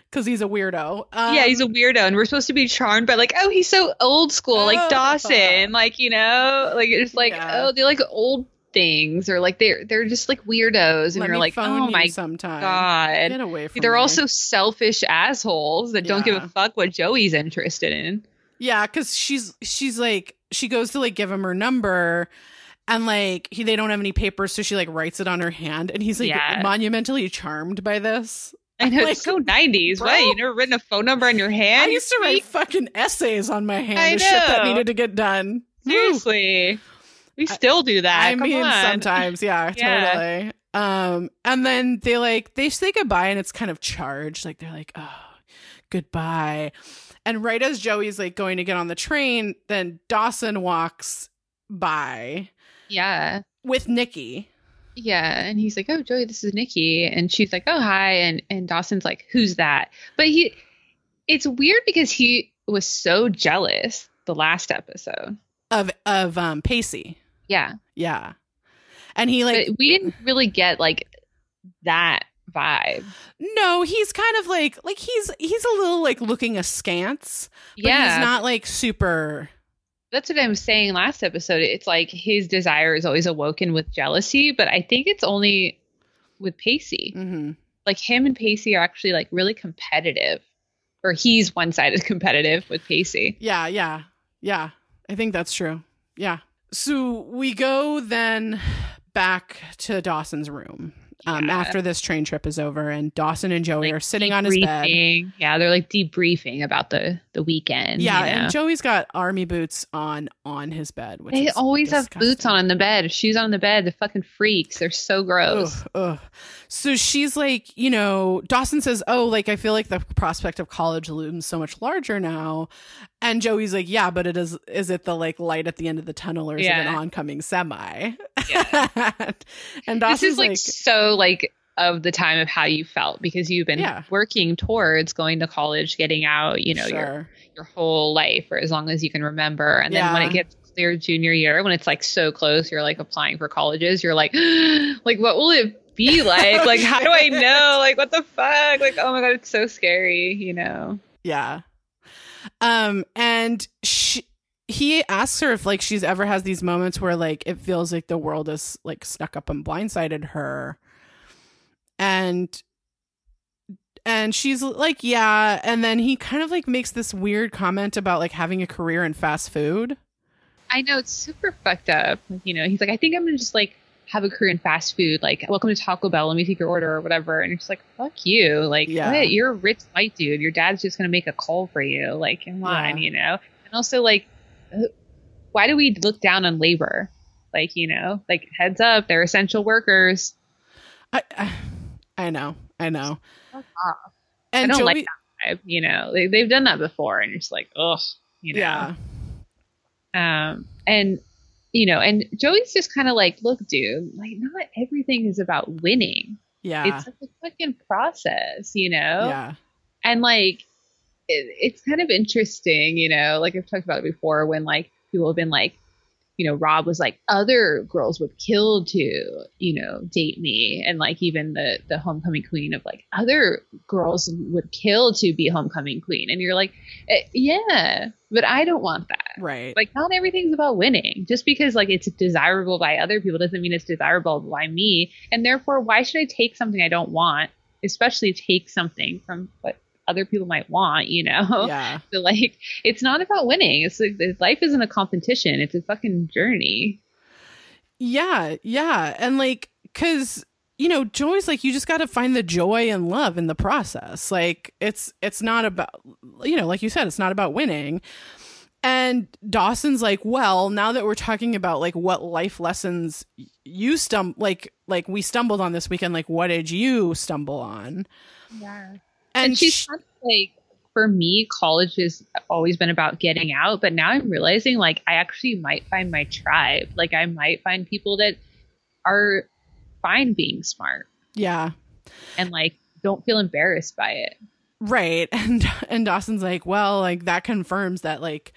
Because he's a weirdo. Um, yeah, he's a weirdo, and we're supposed to be charmed by like, oh, he's so old school, Oh. like Dawson, like you know, like it's like, Yeah. oh, they like old things, or like they're they're just like weirdos, and let you're like, oh my sometime. god, Get away from they're me. also selfish assholes that don't give a fuck what Joey's interested in. Yeah, because she's she's like she goes to like give him her number, and like he they don't have any papers, so she like writes it on her hand, and he's like Yeah. monumentally charmed by this. I know Like, it's so '90s. bro. What? You never written a phone number on your hand? I used to write fucking essays on my hand I of shit that needed to get done. Woo. We still do that. I Come mean, on. sometimes, yeah, Yeah. totally. Um, and then they like they say goodbye, and it's kind of charged. Like they're like, "Oh, goodbye," and right as Joey's like going to get on the train, then Dawson walks by Yeah. with Nikki. Yeah, and he's like, "Oh, Joey, this is Nikki," and she's like, "Oh, hi," and and Dawson's like, "Who's that?" But he, it's weird because he was so jealous the last episode. Of of um Pacey. Yeah. Yeah. And he like But we didn't really get like that vibe. no, he's kind of like like he's he's a little like looking askance, but yeah. he's not like super That's what I was saying last episode. It's like his desire is always awoken with jealousy, but I think it's only with Pacey. hmm Like him and Pacey are actually like really competitive. Or he's one sided competitive with Pacey. Yeah, yeah. Yeah. I think that's true. Yeah. So we go then back to Dawson's room. Um, Yeah. after this train trip is over and Dawson and Joey Like, are sitting on his bed. Yeah, they're like debriefing about the the weekend. Yeah, you know? and Joey's got army boots on on his bed, which They is always have boots on in the bed, shoes on the bed. The fucking freaks. They're so gross. Ugh, ugh. So she's like, you know, Dawson says, "Oh, like I feel like the prospect of college looms so much larger now," and Joey's like, "Yeah, but it is. Is it the like light at the end of the tunnel, or is it an oncoming semi?" Yeah. and this Dawson's is like, so like of the time of how you felt because you've been Yeah. working towards going to college, getting out, you know, your sure. your whole life or as long as you can remember. And then when it gets clear junior year, when it's like so close, you're like applying for colleges, you're like, like what will it be like? like how do I know? Like what the fuck? Like oh my god, it's so scary, you know. Yeah. Um, and she, he asks her if like she's ever has these moments where like it feels like the world has like snuck up and blindsided her. And and she's like, yeah. And then he kind of like makes this weird comment about like having a career in fast food. I know it's super fucked up. You know, he's like, I think I'm gonna just like have a career in fast food. Like, welcome to Taco Bell. Let me take your order or whatever. And you're just like, fuck you. Like, Yeah. what? You're a rich white dude. Your dad's just gonna make a call for you. Like, come on, Yeah. you know. And also, like, uh, why do we look down on labor? Like, you know, like heads up, they're essential workers. I I, I know, I know. And I don't Joey, like that vibe, You know, they, they've done that before, and you're just like, oh, You know. yeah, Um, and you know, and Joey's just kind of like, look, dude, like not everything is about winning. yeah, It's like a fucking process, you know? yeah, And like, it, it's kind of interesting, you know, like I've talked about it before when like people have been like, you know, Rob was like, other girls would kill to, you know, date me. And like even the the homecoming queen of like other girls would kill to be homecoming queen. And you're like, eh, yeah, but I don't want that right. like not everything's about winning just because like it's desirable by other people doesn't mean it's desirable by me and therefore why should i take something i don't want especially take something from what other people might want you know yeah, so like it's not about winning it's like life isn't a competition it's a fucking journey Yeah, yeah. And like, cause, you know, joy's like, you just got to find the joy and love in the process. Like, it's, it's not about, you know, like you said, it's not about winning. And Dawson's like, well, now that we're talking about like what life lessons you stum like, like we stumbled on this weekend, like, what did you stumble on? yeah And, and she's sh- kind of like for me college has always been about getting out but now i'm realizing like i actually might find my tribe like i might find people that are fine being smart yeah, and like don't feel embarrassed by it right. And, and Dawson's like, well, like that confirms that like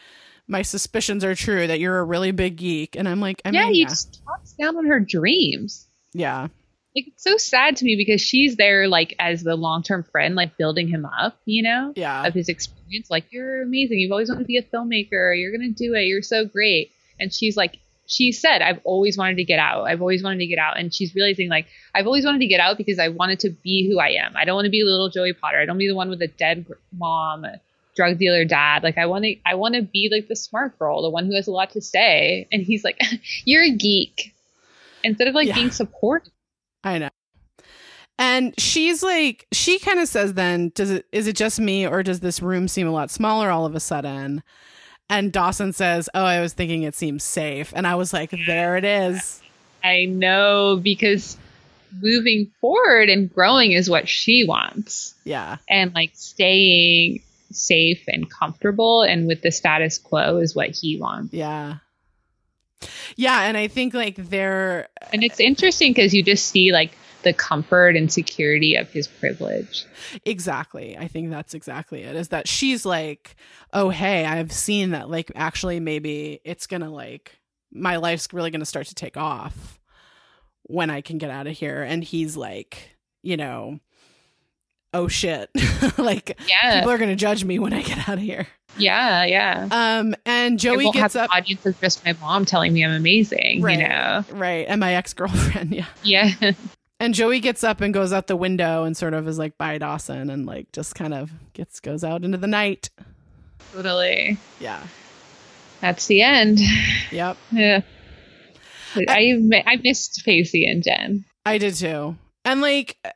my suspicions are true that you're a really big geek. And I'm like, I yeah mean, he yeah. just talks down on her dreams yeah. Like it's so sad to me because she's there like as the long-term friend like building him up you know Yeah. of his experience. Like you're amazing. You've always wanted to be a filmmaker. You're gonna do it. You're so great. And she's like she said i've always wanted to get out. I've always wanted to get out. And she's realizing like i've always wanted to get out because i wanted to be who i am. I don't want to be little joey potter. I don't be the one with a dead mom drug dealer dad. Like i want to i want to be like the smart girl the one who has a lot to say. And he's like you're a geek. Instead of like Yeah. being supportive I know. And she's like, she kind of says, then, does it, is it just me or does this room seem a lot smaller all of a sudden? And Dawson says, oh, I was thinking it seems safe. And I was like, there it is. I know because moving forward and growing is what she wants. Yeah. And like staying safe and comfortable and with the status quo is what he wants. Yeah. Yeah. And I think like they're, And it's interesting because you just see like the comfort and security of his privilege. Exactly. I think that's exactly it. Is that she's like, oh, hey, I've seen that, like, actually, maybe it's going to, like, my life's really going to start to take off when I can get out of here. And he's like, you know, oh shit. like, Yeah. people are going to judge me when I get out of here. Yeah, yeah. Um, and I Joey won't gets have up. audience is just my mom telling me I'm amazing, Right. you know? Right. And my ex girlfriend. Yeah. Yeah. And Joey gets up and goes out the window and sort of is like, bye, Dawson. And like, just kind of gets, goes out into the night. totally. Yeah. That's the end. Yep. Yeah. I mi- I missed Pacey and Jen. I did too. And like uh,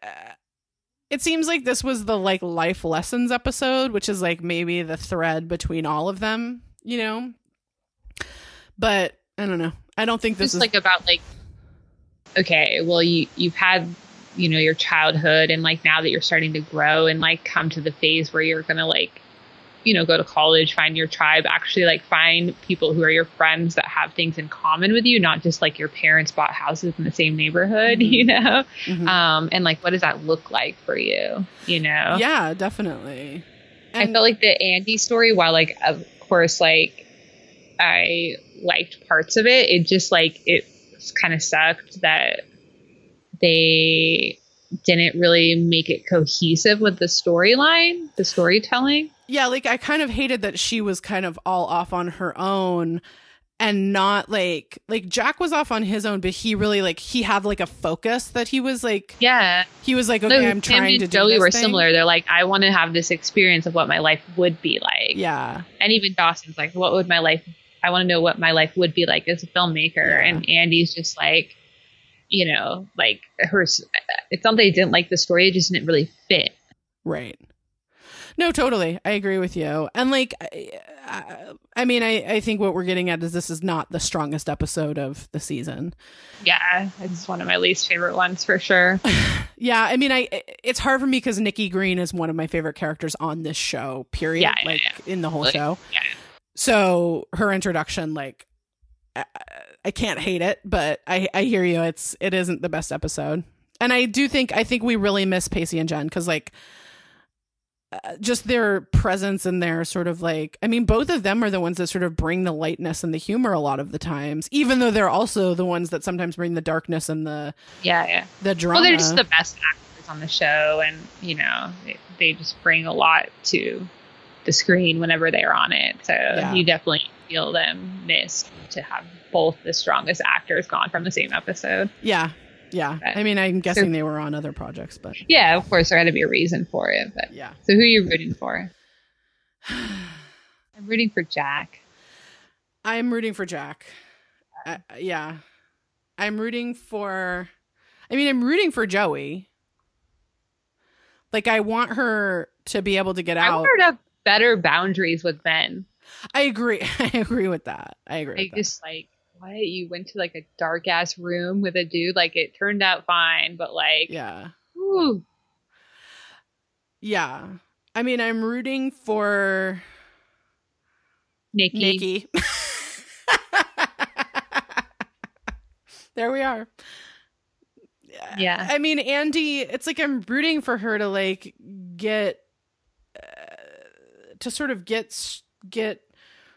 it seems like this was the like life lessons episode, which is like maybe the thread between all of them, you know. But I don't know. I don't think this Just is like about like okay, well you you've had you know your childhood and like now that you're starting to grow and like come to the phase where you're going to like you know go to college, find your tribe, actually like find people who are your friends that have things in common with you, not just like your parents bought houses in the same neighborhood, Mhm. you know. Mhm. Um and like what does that look like for you, you know? yeah, definitely. I felt like the Andie story, while like of course like I liked parts of it, it just like it kind of sucked that they didn't really make it cohesive with the storyline, the storytelling. Yeah, like I kind of hated that she was kind of all off on her own and not like like Jack was off on his own, but he really like he had like a focus that he was like Yeah, he was like, No, okay, I'm trying to do Joey this were thing. similar. They're like, I want to have this experience of what my life would be like. Yeah. and even Dawson's like, what would my life? I want to know what my life would be like as a filmmaker. Yeah. And Andie's just like, you know, like her. It's not that he didn't like the story; it just didn't really fit. Right. No, totally. I agree with you. And like, I, I- mean, I, I think what we're getting at is this is not the strongest episode of the season. Yeah, it's one of my least favorite ones for sure. Yeah, I mean, I it's hard for me because Nikki Green is one of my favorite characters on this show. Period. Yeah, yeah, like in the whole Like, show. yeah. So her introduction, like, I, I can't hate it, but I I hear you. It's it isn't the best episode, and I do think I think we really miss Pacey and Jen because like. Just their presence and their sort of like, I mean, both of them are the ones that sort of bring the lightness and the humor a lot of the times, even though they're also the ones that sometimes bring the darkness and the Yeah, yeah. the drama. Well, they're just the best actors on the show, and you know, they, they just bring a lot to the screen whenever they're on it. So Yeah. you definitely feel them missed to have both the strongest actors gone from the same episode. yeah, yeah. But- I mean, I'm guessing they were on other projects, but Yeah, of course, there had to be a reason for it. But yeah. so, who are you rooting for? I'm rooting for Jack. I'm rooting for Jack. Uh, yeah. I'm rooting for I mean, I'm rooting for Joey. Like I want her to be able to get I out. want her to have better boundaries with Ben. I agree. I agree with that. I agree. I with that. just like what you went to like a dark ass room with a dude. Like it turned out fine, but like, Yeah. whew, Yeah. I mean, I'm rooting for Nikki. Nikki. there we are. Yeah. I mean, Andie, it's like I'm rooting for her to like get uh, to sort of get get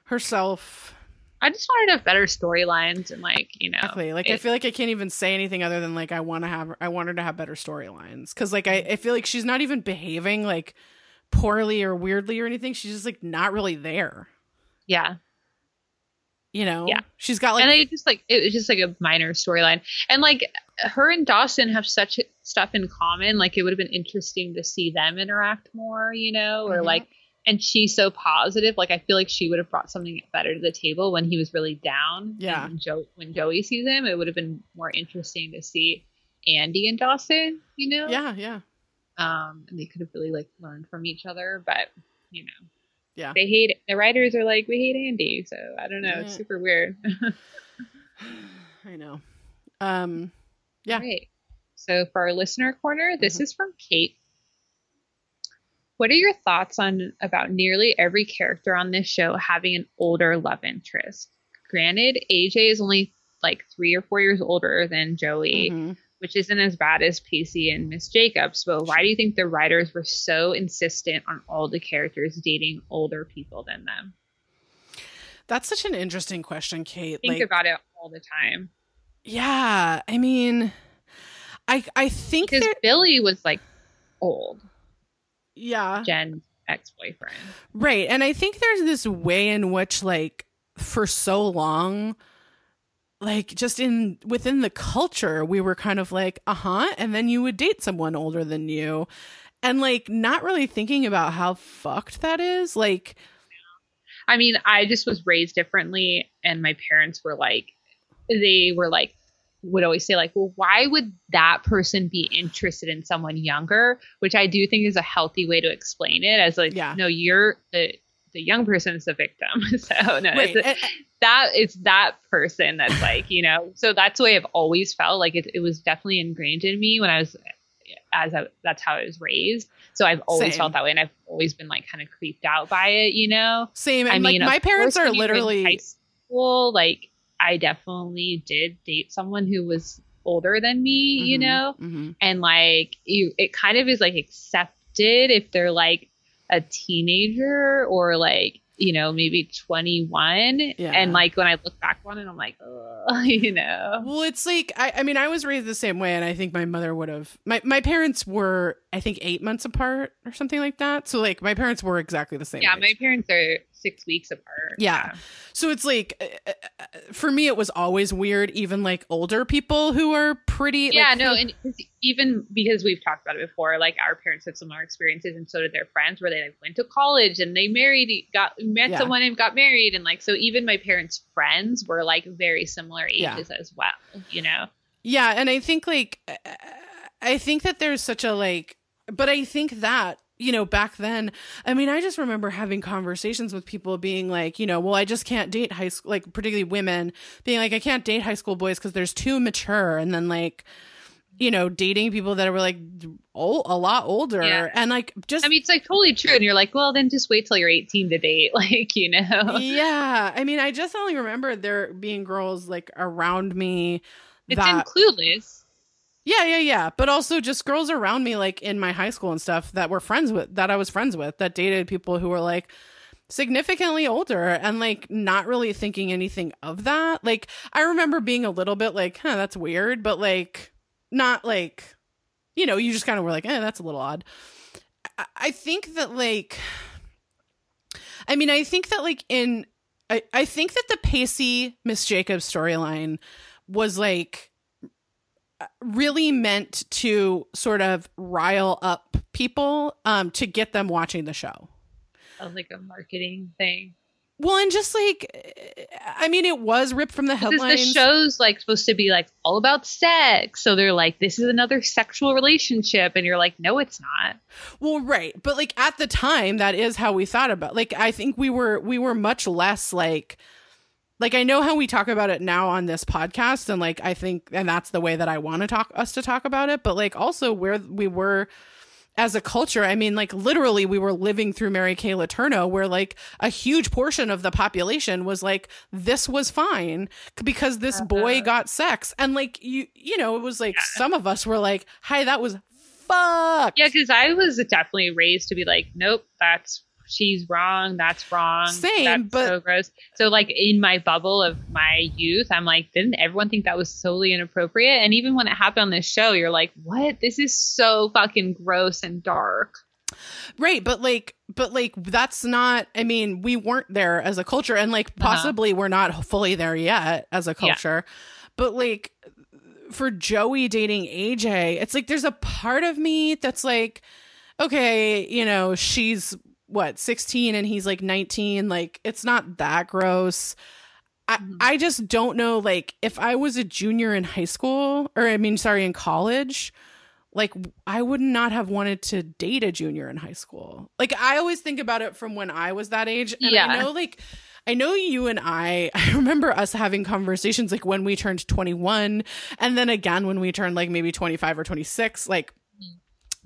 herself I just wanted to have better storylines and like you know, exactly. Like I feel like I can't even say anything other than like I want to have I want her to have better storylines cuz like I I feel like she's not even behaving like poorly or weirdly or anything. She's just like not really there. yeah. You know? Yeah. She's got like and I just like it was just like a minor storyline, and like her and Dawson have such stuff in common. Like it would have been interesting to see them interact more, you know, or Mhm. like. And she's so positive. Like I feel like she would have brought something better to the table when he was really down. Yeah. And Joe, when Joey sees him, it would have been more interesting to see Andie and Dawson. You know. yeah, yeah. Um, and they could have really like learned from each other, but you know. Yeah. They hate the writers are like we hate Andie, so I don't know. It's super weird. I know. Um Yeah. Great. So for our listener corner, this Mhm. is from Kate. What are your thoughts on about nearly every character on this show having an older love interest? Granted, AJ is only like three or four years older than Joey, Mhm. which isn't as bad as Pacey and Miss Jacobs. But why do you think the writers were so insistent on all the characters dating older people than them? That's such an interesting question, Kate. Think like, about it all the time. Yeah, I mean, I I think because Billy was like old. Yeah, Jen's ex boyfriend. Right, and I think there's this way in which like for so long like just in within the culture we were kind of like uh-huh and then you would date someone older than you. And like not really thinking about how fucked that is like i mean i just was raised differently and my parents were like they were like would always say like well why would that person be interested in someone younger which i do think is a healthy way to explain it as like yeah. no you're the the young person is the victim so no Wait, it's, eh, eh. that it's that person that's like you know so that's the way i've always felt like it, it was definitely ingrained in me when i was as I, that's how i was raised so i've always Same. felt that way and i've always been like kind of creeped out by it you know Same. And I mean, like my parents are literally high school. Like I definitely did date someone who was older than me, mm-hmm, you know, mm-hmm. and like you, it kind of is like accepted if they're like a teenager or like you know, maybe 21. Yeah. And like when I look back on it, I'm like, you know. Well, it's like, I, I mean, I was raised the same way. And I think my mother would have, my, my parents were, I think, eight months apart or something like that. So like my parents were exactly the same. Yeah. Age. My parents are six weeks apart. Yeah. yeah. So it's like, uh, uh, for me, it was always weird, even like older people who are pretty. Yeah. Like, no. And even because we've talked about it before, like our parents had similar experiences and so did their friends where they like went to college and they married, got, met yeah. someone and got married. And like, so even my parents' friends were like very similar ages yeah. as well, you know? Yeah. And I think like, I think that there's such a like, but I think that you know, back then, I mean, I just remember having conversations with people being like, you know, well, I just can't date high school, like, particularly women being like, I can't date high school boys because there's too mature. And then, like, you know, dating people that were like old, a lot older yeah. and like just. I mean, it's like totally true. And you're like, well, then just wait till you're 18 to date. Like, you know? Yeah. I mean, I just only remember there being girls like around me. It's that, in Clueless yeah, yeah, yeah. But also just girls around me, like in my high school and stuff, that were friends with, that I was friends with, that dated people who were like significantly older and like not really thinking anything of that. Like, I remember being a little bit like, huh, that's weird, but like, not like, you know, you just kind of were like, eh, that's a little odd. I, think that like, I mean, I think that like in, I, I think that the Pacey Miss Jacobs storyline was like, really meant to sort of rile up people um, to get them watching the show. Sounds like a marketing thing. Well, and just like, I mean, it was ripped from the headlines. The show's like supposed to be like all about sex, so they're like, this is another sexual relationship, and you're like, no, it's not. Well, right, but like at the time, that is how we thought about. Like, I think we were we were much less like like I know how we talk about it now on this podcast and like I think and that's the way that I want to talk us to talk about it but like also where we were as a culture I mean like literally we were living through Mary Kay Letourneau where like a huge portion of the population was like this was fine because this uh-huh. boy got sex and like you you know it was like yeah. some of us were like hi that was fuck yeah because I was definitely raised to be like nope that's she's wrong, that's wrong. Same, that's but so gross. So like in my bubble of my youth, I'm like, didn't everyone think that was solely inappropriate? And even when it happened on this show, you're like, what? This is so fucking gross and dark. Right, but like but like that's not I mean, we weren't there as a culture and like uh-huh. possibly uh-huh. we're not fully there yet as a culture. Yeah. But like for Joey dating AJ, it's like there's a part of me that's like okay, you know, she's what 16 and he's like 19 like it's not that gross I, mm-hmm. I just don't know like if i was a junior in high school or i mean sorry in college like i would not have wanted to date a junior in high school like i always think about it from when i was that age and yeah. i know like I know you and I, I remember us having conversations like when we turned 21 and then again when we turned like maybe 25 or 26. Like,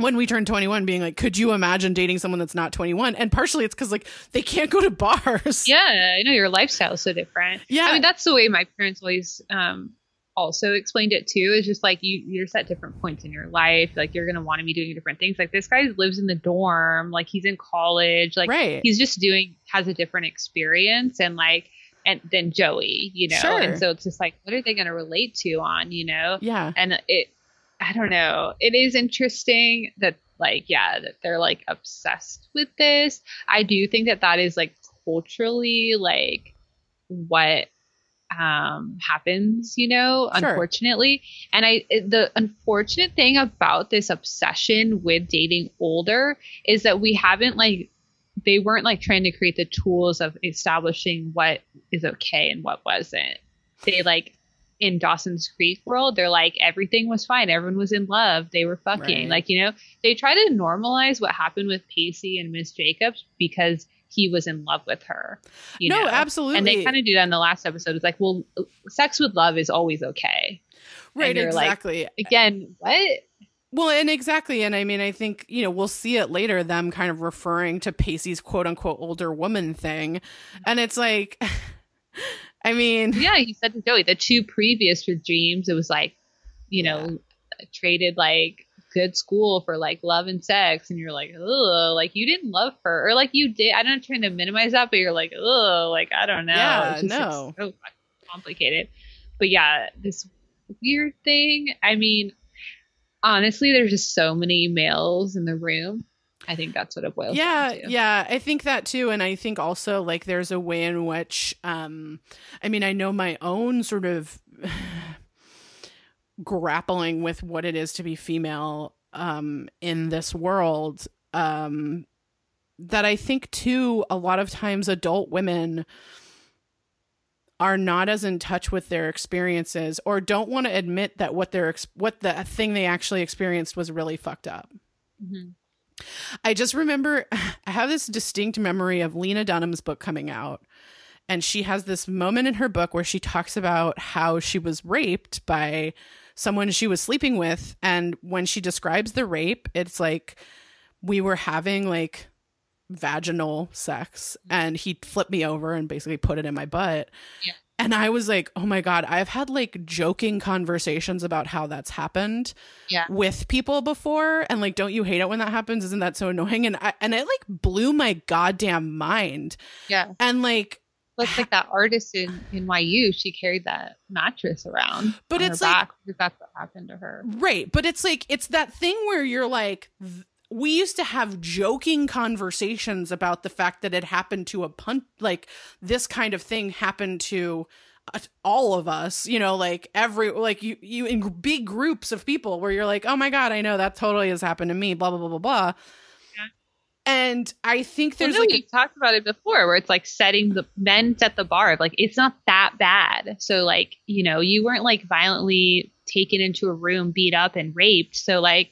when we turned 21 being like could you imagine dating someone that's not 21 and partially it's because like they can't go to bars yeah i know your lifestyle is so different yeah i mean that's the way my parents always um also explained it too. is just like you you're at different points in your life. Like you're gonna want to be doing different things. Like this guy lives in the dorm, like he's in college, like Right. he's just doing has a different experience and like and than Joey, you know. Sure. And so it's just like what are they gonna relate to on, you know? Yeah. And it I don't know. It is interesting that like yeah, that they're like obsessed with this. I do think that that is like culturally like what um happens you know Sure. unfortunately and i the unfortunate thing about this obsession with dating older is that we haven't like they weren't like trying to create the tools of establishing what is okay and what wasn't they like in dawson's creek world they're like everything was fine everyone was in love they were fucking Right. like you know they try to normalize what happened with pacey and miss jacobs because he was in love with her you no, know absolutely. and they kind of do that in the last episode. It's like, well, sex with love is always okay. right, you're like- exactly. Again, what? Well, and exactly. And I mean, I think, you know, we'll see it later, them kind of referring to Pacey's quote unquote older woman thing. And it's like, I mean, Yeah, he said to Joey, the two previous regimes, it was like, you know, traded like good school for like love and sex, and you're like, ugh, like you didn't love her, or like you did. I'm not trying to minimize that, but you're like, ugh, like I don't know. Yeah, It's just, no. so complicated. But yeah, this weird thing. I mean, honestly, there's just so many males in the room. I think that's what it boils yeah yeah i think that too and i think also like there's a way in which um i mean i know my own sort of grappling with what it is to be female um in this world um that i think too a lot of times adult women are not as in touch with their experiences or don't want to admit that what their ex- what the thing they actually experienced was really fucked up Mhm. I just remember I have this distinct memory of Lena Dunham's book coming out. And she has this moment in her book where she talks about how she was raped by someone she was sleeping with. And when she describes the rape, it's like we were having like vaginal sex and he flipped me over and basically put it in my butt. Yeah. And I was like, oh my God, I've had like joking conversations about how that's happened Yeah. with people before. And like, don't you hate it when that happens? Isn't that so annoying? And I, and it like blew my goddamn mind. Yeah. And like, Looks like that artist in in NYU. She carried that mattress around. But it's like- that's what happened to her. right. But it's like, it's that thing where you're like, th- we used to have joking conversations about the fact that it happened to a punt, like this kind of thing happened to uh, all of us, you know, like every, like you, you in big groups of people where you're like, oh my God, I know that totally has happened to me, blah, blah, blah, blah, blah. Yeah. And I think Well, there's no, like, you talked about it before, where it's like setting the men set the bar. Like it's not that bad. So like you know you weren't like violently taken into a room, beat up, and raped. So like,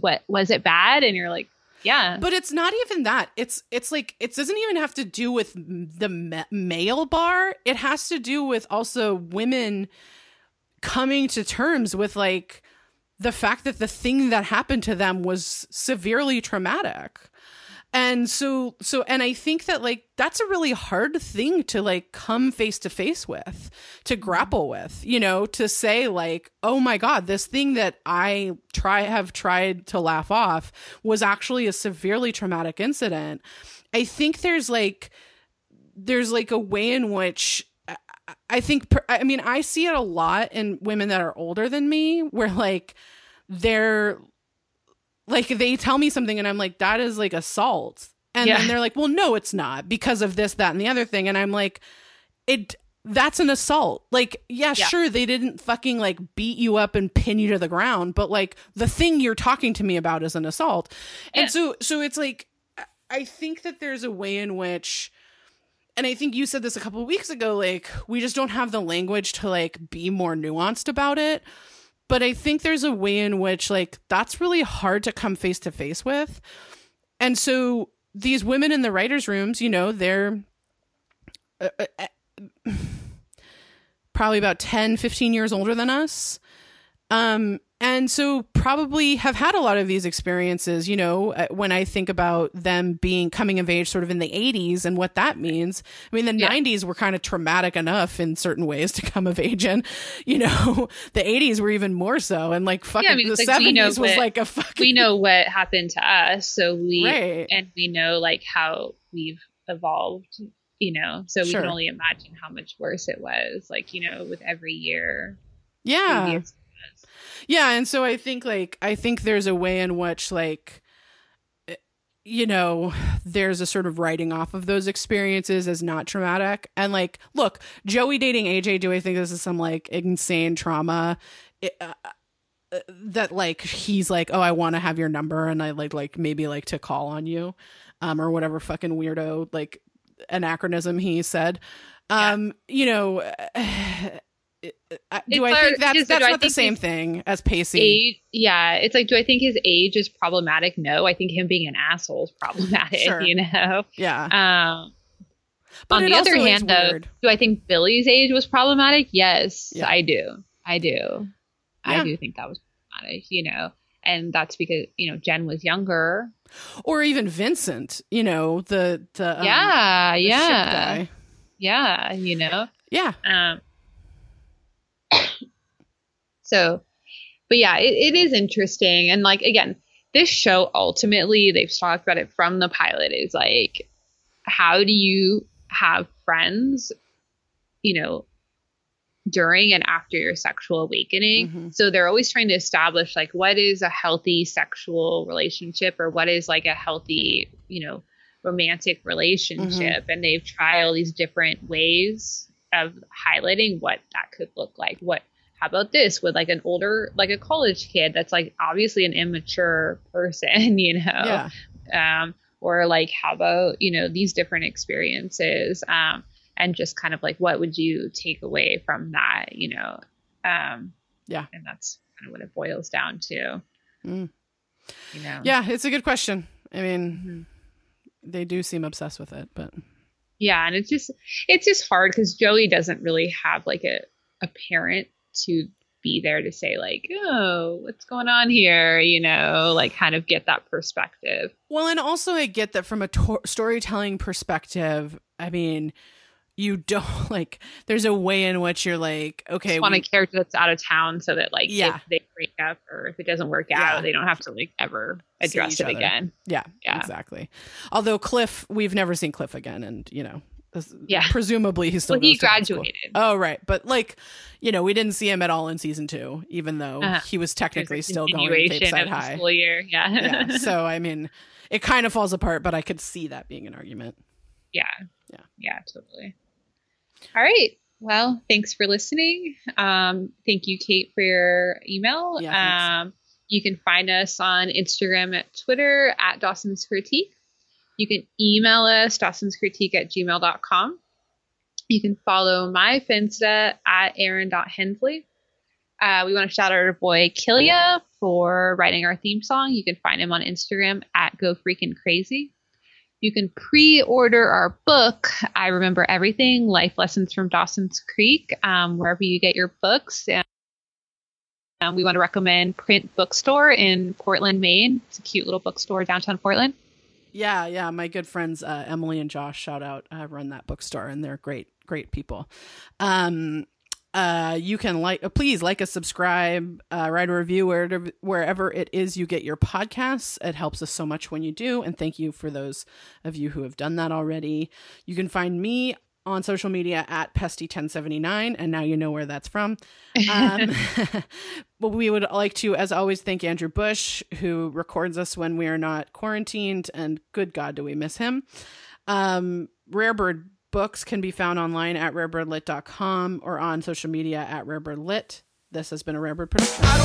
what was it bad? And you're like, yeah, But it's not even that. It's it's like it doesn't even have to do with the ma- male bar. It has to do with also women coming to terms with like the fact that the thing that happened to them was severely traumatic. And so so and I think that like that's a really hard thing to like come face to face with, to mm-hmm. grapple with, you know, to say like, "Oh my god, this thing that I try have tried to laugh off was actually a severely traumatic incident." I think there's like there's like a way in which I- I think I mean I see it a lot in women that are older than me where like they're like they tell me something and I'm like that is like assault. And Yeah. then they're like well no it's not because of this that and the other thing. And I'm like it that's an assault. Like yeah, Yeah. sure they didn't fucking like beat you up and pin you to the ground but like the thing you're talking to me about is an assault. And so so it's like I- think that there's a way in which and I think you said this a couple of weeks ago like we just don't have the language to like be more nuanced about it but I think there's a way in which like that's really hard to come face to face with. And so these women in the writers rooms, you know, they're uh, uh, uh, probably about 10, 15 years older than us. Um and so probably have had a lot of these experiences you know uh, when i think about them being coming of age sort of in the 80s and what that means i mean the Yeah. 90s were kind of traumatic enough in certain ways to come of age in you know the 80s were even more so and like fucking I mean, the like, 70s was what- like a fucking we know what happened to us, so we right and we know like how we've evolved. You know, so we Sure. can only imagine how much worse it was. Like you know, with every year. yeah previous. Yeah, and so I think like I think there's a way in which like you know, there's a sort of writing off of those experiences as not traumatic. And like, look, Joey dating AJ, do I think this is some like insane trauma? It, uh, uh, that like he's like, oh, I want to have your number, and I like like maybe like to call on you, um, or whatever fucking weirdo like anachronism he said. Yeah. Um, you know, do It's I think that's that's not the same thing as Pacey? Age, yeah, it's like, do I think his age is problematic? No, I think him being an asshole is problematic. Sure. You know. Yeah, Um, but on the other hand, though, weird. do I think Billy's age was problematic? Yes, Yeah. I do. I do. Yeah. I do think that was problematic. You know, and that's because you know Jen was younger. or even Vincent, you know the the um, yeah, the yeah, yeah. You know. yeah, Um, so, but yeah, it, it is interesting. And like, again, this show ultimately, they've talked about it from the pilot, is like, how do you have friends, you know, during and after your sexual awakening? Mhm. So they're always trying to establish like what is a healthy sexual relationship or what is like a healthy, you know, romantic relationship. And they've tried all these different ways of highlighting what that could look like. What how about this with like an older like a college kid that's like obviously an immature person, you know? yeah, um, or like how about you know these different experiences um, and just kind of like what would you take away from that you know um, Yeah. and that's kind of what it boils down to Mm. you know yeah. It's a good question. I mean, Mhm. they do seem obsessed with it, but yeah and it's just it's just hard because joey doesn't really have like a, a parent to be there to say like oh what's going on here you know like kind of get that perspective well, and also I get that from a to- storytelling perspective. I mean, you don't like. There's a way in which you're like, okay, want we- a character that's out of town so that like Yeah. if they break up or if it doesn't work out Yeah. they don't have to like ever address it other. again Yeah, Yeah. exactly. Although Cliff, we've never seen Cliff again, and you know, Yeah. presumably he's still. well he to grad school. graduated Oh right, but like, you know, we didn't see him at all in season two, even though Uh-huh. he was technically still going to Capeside High. school year yeah yeah, so I mean, it kind of falls apart, but I could see that being an argument. yeah Yeah. yeah totally all right well thanks for listening um thank you kate for your email Yeah, um you can find us on instagram at twitter at dawson's critique you can email us dawson's critique at gmail.com you can follow my finsta at erin.hensley uh, we want to shout out our boy Killia for writing our theme song. You can find him on Instagram at Go Freaking Crazy. You can pre-order our book. I remember everything: Life Lessons from Dawson's Creek, um, wherever you get your books. And um, we want to recommend Print Bookstore in Portland, Maine. It's a cute little bookstore downtown Portland. Yeah, yeah. My good friends uh, Emily and Josh, shout out, uh, run that bookstore, and they're great, great people. Um, uh, you can like, uh, please like us, subscribe, uh, write a review wherever wherever it is you get your podcasts. It helps us so much when you do, and thank you for those of you who have done that already. You can find me on social media at pesty1079 and now you know where that's from. Um, but we would like to as always thank andrew bush who records us when we are not quarantined and good god do we miss him. Um, rarebird books can be found online at rarebirdlit.com or on social media at rarebirdlit. This has been a rarebird production. I